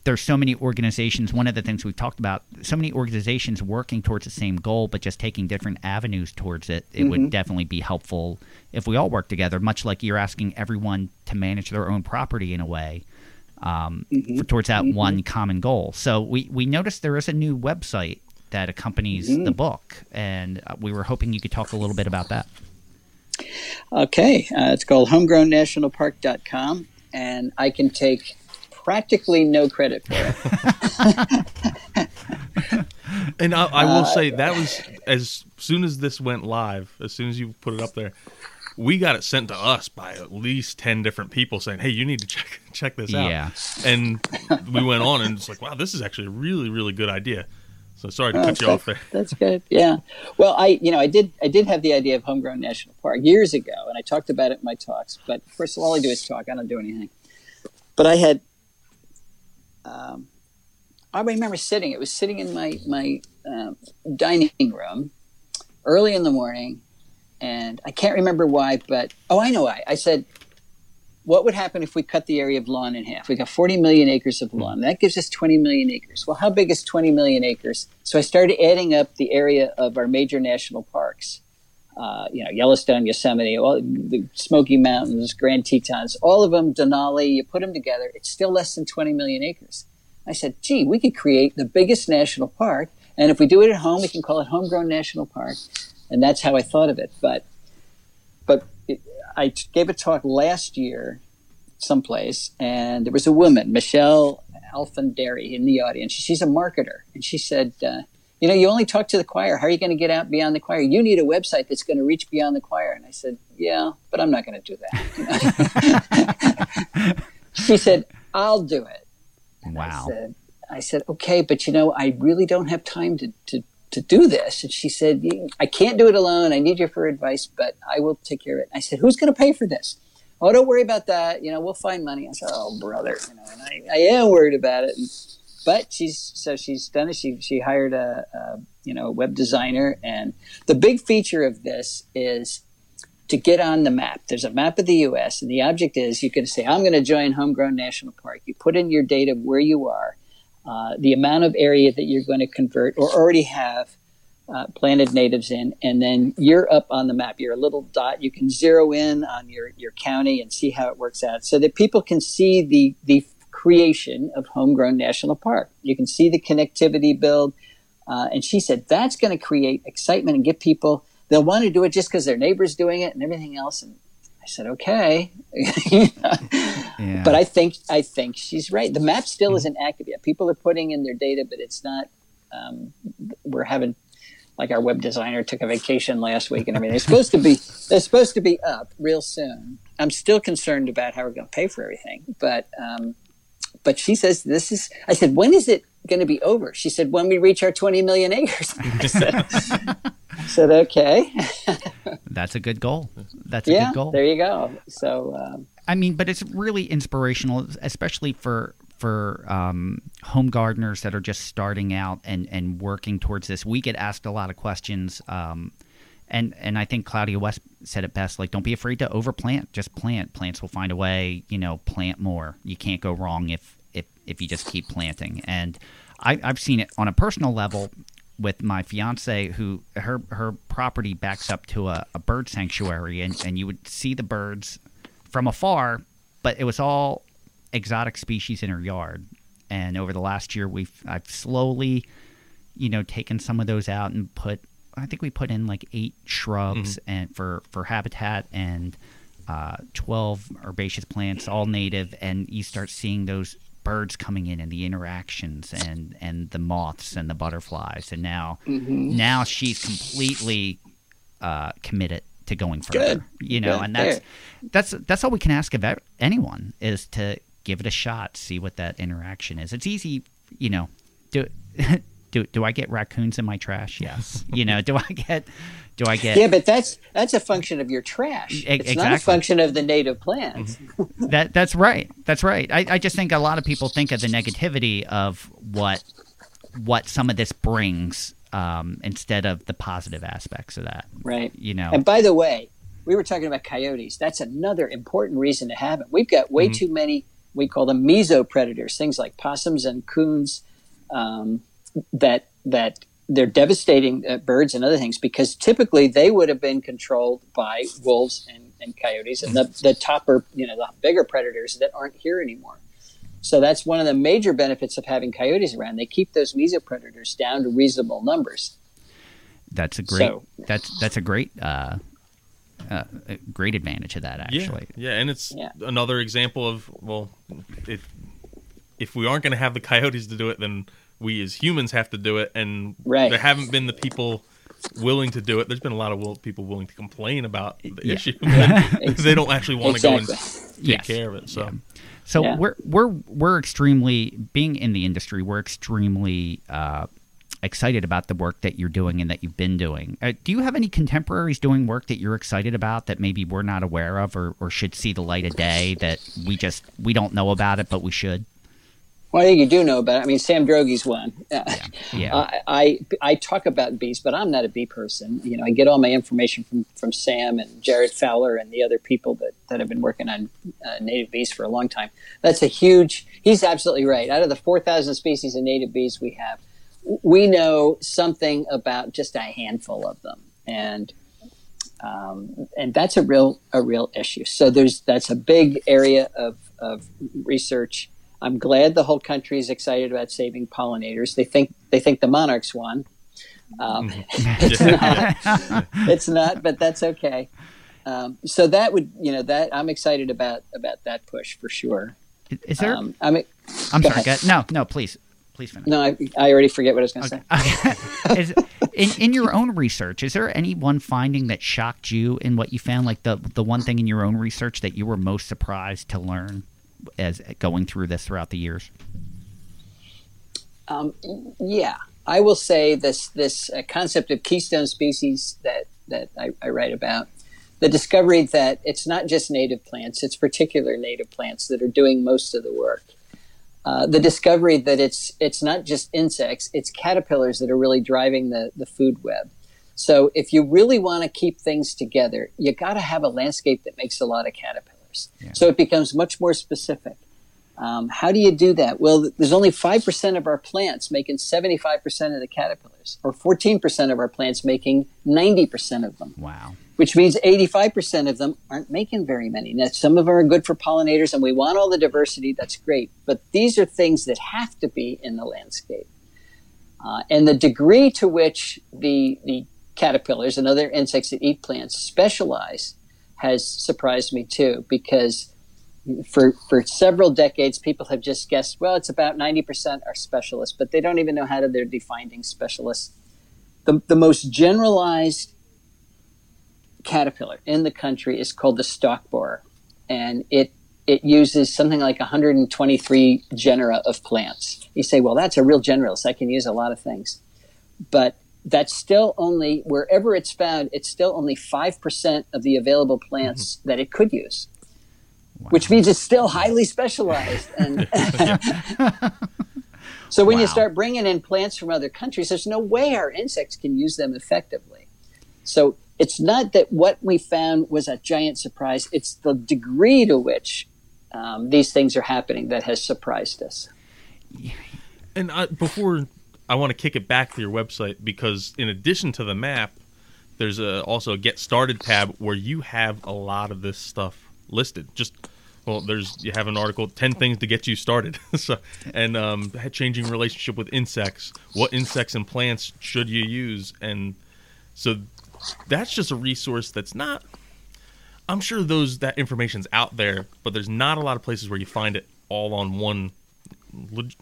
there's so many organizations. One of the things we've talked about, so many organizations working towards the same goal, but just taking different avenues towards it. It would mm-hmm. definitely be helpful if we all work together. Much like you're asking everyone to manage their own property in a way um, mm-hmm. for, towards that mm-hmm. one common goal. So we we noticed there is a new website that accompanies the book, and uh, we were hoping you could talk a little bit about that. Okay, uh, it's called homegrownnationalpark.com, and I can take practically no credit for it. And I, I will say that was as soon as this went live, as soon as you put it up there, we got it sent to us by at least ten different people saying, "Hey, you need to check check this out." Yeah. And we went on and it's like, "Wow, this is actually a really really good idea." So sorry to Oh, cut you off there. That's good. Yeah. Well, I, you know, I did, I did have the idea of homegrown national park years ago, and I talked about it in my talks. But first of all, all I do is talk. I don't do anything. But I had, um, I remember sitting. It was sitting in my my um, dining room early in the morning, and I can't remember why. But oh, I know why. I said, what would happen if we cut the area of lawn in half? We got 40 million acres of lawn. That gives us 20 million acres. Well, how big is 20 million acres? So I started adding up the area of our major national parks. Uh, you know, Yellowstone, Yosemite, all the Smoky Mountains, Grand Tetons, all of them, Denali, you put them together, it's still less than 20 million acres. I said, gee, we could create the biggest national park. And if we do it at home, we can call it Homegrown National Park. And that's how I thought of it. But, but I gave a talk last year someplace, and there was a woman, Michelle Alfandari, in the audience. She's a marketer, and she said, uh, "You know, you only talk to the choir. How are you going to get out beyond the choir? You need a website that's going to reach beyond the choir." And I said, "Yeah, but I'm not going to do that." she said, "I'll do it." Wow. I said, I said, okay, but you know, I really don't have time to, to, to do this. And she said, I can't do it alone. I need you for advice, but I will take care of it. I said, who's going to pay for this? Oh, don't worry about that. You know, we'll find money. I said, oh, brother, you know, and I, I am worried about it. And, but she's, so she's done it. She, she hired a, a, you know, a web designer. And the big feature of this is to get on the map. There's a map of the U.S. and the object is you can say, I'm going to join Homegrown National Park. You put in your data where you are, uh, the amount of area that you're going to convert or already have uh, planted natives in, and then you're up on the map. You're a little dot. You can zero in on your, your county and see how it works out so that people can see the, the creation of Homegrown National Park. You can see the connectivity build. Uh, and she said that's going to create excitement and get people, they'll want to do it just because their neighbor's doing it and everything else. And I said, okay. Yeah. But I think I think she's right. The map still isn't active yet. People are putting in their data, but it's not. Um, we're having like our web designer took a vacation last week and everything. It's supposed to be it's supposed to be up real soon. I'm still concerned about how we're going to pay for everything, but um, but she says this is. I said, when is it going to be over? She said, when we reach our 20 million acres. I said, said okay. That's a good goal. That's a yeah, good goal. there you go. So. Um, I mean, but it's really inspirational, especially for for um, home gardeners that are just starting out and, and working towards this. We get asked a lot of questions, um, and and I think Claudia West said it best. Like, don't be afraid to overplant. Just plant. Plants will find a way. You know, plant more. You can't go wrong if if if you just keep planting. And I, I've seen it on a personal level with my fiance who her her property backs up to a, a bird sanctuary and, and you would see the birds from afar, but it was all exotic species in her yard. And over the last year we've I've slowly, you know, taken some of those out and put I think we put in like eight shrubs and for, for habitat and uh, 12 herbaceous plants, all native, and you start seeing those birds coming in and the interactions and and the moths and the butterflies and now now she's completely uh, committed to going further Good. you know Good. and that's There. that's that's all we can ask of anyone is to give it a shot see what that interaction is it's easy you know do do do I get raccoons in my trash yes you know do I get do I get Yeah, but that's that's a function of your trash. E- It's not a function of the native plants. That that's right. That's right. I, I just think a lot of people think of the negativity of what what some of this brings um, instead of the positive aspects of that. Right. You know. And by the way, we were talking about coyotes. That's another important reason to have it. We've got way Mm-hmm. too many. We call them meso predators, things like possums and coons, um, that that they're devastating uh, birds and other things because typically they would have been controlled by wolves and, and coyotes and the, the topper, you know, the bigger predators that aren't here anymore. So that's one of the major benefits of having coyotes around. They keep those mesopredators down to reasonable numbers. that's a great. so- that's that's a great. Uh, uh, a great advantage of that actually. Yeah, yeah, and it's Yeah. another example of well, if if we aren't going to have the coyotes to do it, then we as humans have to do it, and Right. there haven't been the people willing to do it. There's been a lot of will, people willing to complain about the Yeah. issue. they don't actually want to go and take Yes. care of it. So So Yeah. we're we're we're extremely being in the industry. We're extremely uh, excited about the work that you're doing and that you've been doing. Uh, do you have any contemporaries doing work that you're excited about that maybe we're not aware of or, or should see the light of day that we just we don't know about it but we should? Well, I think you do know about it. I mean, Sam Droege's one. Yeah. I, I I talk about bees, but I'm not a bee person. You know, I get all my information from, from Sam and Jarrod Fowler and the other people that, that have been working on uh, native bees for a long time. That's a huge. He's absolutely right. Out of the 4,000 species of native bees we have, we know something about just a handful of them, and um, and that's a real a real issue. So there's that's a big area of, of research. I'm glad the whole country is excited about saving pollinators. They think they think the monarchs won. Um, it's not. it's not, but that's okay. Um, so that would you know that I'm excited about about that push for sure. Is there? Um, I mean, I'm go sorry. ahead. Go, no, no, please, please finish. no, I, I already forget what I was going to say. is, in, in your own research, is there any one finding that shocked you in what you found? Like the the one thing in your own research that you were most surprised to learn as going through this throughout the years? Um, yeah, I will say this this uh, concept of keystone species that that I, I write about, the discovery that it's not just native plants; it's particular native plants that are doing most of the work. Uh, the discovery that it's it's not just insects; it's caterpillars that are really driving the the food web. So, if you really want to keep things together, you got to have a landscape that makes a lot of caterpillars. So it becomes much more specific. Um, how do you do that? Well, there's only 5% of our plants making 75% of the caterpillars, or 14% of our plants making 90% of them, Wow. which means 85% of them aren't making very many. Now, some of them are good for pollinators, and we want all the diversity. That's great. But these are things that have to be in the landscape. Uh, and the degree to which the, the caterpillars and other insects that eat plants specialize has surprised me too, because for for several decades, people have just guessed, well, it's about 90% are specialists, but they don't even know how to, they're defining specialists. The, the most generalized caterpillar in the country is called the stalk borer, and it it uses something like 123 genera of plants. You say, well, that's a real generalist. I can use a lot of things, but that's still only wherever it's found. It's still only five percent of the available plants that it could use which means it's still highly specialized. And so when you start bringing in plants from other countries, there's no way our insects can use them effectively. So it's not that what we found was a giant surprise; it's the degree to which um, these things are happening that has surprised us. and I, before I want to kick it back to your website because in addition to the map, there's a, also a get started tab where you have a lot of this stuff listed. Just well, there's you have an article, ten things to get you started, so, and um, changing relationship with insects. What insects and plants should you use? And so that's just a resource that's not. I'm sure those that information's out there, but there's not a lot of places where you find it all on one,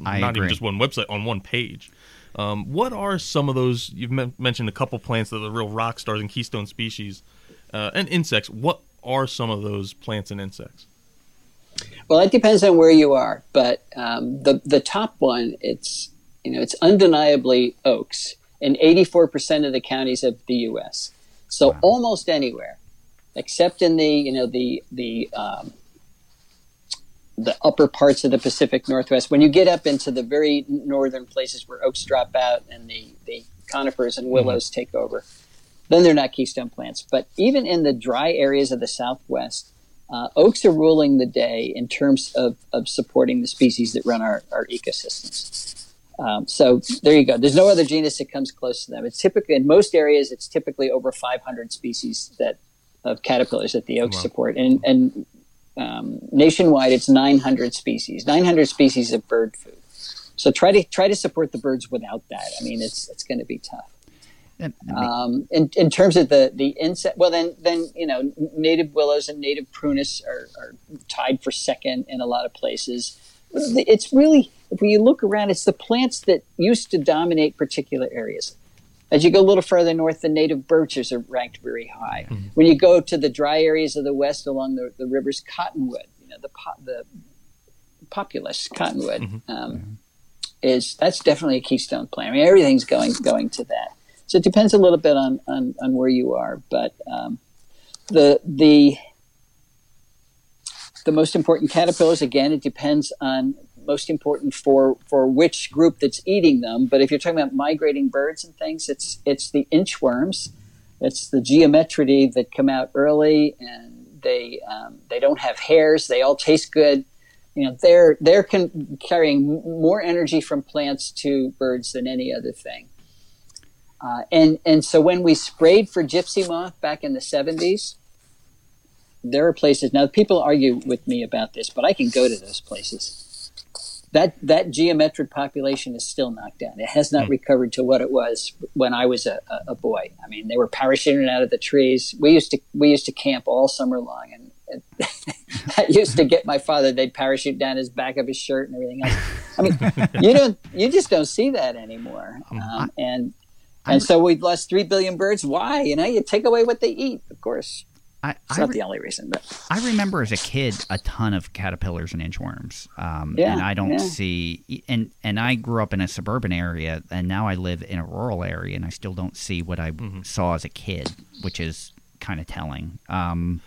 I not even just one website on one page. Um, what are some of those? You've men- mentioned a couple plants that are real rock stars and keystone species, uh, and insects. What are some of those plants and insects? Well, it depends on where you are, but um, the the top one, it's you know, it's undeniably oaks in 84% of the counties of the U.S. So almost anywhere, except in the you know the the um, the upper parts of the Pacific Northwest. When you get up into the very northern places where oaks drop out and the the conifers and willows take over, then they're not keystone plants. But even in the dry areas of the Southwest, uh, oaks are ruling the day in terms of, of supporting the species that run our, our ecosystems. Um, so there you go. There's no other genus that comes close to them. It's typically in most areas, it's typically over 500 species that of caterpillars that the oaks Wow. support, and and um, nationwide it's 900 species, 900 species of bird food. So try to try to support the birds without that. I mean, it's it's going to be tough. That- that ma- Um, in, in terms of the, the insect, well, then, then, you know, native willows and native prunus are, are tied for second in a lot of places. It's really, if you look around, it's the plants that used to dominate particular areas. As you go a little further north, the native birches are ranked very high. When you go to the dry areas of the west along the, the rivers, cottonwood, you know, the, po- the Populus cottonwood um, is, that's definitely a keystone plant. I mean, everything's going, going to that. So it depends a little bit on, on, on where you are, but um, the the the most important caterpillars again it depends on most important for for which group that's eating them. But if you're talking about migrating birds and things, it's it's the inchworms, it's the geometridae that come out early and they um, they don't have hairs. They all taste good. You know, they're they're con- carrying more energy from plants to birds than any other thing. Uh, and and so when we sprayed for gypsy moth back in the 70s, there are places now. People argue with me about this, but I can go to those places. That that geometrid population is still knocked down. It has not recovered to what it was when I was a, a, a boy. I mean, they were parachuting out of the trees. We used to we used to camp all summer long, and and that used to get my father. They'd parachute down his back of his shirt and everything else. I mean, you don't you just don't see that anymore. Um, and and so we've lost three billion birds. Why? You know, you take away what they eat. Of course, I, it's I, not re- the only reason, but I remember as a kid a ton of caterpillars and inchworms, um, Yeah, and I don't yeah. see. And and I grew up in a suburban area, and now I live in a rural area, and I still don't see what I saw as a kid, which is kind of telling. Um,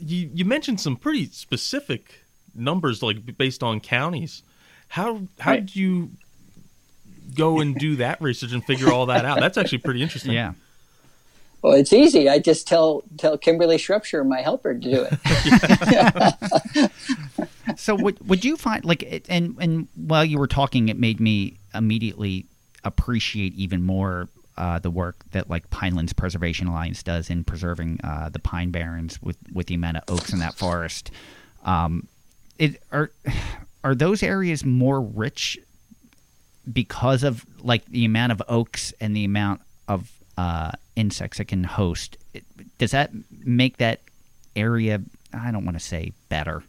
You you mentioned some pretty specific numbers, like based on counties. How how Right. did you go and do that research and figure all that out? That's actually pretty interesting. yeah, well, it's easy. I just tell tell Kimberly Shropshire, my helper, to do it. so would would you find like and and while you were talking, it made me immediately appreciate even more uh, the work that like Pinelands Preservation Alliance does in preserving uh, the pine barrens with with the amount of oaks in that forest. Um, it are are those areas more rich because of like the amount of oaks and the amount of uh, insects it can host? Does that make that area? I don't want to say better,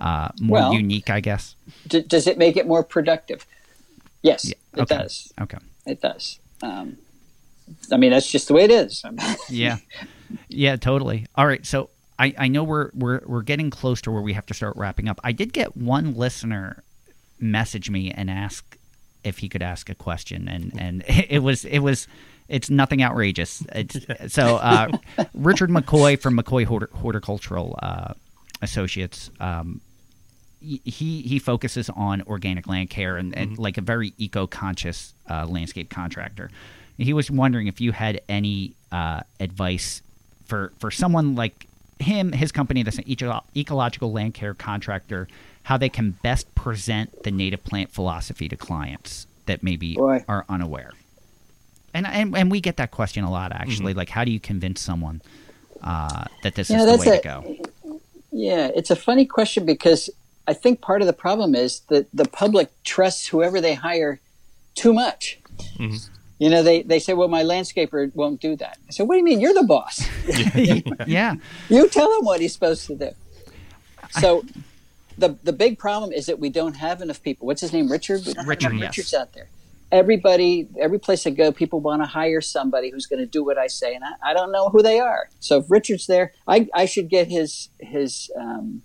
uh, more Well- unique, I guess. D- does it make it more productive? Yes, Yeah, it does. Okay. It does. Um, I mean, that's just the way it is. Yeah. Yeah, totally. All right, so I, I know we're we're we're getting close to where we have to start wrapping up. I did get one listener message me and ask if he could ask a question and and it was it was it's nothing outrageous. It's, so uh, Richard McCoy from McCoy Horti- Horticultural uh, Associates um, he he focuses on organic land care and, and like a very eco-conscious uh, landscape contractor. He was wondering if you had any uh, advice for for someone like him, his company, that's an eco- ecological land care contractor, how they can best present the native plant philosophy to clients that maybe Boy. are unaware. And, and and we get that question a lot actually. Mm-hmm. Like, how do you convince someone uh, that this Yeah, is the that's way a- to go? Yeah, it's a funny question because I think part of the problem is that the public trusts whoever they hire too much. Mm-hmm. You know, they, they say, well, my landscaper won't do that. I said, what do you mean? You're the boss. yeah, you tell him what he's supposed to do. So the the big problem is that we don't have enough people. What's his name? Richard? We don't have Richard, enough yes. Richards out there. Everybody, every place I go, people want to hire somebody who's going to do what I say, and I, I don't know who they are. So if Richard's there, I, I should get his his um,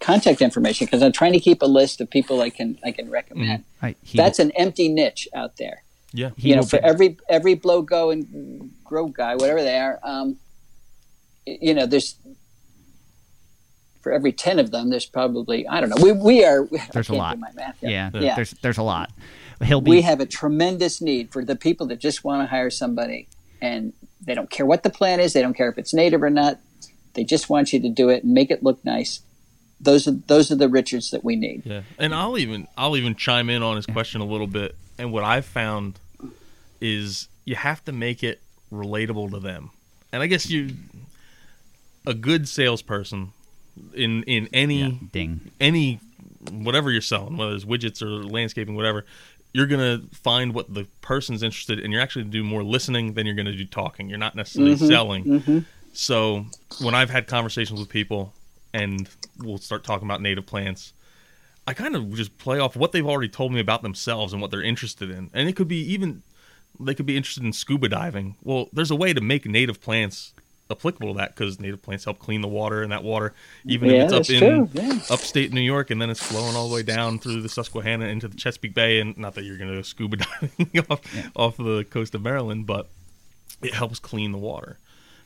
contact information because I'm trying to keep a list of people I can I can recommend. I, he, That's an empty niche out there. Yeah. he you know, for be- every every blow go and grow guy, whatever they are, um, you know, there's for every ten of them, there's probably I don't know. We we are. There's a lot. Do my math yeah, yet. yeah. There's there's a lot. He'll be we have a tremendous need for the people that just want to hire somebody, and they don't care what the plan is. They don't care if it's native or not. They just want you to do it and make it look nice. Those are those are the Richards that we need. Yeah, and I'll even I'll even chime in on his question a little bit. And what I've found is you have to make it relatable to them. And I guess you, a good salesperson, in in any yeah, ding. any whatever you're selling, whether it's widgets or landscaping, whatever, you're gonna find what the person's interested, and you're actually gonna do more listening than you're gonna do talking. You're not necessarily mm-hmm. selling. Mm-hmm. So when I've had conversations with people, and we'll start talking about native plants, I kind of just play off what they've already told me about themselves and what they're interested in, and it could be even they could be interested in scuba diving. Well, there's a way to make native plants applicable to that because native plants help clean the water, and that water, even Yeah, if it's up in yeah. upstate New York, and then it's flowing all the way down through the Susquehanna into the Chesapeake Bay, and not that you're going to scuba diving off off the coast of Maryland, but it helps clean the water.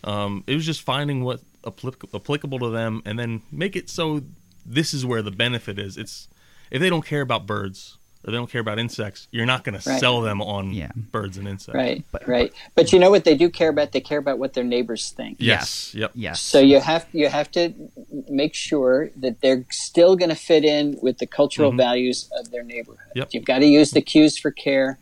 Um, it was just finding what applic- applicable to them, and then make it so this is where the benefit is. It's if they don't care about birds or they don't care about insects, you're not going to sell them on Yeah. birds and insects. Right, right. But you know what they do care about? They care about what their neighbors think. Yes. Yep. Yes. So you have you have to make sure that they're still going to fit in with the cultural values of their neighborhood. Yep. You've got to use the cues for care.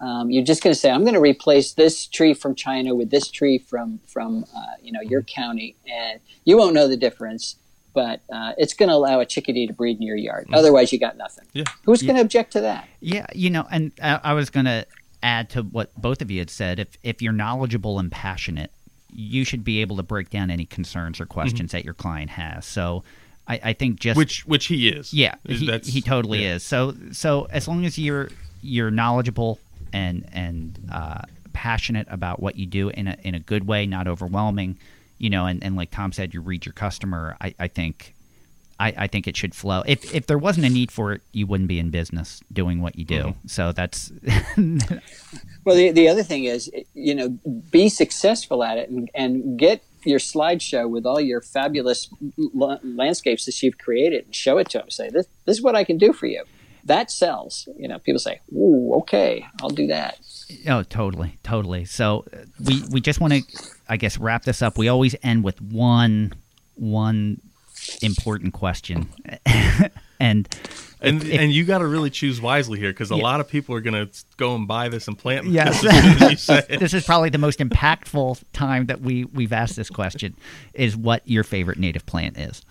Um, you're just going to say, "I'm going to replace this tree from China with this tree from from uh, you know your county," and you won't know the difference. But uh, it's going to allow a chickadee to breed in your yard. Otherwise, you got nothing. Yeah. Who's going to object to that? Yeah, you know, and I, I was going to add to what both of you had said. If if you're knowledgeable and passionate, you should be able to break down any concerns or questions that your client has. So, I, I think just Which which he is. yeah, Is- he, that's- he totally yeah. is. So so as long as you're you're knowledgeable and and uh, passionate about what you do in a in a good way, not overwhelming, you know, and, and like Tom said, you read your customer. I, I think. I, I think it should flow. If if there wasn't a need for it, you wouldn't be in business doing what you do. Mm-hmm. So that's Well, the, the other thing is, you know, be successful at it and, and get your slideshow with all your fabulous l- landscapes that you've created and show it to them. Say, this, this is what I can do for you. That sells. You know, people say, ooh, okay, I'll do that. Oh, totally, totally. So uh, we we just want to, I guess, wrap this up. We always end with one one important question, and And if- and you got to really choose wisely here because a Yeah. lot of people are going to go and buy this and plant. Yes. as as you say it. this is probably the most impactful time that we we've asked this question: is what your favorite native plant is.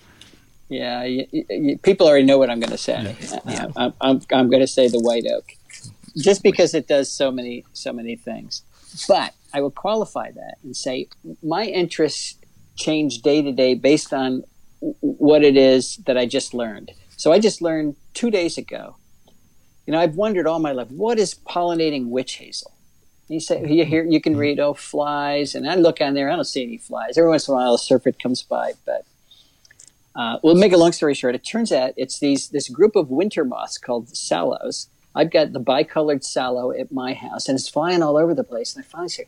Yeah, y y y people already know what I'm going to say. Uh, I'm, I'm, I'm going to say the white oak, just because it does so many so many things. But I will qualify that and say my interests change day to day based on what it is that I just learned. So I just learned two days ago. You know, I've wondered all my life what is pollinating witch hazel. You say you hear you can read oh flies, and I look on there, I don't see any flies. Every once in a while, a syrphid comes by, but uh, well, make a long story short, it turns out it's these this group of winter moths called sallows. I've got the bicolored sallow at my house, and it's flying all over the place. And I finally say,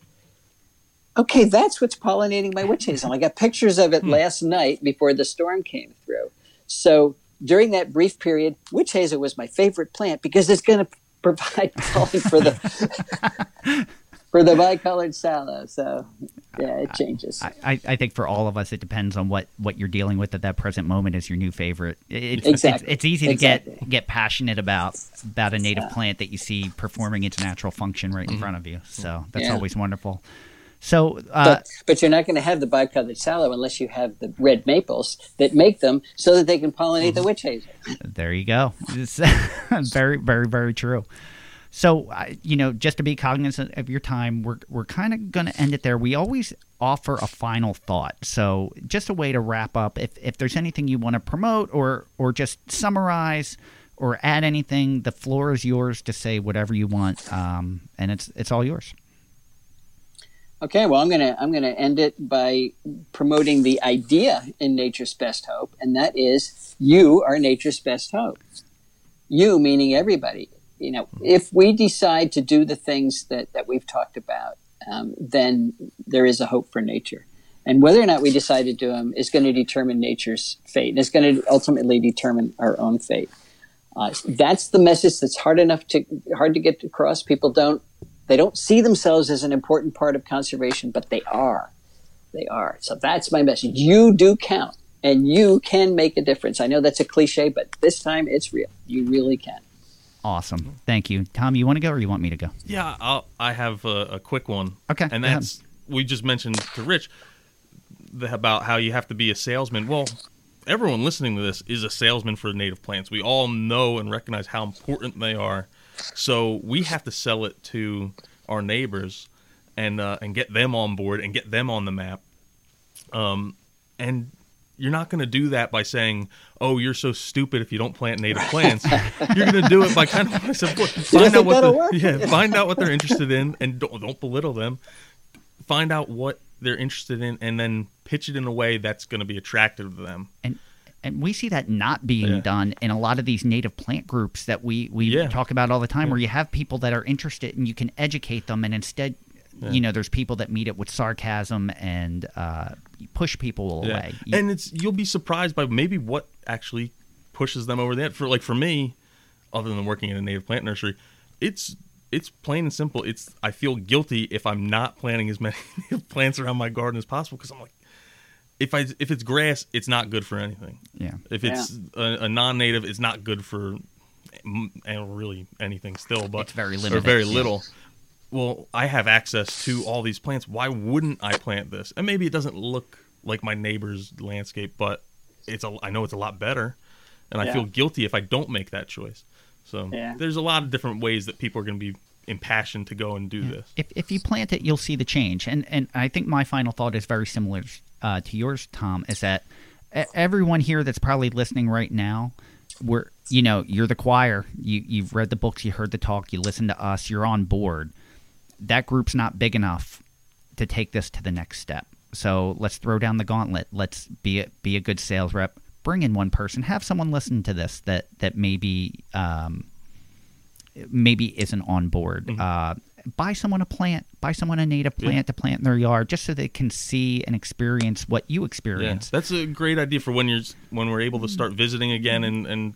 "Okay, that's what's pollinating my witch hazel." I got pictures of it last night before the storm came through. So during that brief period, witch hazel was my favorite plant because it's going to provide pollen for the for the bicolored sallow. So yeah, it changes. I, I think for all of us, it depends on what, what you're dealing with at that present moment is your new favorite. It's, Exactly. it's, it's easy to Exactly. get get passionate about about a native uh, plant that you see performing its natural function right in mm-hmm. front of you. So that's Yeah. always wonderful. So uh, but, but you're not going to have the bicolored sallow unless you have the red maples that make them so that they can pollinate the mm-hmm. witch hazel. There you go. Very, very, very true. So, you know, just to be cognizant of your time, we're we're kind of going to end it there. We always offer a final thought. So, just a way to wrap up. If if there's anything you want to promote or or just summarize or add anything, the floor is yours to say whatever you want, um, and it's it's all yours. Okay, well, I'm gonna I'm gonna end it by promoting the idea in Nature's Best Hope, and that is you are Nature's best hope. You meaning everybody. You know, if we decide to do the things that that we've talked about, um, then there is a hope for nature. And whether or not we decide to do them is going to determine nature's fate, and it's going to ultimately determine our own fate. Uh, that's the message that's hard enough to hard to get across. People don't they don't see themselves as an important part of conservation, but they are. They are. So that's my message. You do count, and you can make a difference. I know that's a cliche, but this time it's real. You really can. Awesome. Thank you, Tom. You want to go or you want me to go? Yeah, I'll, I have a, a quick one. Okay, and that's we just mentioned to Rich the, about how you have to be a salesman. Well, everyone listening to this is a salesman for native plants. We all know and recognize how important they are. So we have to sell it to our neighbors and uh, and get them on board and get them on the map. Um, and you're not going to do that by saying, "Oh, you're so stupid if you don't plant native plants." you're going to do it by kind of what I. Find out what the, yeah, find out what they're interested in, and don't, don't belittle them. Find out what they're interested in, and then pitch it in a way that's going to be attractive to them. and and we see that not being Yeah. done in a lot of these native plant groups that we we Yeah. talk about all the time where you have people that are interested and you can educate them and instead you know there's people that meet it with sarcasm and uh, push people Yeah. away You- And it's you'll be surprised by maybe what actually pushes them over the edge. For like for me, other than working in a native plant nursery, it's it's plain and simple. It's I feel guilty if I'm not planting as many plants around my garden as possible because I'm like, if I if it's grass, it's not good for anything. yeah If it's a, a non-native, it's not good for and really anything still, but It's very or limited, very yeah. little. Well, I have access to all these plants. Why wouldn't I plant this? And maybe it doesn't look like my neighbor's landscape, but it's a I know it's a lot better, and I feel guilty if I don't make that choice. So Yeah. there's a lot of different ways that people are going to be impassioned to go and do this. if, if you plant it, you'll see the change. And and I think my final thought is very similar uh, to yours, Tom. Is that e- everyone here that's probably listening right now, we're you know you're the choir. You you've read the books, you heard the talk, you listen to us, you're on board. That group's not big enough to take this to the next step. So let's throw down the gauntlet. Let's be a, be a good sales rep. Bring in one person. Have someone listen to this that that maybe um, maybe isn't on board. Uh, buy someone a plant. Buy someone a native plant to plant in their yard, just so they can see and experience what you Yeah, experience. that's a great idea for when you're when we're able to start visiting again, and and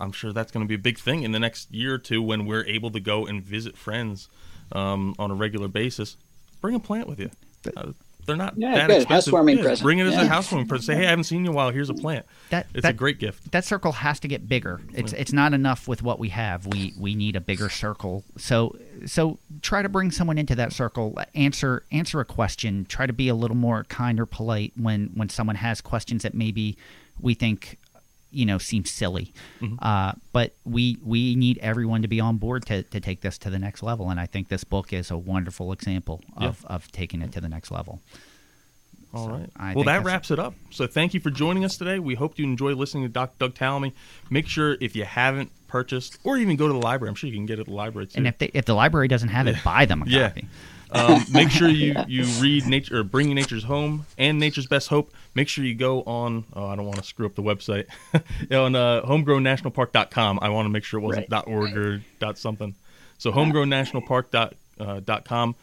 I'm sure that's going to be a big thing in the next year or two when we're able to go and visit friends um, on a regular basis. Bring a plant with you. Uh, they're not Yeah, that good. expensive. Housewarming Yeah, present. Bring it as a housewarming present. Say, hey, I haven't seen you in a while. Here's a plant. That- it's that- a great gift. that circle has to get bigger. It's it's not enough with what we have. We we need a bigger circle. So so try to bring someone into that circle. Answer answer a question. Try to be a little more kind or polite when when someone has questions that maybe we think you know seem silly. Uh, but we we need everyone to be on board to, to take this to the next level. And I think this book is a wonderful example of, of taking it to the next level. All So, right. I well, that wraps it up. So thank you for joining us today. We hope you enjoy listening to Doc, Doug Tallamy. Make sure if you haven't purchased, or even go to the library, I'm sure you can get it at the library too. And if they, if the library doesn't have it, buy them a Yeah. copy. Um, make sure you, you read nature or bringing nature's home and nature's best hope make sure you go on oh i don't want to screw up the website on uh, homegrownnationalpark.com i want to make sure it wasn't Right. org or dot something so homegrownnationalpark dot, uh, dot com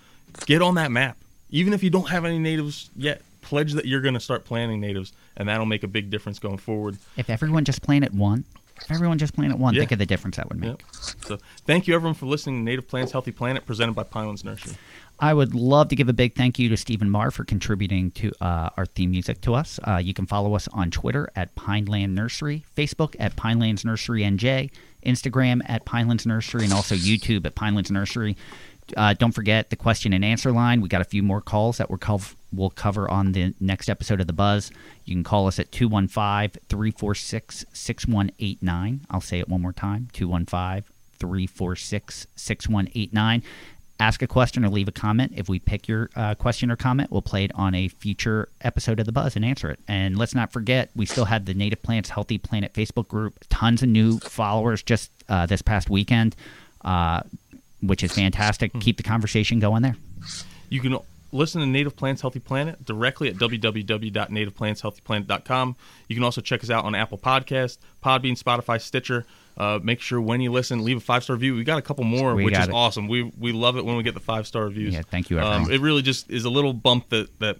get on that map even if you don't have any natives yet pledge that you're going to start planting natives and that'll make a big difference going forward If everyone just planted one, If everyone just planted one, Yeah. think of the difference that would make. Yep. So thank you everyone for listening to Native Plants Healthy Planet presented by Pinelands Nursery. I would love to give a big thank you to Stephen Marr for contributing to uh, our theme music to us. Uh, you can follow us on Twitter at Pineland Nursery, Facebook at Pinelands Nursery NJ, Instagram at Pinelands Nursery, and also YouTube at Pinelands Nursery. Uh, don't forget the question and answer line. We got a few more calls that we're cov- we'll cover on the next episode of The Buzz. You can call us at 215 346 6189. I'll say it one more time 215 346 6189 ask a question or leave a comment. If we pick your uh, question or comment, we'll play it on a future episode of The Buzz and answer it. And let's not forget, we still have the Native Plants Healthy Planet Facebook group. Tons of new followers just uh, this past weekend, uh, which is fantastic. Keep the conversation going there. You can listen to Native Plants Healthy Planet directly at www.nativeplantshealthyplanet.com. You can also check us out on Apple Podcast, Podbean, Spotify, Stitcher. Uh, make sure when you listen, leave a five star review. We got a couple more, We which is it. awesome. We we love it when we get the five star reviews. Yeah, thank you, Um, it really just is a little bump that that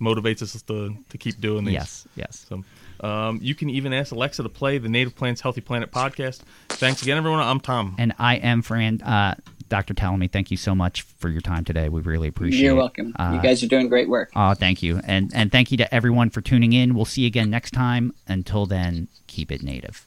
motivates us to to keep doing these. Yes, yes. So, um, you can even ask Alexa to play the Native Plants Healthy Planet podcast. Thanks again, everyone. I'm Tom. And I am Fran. Uh, Dr. Tallamy, thank you so much for your time today. We really appreciate it. You're welcome. Uh, you guys are doing great work. Oh, thank you. And and thank you to everyone for tuning in. We'll see you again next time. Until then, keep it native.